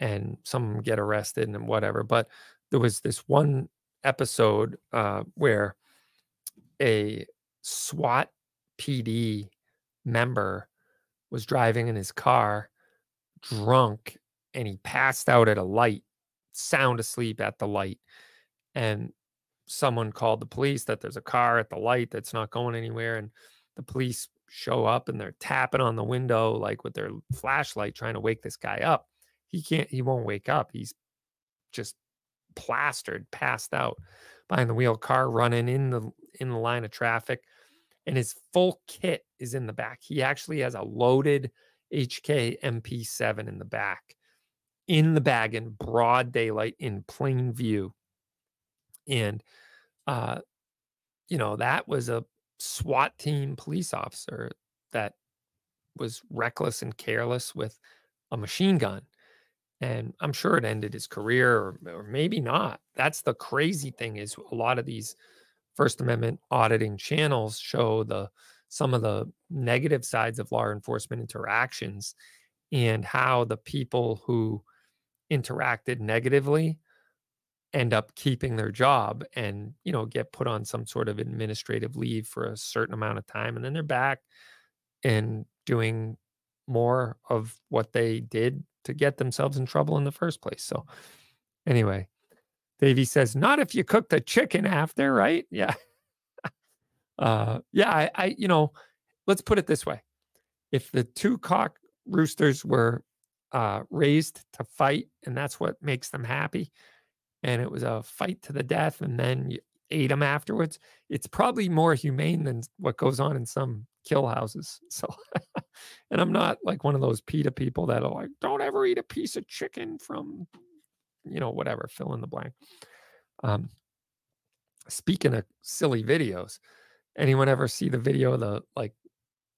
and some get arrested and whatever. But there was this one episode uh, where a SWAT PD member was driving in his car drunk and he passed out at a light, sound asleep at the light. And someone called the police that there's a car at the light that's not going anywhere. And the police show up and they're tapping on the window, like with their flashlight, trying to wake this guy up. He can't, he won't wake up. He's just plastered, passed out behind the wheel, car running in the in the line of traffic, and his full kit is in the back. He actually has a loaded HK MP7 in the back, in the bag in broad daylight, in plain view, and uh, you know that was a SWAT team police officer that was reckless and careless with a machine gun and i'm sure it ended his career or, or, maybe not. That's the crazy thing is a lot of these first amendment auditing channels show the some of the negative sides of law enforcement interactions and how the people who interacted negatively end up keeping their job and you know get put on some sort of administrative leave for a certain amount of time and then they're back and doing more of what they did to get themselves in trouble in the first place. So, anyway, Davey says, not if you cook the chicken after, right? Yeah. uh, yeah, I, I, you know, let's put it this way. If the two cock roosters were uh, raised to fight, and that's what makes them happy, and it was a fight to the death, and then you ate them afterwards, it's probably more humane than what goes on in some kill houses. So, and I'm not like one of those PETA people that are like, don't ever eat a piece of chicken from, you know, whatever, fill in the blank. Um, speaking of silly videos, anyone ever see the video of the like,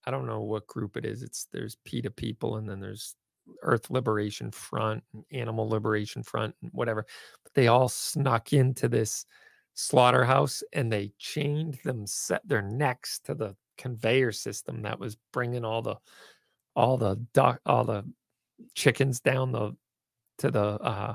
I don't know what group it is. It's there's PETA people and then there's Earth Liberation Front and Animal Liberation Front and whatever. But they all snuck into this slaughterhouse and they chained them set their necks to the conveyor system that was bringing all the all the duck all the chickens down the to the uh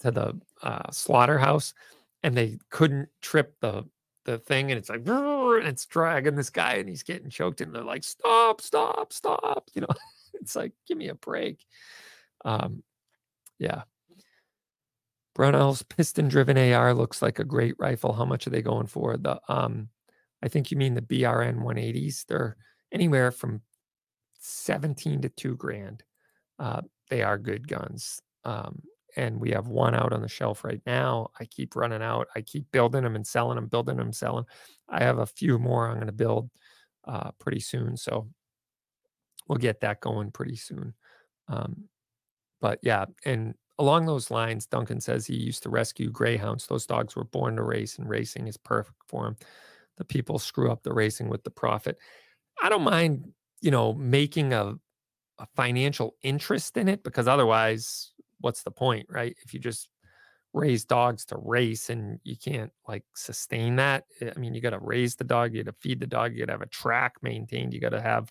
to the uh slaughterhouse and they couldn't trip the the thing and it's like and it's dragging this guy and he's getting choked and they're like stop stop stop you know it's like give me a break um yeah Brownell's piston driven AR looks like a great rifle. How much are they going for? The um I think you mean the BRN 180s. They're anywhere from 17 to 2 grand. Uh, they are good guns. Um, and we have one out on the shelf right now. I keep running out. I keep building them and selling them, building them, selling. I have a few more I'm going to build uh, pretty soon. So we'll get that going pretty soon. Um, but yeah, and along those lines, Duncan says he used to rescue greyhounds. Those dogs were born to race, and racing is perfect for them. The people screw up the racing with the profit. I don't mind, you know, making a, a financial interest in it because otherwise, what's the point, right? If you just raise dogs to race and you can't like sustain that. Eh, I mean, you got to raise the dog, you got to feed the dog, you got to have a track maintained, you got to have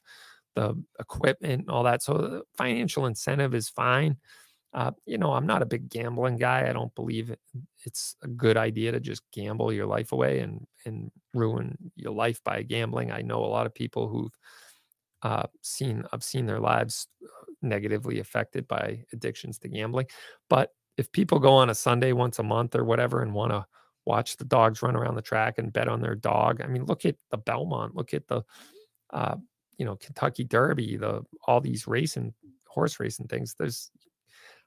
the equipment and all that. So the financial incentive is fine. Uh, you know, I'm not a big gambling guy. I don't believe it's a good idea to just gamble your life away and and ruin your life by gambling. I know a lot of people who've uh, seen I've seen their lives uh, negatively affected by addictions to gambling. But if people go on a Sunday once a month or whatever and want to watch the dogs run around the track and bet on their dog, I mean, look at the Belmont, look at the uh, you know Kentucky Derby, the all these racing horse racing things. There's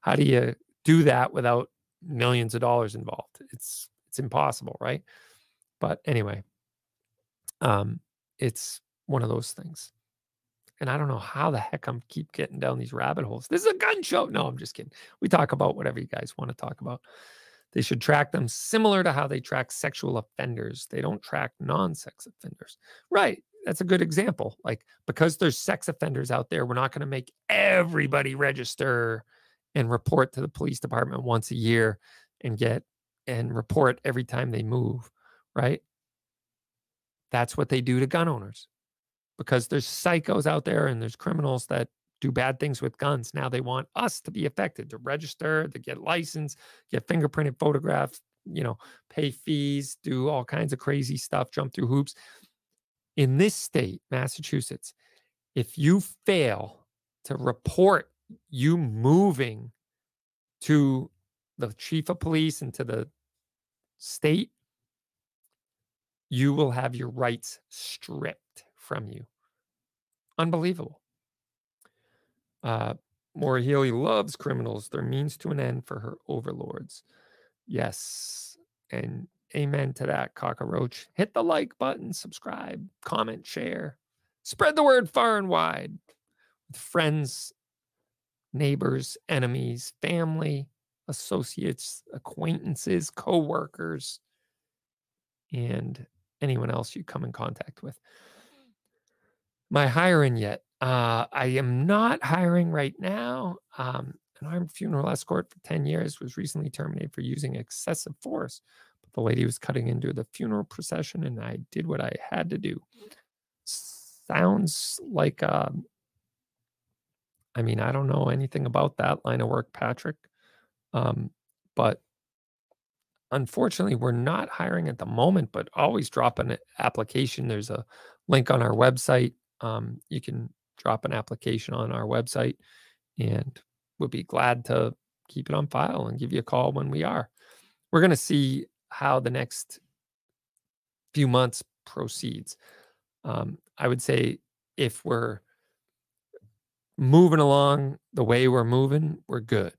how do you do that without millions of dollars involved? It's it's impossible, right? But anyway, um, it's one of those things. And I don't know how the heck I'm keep getting down these rabbit holes. This is a gun show. No, I'm just kidding. We talk about whatever you guys want to talk about. They should track them similar to how they track sexual offenders. They don't track non-sex offenders. Right. That's a good example. Like because there's sex offenders out there, we're not going to make everybody register and report to the police department once a year and get and report every time they move, right? That's what they do to gun owners because there's psychos out there and there's criminals that do bad things with guns. Now they want us to be affected, to register, to get license, get fingerprinted photographs, you know, pay fees, do all kinds of crazy stuff, jump through hoops. In this state, Massachusetts, if you fail to report you moving to the chief of police and to the state, you will have your rights stripped from you. Unbelievable. Uh, Maura Healey loves criminals. They're means to an end for her overlords. Yes. And amen to that, cockroach. Hit the like button, subscribe, comment, share. Spread the word far and wide with friends neighbors, enemies, family, associates, acquaintances, co-workers, and anyone else you come in contact with. My hiring yet? Uh, I am not hiring right now. Um, an armed funeral escort for 10 years was recently terminated for using excessive force. But the lady was cutting into the funeral procession, and I did what I had to do. Sounds like um, I mean, I don't know anything about that line of work, Patrick. Um, but unfortunately, we're not hiring at the moment, but always drop an application. There's a link on our website. Um, you can drop an application on our website and we'll be glad to keep it on file and give you a call when we are. We're going to see how the next few months proceeds. Um, I would say if we're moving along the way we're moving, we're good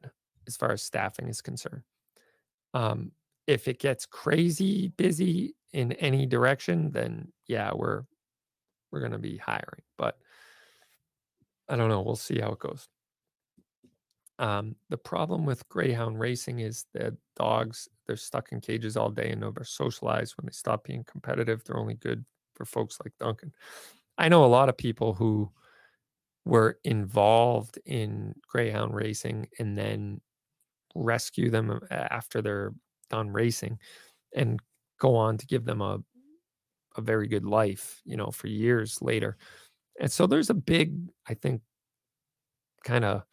as far as staffing is concerned. Um, if it gets crazy busy in any direction, then yeah, we're we're to be hiring. But I don't know. We'll see how it goes. Um, the problem with greyhound racing is that dogs they're stuck in cages all day and never socialize. When they stop being competitive, they're only good for folks like Duncan. I know a lot of people who were involved in greyhound racing and then rescue them after they're done racing and go on to give them a a very good life, you know, for years later. And so there's a big, I think, kind of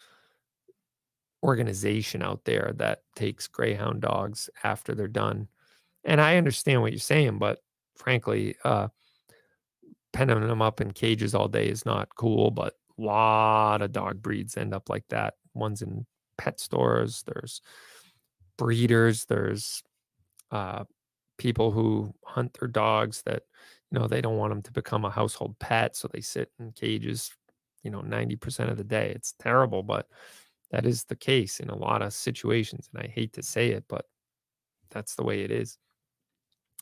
organization out there that takes greyhound dogs after they're done. And I understand what you're saying, but frankly, uh, penning them up in cages all day is not cool, but lot of dog breeds end up like that. Ones in pet stores, there's breeders, there's uh, people who hunt their dogs that, you know, they don't want them to become a household pet. So they sit in cages, you know, 90% of the day. It's terrible, but that is the case in a lot of situations. And I hate to say it, but that's the way it is.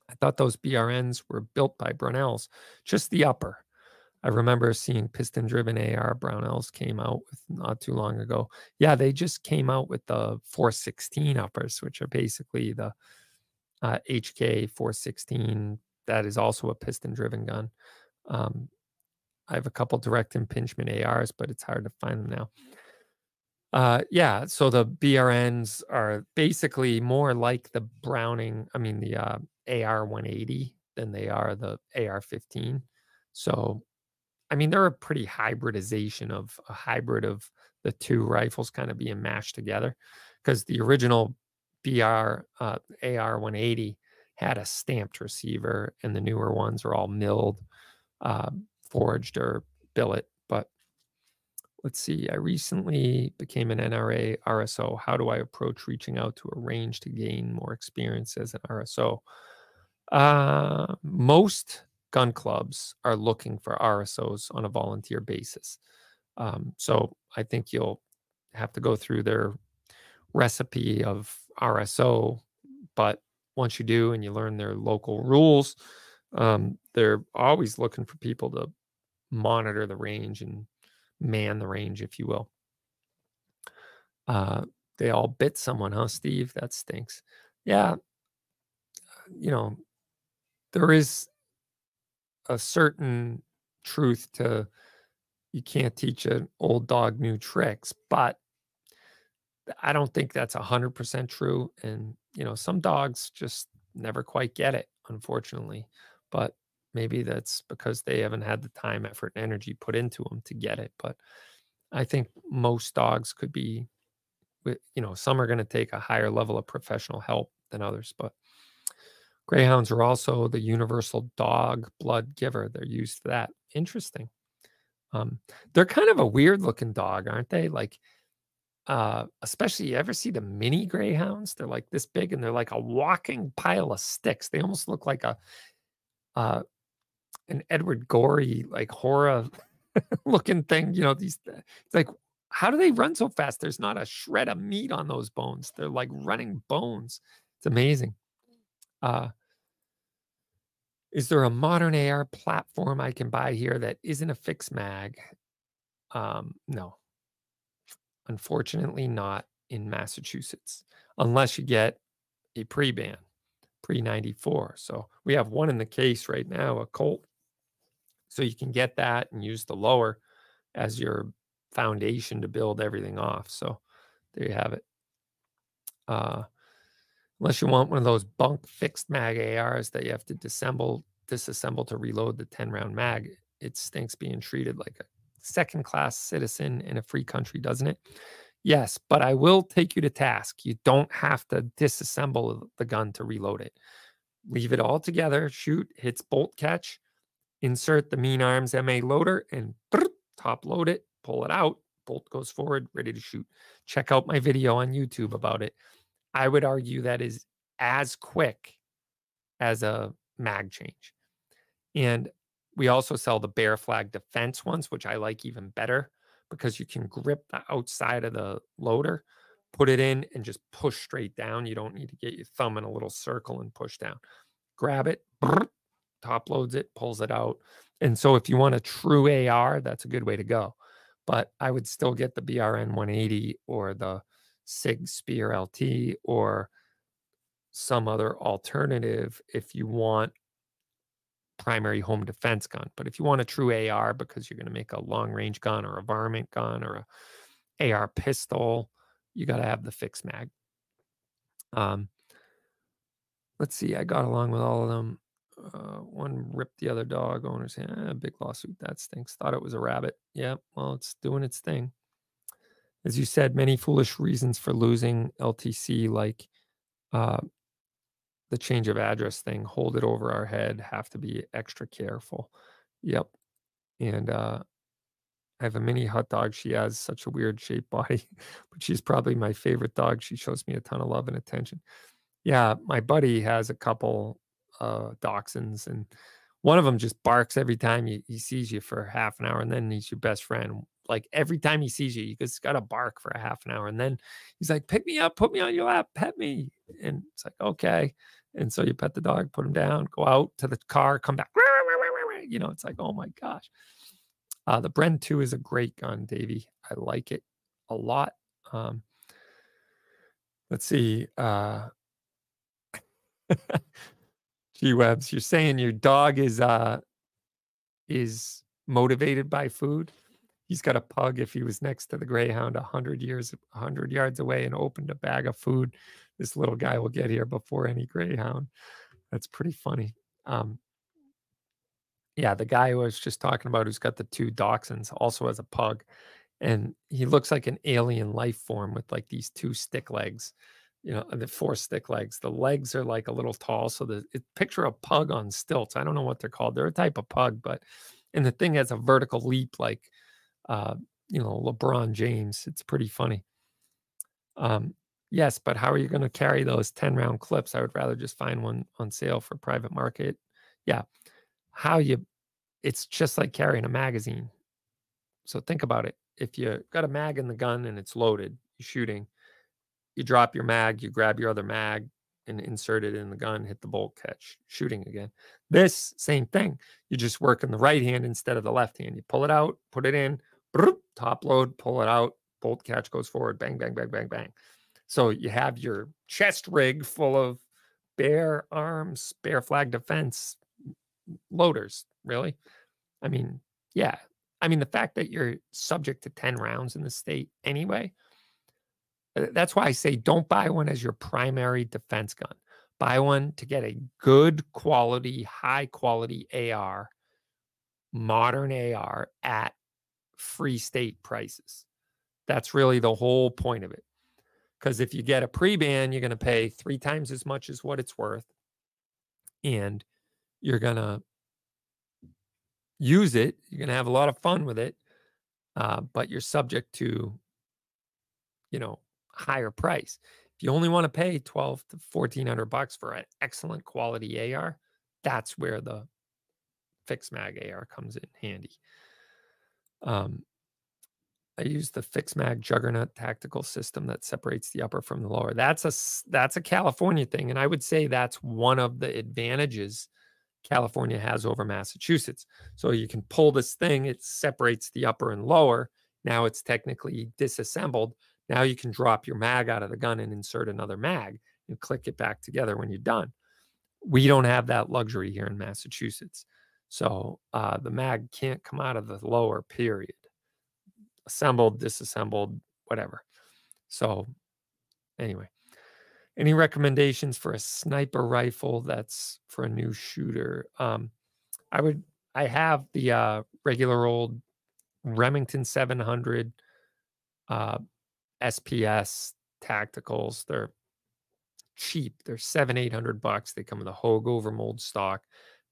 I thought those BRNs were built by Brownells, just the upper. I remember seeing piston driven AR Brownells came out with not too long ago. Yeah, they just came out with the 416 uppers, which are basically the uh, HK 416. That is also a piston driven gun. Um, I have a couple direct impingement ARs, but it's hard to find them now. Uh, yeah, so the BRNs are basically more like the Browning, I mean, the uh, AR 180 than they are the AR 15. So, I mean, they're a pretty hybridization of a hybrid of the two rifles kind of being mashed together because the original BR uh, AR 180 had a stamped receiver, and the newer ones are all milled, uh, forged, or billet. But let's see, I recently became an NRA RSO. How do I approach reaching out to a range to gain more experience as an RSO? Uh, most gun clubs are looking for RSOs on a volunteer basis. Um, so I think you'll have to go through their recipe of RSO, but once you do and you learn their local rules, um, they're always looking for people to monitor the range and man the range, if you will. Uh, they all bit someone, huh, Steve? That stinks. Yeah. You know, there is a certain truth to you can't teach an old dog new tricks, but I don't think that's 100% true. And, you know, some dogs just never quite get it, unfortunately. But maybe that's because they haven't had the time, effort, and energy put into them to get it. But I think most dogs could be, you know, some are going to take a higher level of professional help than others. But greyhounds are also the universal dog blood giver. They're used for that. Interesting. Um, they're kind of a weird looking dog, aren't they? Like, uh, especially you ever see the mini greyhounds? They're like this big and they're like a walking pile of sticks. They almost look like a uh, an Edward Gorey like horror looking thing. You know, these it's like how do they run so fast? There's not a shred of meat on those bones. They're like running bones. It's amazing. Uh, is there a modern AR platform I can buy here that isn't a fixed mag? Um, no, Unfortunately, not in Massachusetts, unless you get a pre ban, pre 94. So we have one in the case right now, a Colt. So you can get that and use the lower as your foundation to build everything off. So there you have it. Uh, unless you want one of those bunk fixed mag ARs that you have to disassemble, disassemble to reload the 10 round mag, it stinks being treated like a second class citizen in a free country, doesn't it? Yes, but I will take you to task. You don't have to disassemble the gun to reload it. Leave it all together, shoot, hits bolt catch, insert the mean arms MA loader, and top load it, pull it out, bolt goes forward, ready to shoot. Check out my video on YouTube about it. I would argue that is as quick as a mag change. And we also sell the bear flag defense ones, which I like even better because you can grip the outside of the loader, put it in, and just push straight down. You don't need to get your thumb in a little circle and push down. Grab it, top loads it, pulls it out. And so if you want a true AR, that's a good way to go. But I would still get the BRN 180 or the SIG Spear LT or some other alternative if you want primary home defense gun. But if you want a true AR because you're going to make a long range gun or a varmint gun or a AR pistol, you got to have the fixed mag. Um, let's see. I got along with all of them. Uh, one ripped the other dog owner's hand. Eh, big lawsuit. That stinks. Thought it was a rabbit. Yeah. Well, it's doing its thing. As you said, many foolish reasons for losing LTC, like uh, the change of address thing, hold it over our head, have to be extra careful. Yep. And uh, I have a mini hot dog. She has such a weird shaped body, but she's probably my favorite dog. She shows me a ton of love and attention. Yeah, my buddy has a couple uh, dachshunds, and one of them just barks every time he, he sees you for half an hour, and then he's your best friend. Like every time he sees you, he just got to bark for a half an hour, and then he's like, "Pick me up, put me on your lap, pet me," and it's like, "Okay." And so you pet the dog, put him down, go out to the car, come back. You know, it's like, oh my gosh. Uh, the Bren 2 is a great gun, Davey. I like it a lot. Um, let's see. Uh, G Webs, you're saying your dog is uh is motivated by food. He's got a pug. If he was next to the greyhound a hundred years, a hundred yards away, and opened a bag of food, this little guy will get here before any greyhound. That's pretty funny. Um, yeah, the guy I was just talking about, who's got the two dachshunds, also has a pug, and he looks like an alien life form with like these two stick legs you know, the four stick legs. The legs are like a little tall. So the it, picture a pug on stilts. I don't know what they're called. They're a type of pug, but and the thing has a vertical leap like uh, you know, LeBron James. It's pretty funny. Um, yes, but how are you going to carry those 10 round clips? I would rather just find one on sale for private market. Yeah. How you it's just like carrying a magazine. So think about it. If you got a mag in the gun and it's loaded, you're shooting you drop your mag, you grab your other mag and insert it in the gun, hit the bolt catch, shooting again. This same thing. You just work in the right hand instead of the left hand. You pull it out, put it in, top load, pull it out, bolt catch goes forward, bang, bang, bang, bang, bang. So you have your chest rig full of bare arms, Bear Flag Defense loaders, really. I mean, yeah. I mean, the fact that you're subject to 10 rounds in the state anyway, uh, that's why I say don't buy one as your primary defense gun. Buy one to get a good quality, high quality AR, modern AR at free state prices. That's really the whole point of it. Because if you get a pre ban, you're going to pay three times as much as what it's worth. And you're going to use it. You're going to have a lot of fun with it. Uh, but you're subject to, you know, higher price. If you only want to pay 12 to 1400 bucks for an excellent quality AR, that's where the fixed mag AR comes in handy. Um, I use the fixed mag juggernaut tactical system that separates the upper from the lower. That's a that's a California thing, and I would say that's one of the advantages California has over Massachusetts. So you can pull this thing; it separates the upper and lower. Now it's technically disassembled, now you can drop your mag out of the gun and insert another mag and click it back together when you're done. We don't have that luxury here in Massachusetts. So uh, the mag can't come out of the lower period. Assembled, disassembled, whatever. So anyway, any recommendations for a sniper rifle that's for a new shooter? Um, I would, I have the uh, regular old Remington 700 uh, SPS tacticals. They're cheap. They're seven, eight hundred bucks. They come with a Hogue overmold stock.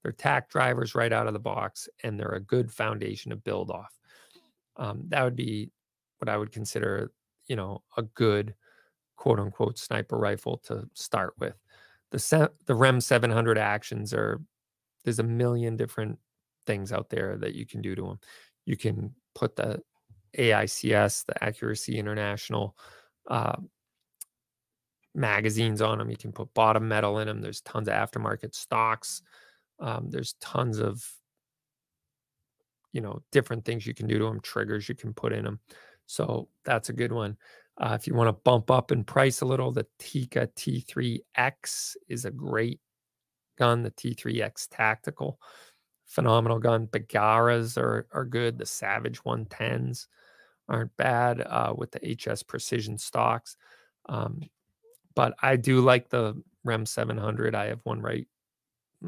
They're tack drivers right out of the box, and they're a good foundation to build off. Um, that would be what I would consider, you know, a good quote unquote sniper rifle to start with. The se- the Rem 700 actions are there's a million different things out there that you can do to them. You can put the AICS, the Accuracy International uh, magazines on them. You can put bottom metal in them. There's tons of aftermarket stocks. Um, there's tons of you know different things you can do to them. Triggers you can put in them. So that's a good one. Uh, if you want to bump up in price a little, the Tikka T3X is a great gun. The T3X Tactical, phenomenal gun. Bergaras are are good. The Savage 110s aren't bad uh, with the HS Precision stocks. Um, but I do like the REM 700. I have one right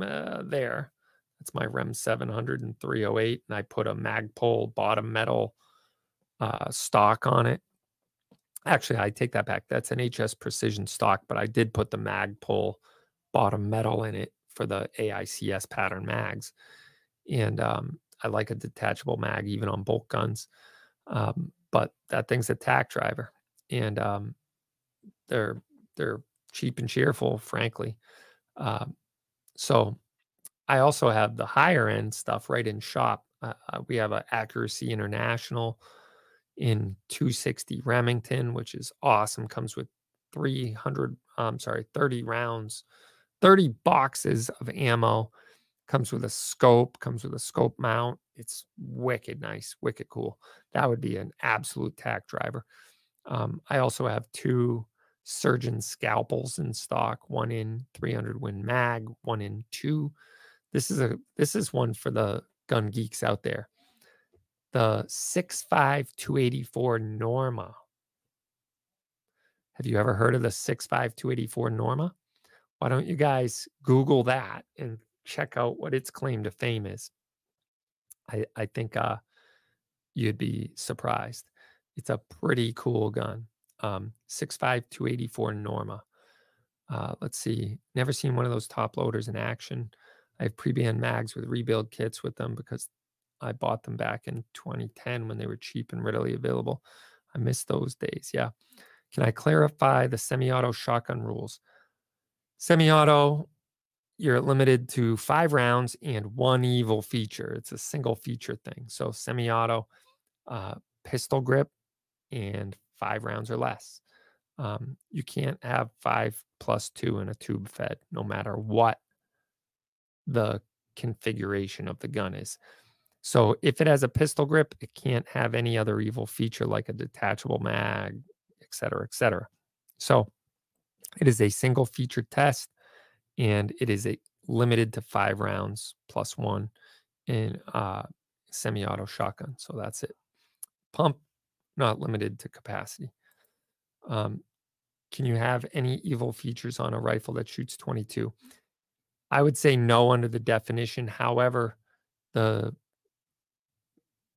uh, there. That's my REM 700 and 308. And I put a Magpul bottom metal uh, stock on it. Actually, I take that back. That's an HS Precision stock, but I did put the Magpul bottom metal in it for the AICS pattern mags. And um, I like a detachable mag even on bolt guns. Um, but that thing's a tack driver. And um, they're they're cheap and cheerful, frankly. Um, so I also have the higher end stuff right in shop. Uh, uh we have an Accuracy International in 260 Remington, which is awesome. Comes with 300, I'm sorry, 30 rounds, 30 boxes of ammo. Comes with a scope, comes with a scope mount. It's wicked nice, wicked cool. That would be an absolute tack driver. Um, I also have two surgeon scalpels in stock, one in 300 Win mag, one in two. This is a this is one for the gun geeks out there. The 65284 Norma. Have you ever heard of the 65284 Norma? Why don't you guys Google that and check out what its claim to fame is? I, I think uh, you'd be surprised. It's a pretty cool gun. Um, 65284 Norma. Uh, let's see. Never seen one of those top loaders in action. I have pre-ban mags with rebuild kits with them because I bought them back in 2010 when they were cheap and readily available. I miss those days. Yeah. Can I clarify the semi-auto shotgun rules? Semi-auto, you're limited to five rounds and one evil feature. It's a single feature thing. So semi-auto, uh, pistol grip, and five rounds or less. Um, you can't have five plus two in a tube fed, no matter what the configuration of the gun is. So if it has a pistol grip, it can't have any other evil feature like a detachable mag, et cetera, et cetera. So it is a single feature test and it is a limited to five rounds plus one in uh, semi-auto shotgun. So that's it. Pump not limited to capacity. Um, can you have any evil features on a rifle that shoots 22? I would say no under the definition. However, the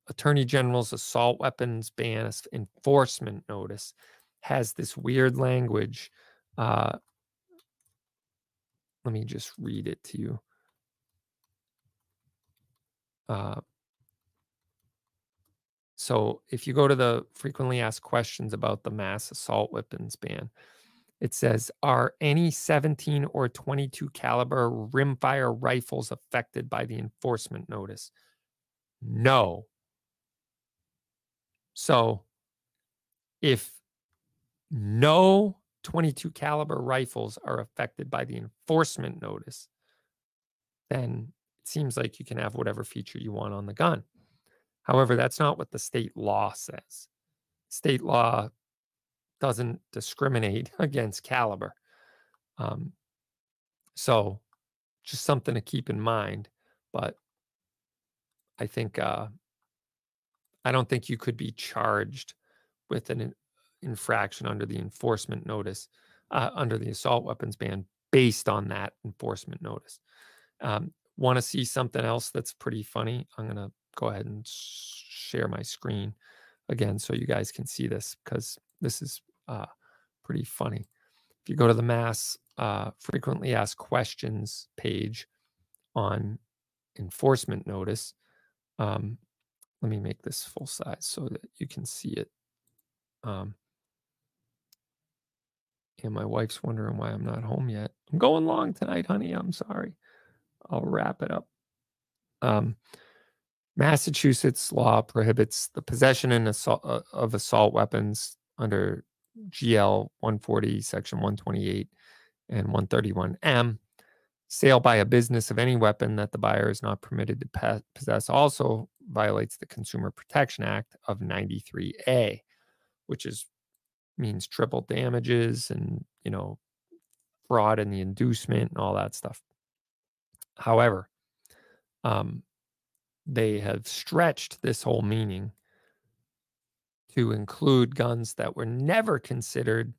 Attorney General's assault weapons ban enforcement notice has this weird language. Uh, let me just read it to you. Uh, so if you go to the frequently asked questions about the mass assault weapons ban, it says, are any 17 or 22 caliber rimfire rifles affected by the enforcement notice? No. So if no 22 caliber rifles are affected by the enforcement notice, then it seems like you can have whatever feature you want on the gun. However, that's not what the state law says. State law doesn't discriminate against caliber. Um, so just something to keep in mind. But I think uh, I don't think you could be charged with an infraction under the enforcement notice, uh, under the assault weapons ban, based on that enforcement notice. Um, Want to see something else that's pretty funny? I'm to go ahead and share my screen again so you guys can see this because this is uh, pretty funny. If you go to the mass uh, frequently asked questions page on enforcement notice, um, let me make this full size so that you can see it. Um, and my wife's wondering why I'm not home yet. I'm going long tonight, honey. I'm sorry. I'll wrap it up. Um, Massachusetts law prohibits the possession and assault, uh, of assault weapons under GL 140, Section 128, and 131M. Sale by a business of any weapon that the buyer is not permitted to possess also violates the Consumer Protection Act of 93A, which is means triple damages and you know fraud and the inducement and all that stuff. However, um, they have stretched this whole meaning to include guns that were never considered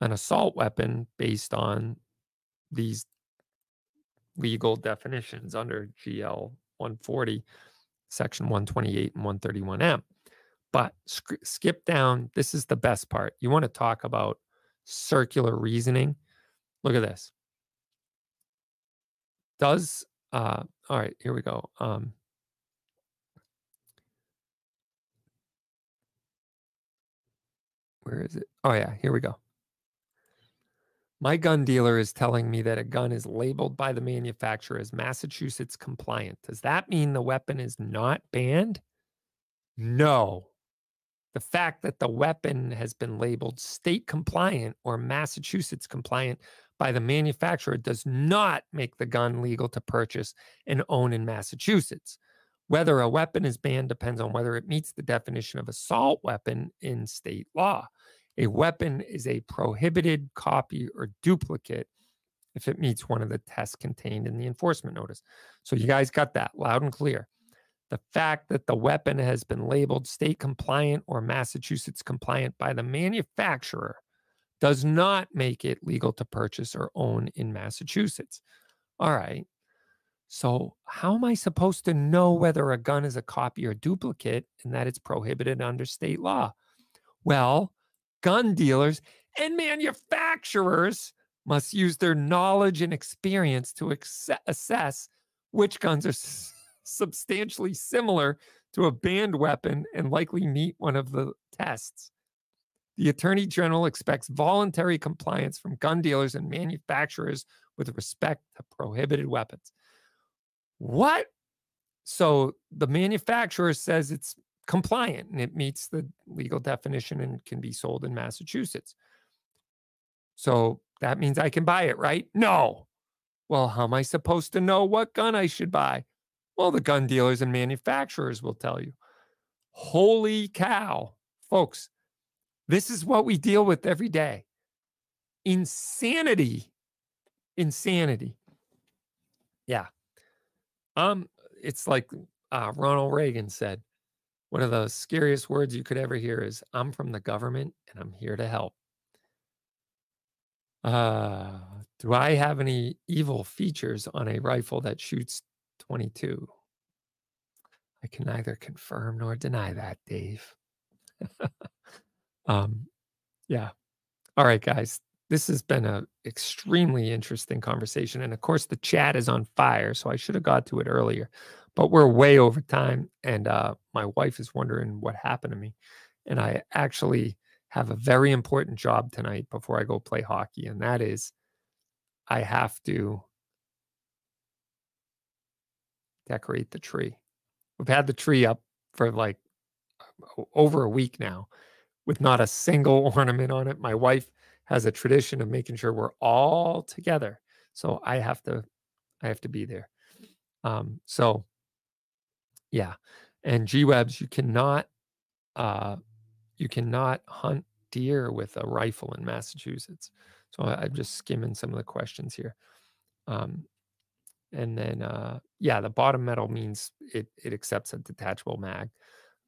an assault weapon based on these legal definitions under GL 140, section 128 and 131M. But skip down. This is the best part. You want to talk about circular reasoning? Look at this. does uh all right, here we go. Um where is it? Oh yeah, here we go. My gun dealer is telling me that a gun is labeled by the manufacturer as Massachusetts compliant. Does that mean the weapon is not banned? No. The fact that the weapon has been labeled state compliant or Massachusetts compliant by the manufacturer does not make the gun legal to purchase and own in Massachusetts. Whether a weapon is banned depends on whether it meets the definition of assault weapon in state law. A weapon is a prohibited copy or duplicate if it meets one of the tests contained in the enforcement notice. So you guys got that loud and clear. The fact that the weapon has been labeled state compliant or Massachusetts compliant by the manufacturer does not make it legal to purchase or own in Massachusetts. All right. So, how am I supposed to know whether a gun is a copy or duplicate and that it's prohibited under state law? Well, gun dealers and manufacturers must use their knowledge and experience to ex- assess which guns are s- substantially similar to a banned weapon and likely meet one of the tests. The Attorney General expects voluntary compliance from gun dealers and manufacturers with respect to prohibited weapons. What? So the manufacturer says it's compliant and it meets the legal definition and can be sold in Massachusetts. So that means I can buy it, right? No. Well, how am I supposed to know what gun I should buy? Well, the gun dealers and manufacturers will tell you. Holy cow, folks, this is what we deal with every day. Insanity. Insanity. Yeah. Um, it's like uh, Ronald Reagan said, one of the scariest words you could ever hear is I'm from the government and I'm here to help. Uh, do I have any evil features on a rifle that shoots 22? I can neither confirm nor deny that, Dave. um, yeah. All right, guys. This has been an extremely interesting conversation. And of course, the chat is on fire. So I should have got to it earlier but we're way over time. And uh, my wife is wondering what happened to me. And I actually have a very important job tonight before I go play hockey. And that is, I have to decorate the tree. We've had the tree up for like over a week now with not a single ornament on it. My wife has a tradition of making sure we're all together. So I have to I have to be there. Um, so yeah. And G webs, you cannot uh you cannot hunt deer with a rifle in Massachusetts. So I, I'm just skimming some of the questions here. Um and then uh yeah, the bottom metal means it it accepts a detachable mag.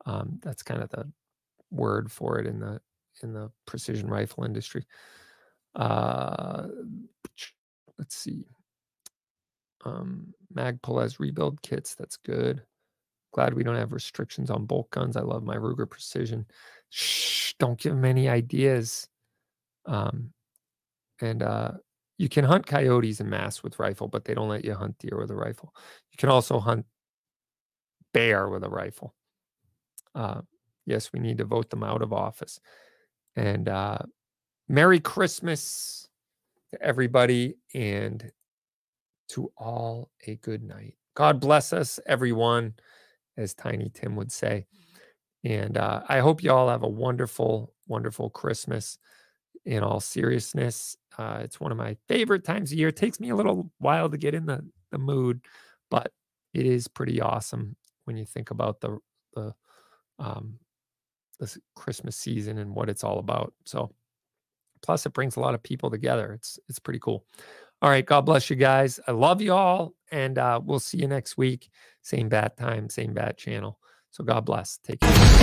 Um that's kind of the word for it in the in the precision rifle industry. Uh let's see. Um Magpul has rebuild kits, that's good. Glad we don't have restrictions on bolt guns. I love my Ruger Precision. Shh, don't give them any ideas. Um, and uh, you can hunt coyotes in mass with rifle, but they don't let you hunt deer with a rifle. You can also hunt bear with a rifle. Uh, yes, we need to vote them out of office. And uh, Merry Christmas to everybody and to all a good night. God bless us, everyone as Tiny Tim would say. And uh, I hope you all have a wonderful, wonderful Christmas. In all seriousness, uh, it's one of my favorite times of year. It takes me a little while to get in the, the mood, but it is pretty awesome when you think about the the um, this Christmas season and what it's all about. So, plus it brings a lot of people together. It's it's pretty cool. All right. God bless you guys. I love you all. And uh, we'll see you next week. Same bat time, same bat channel. So God bless. Take care.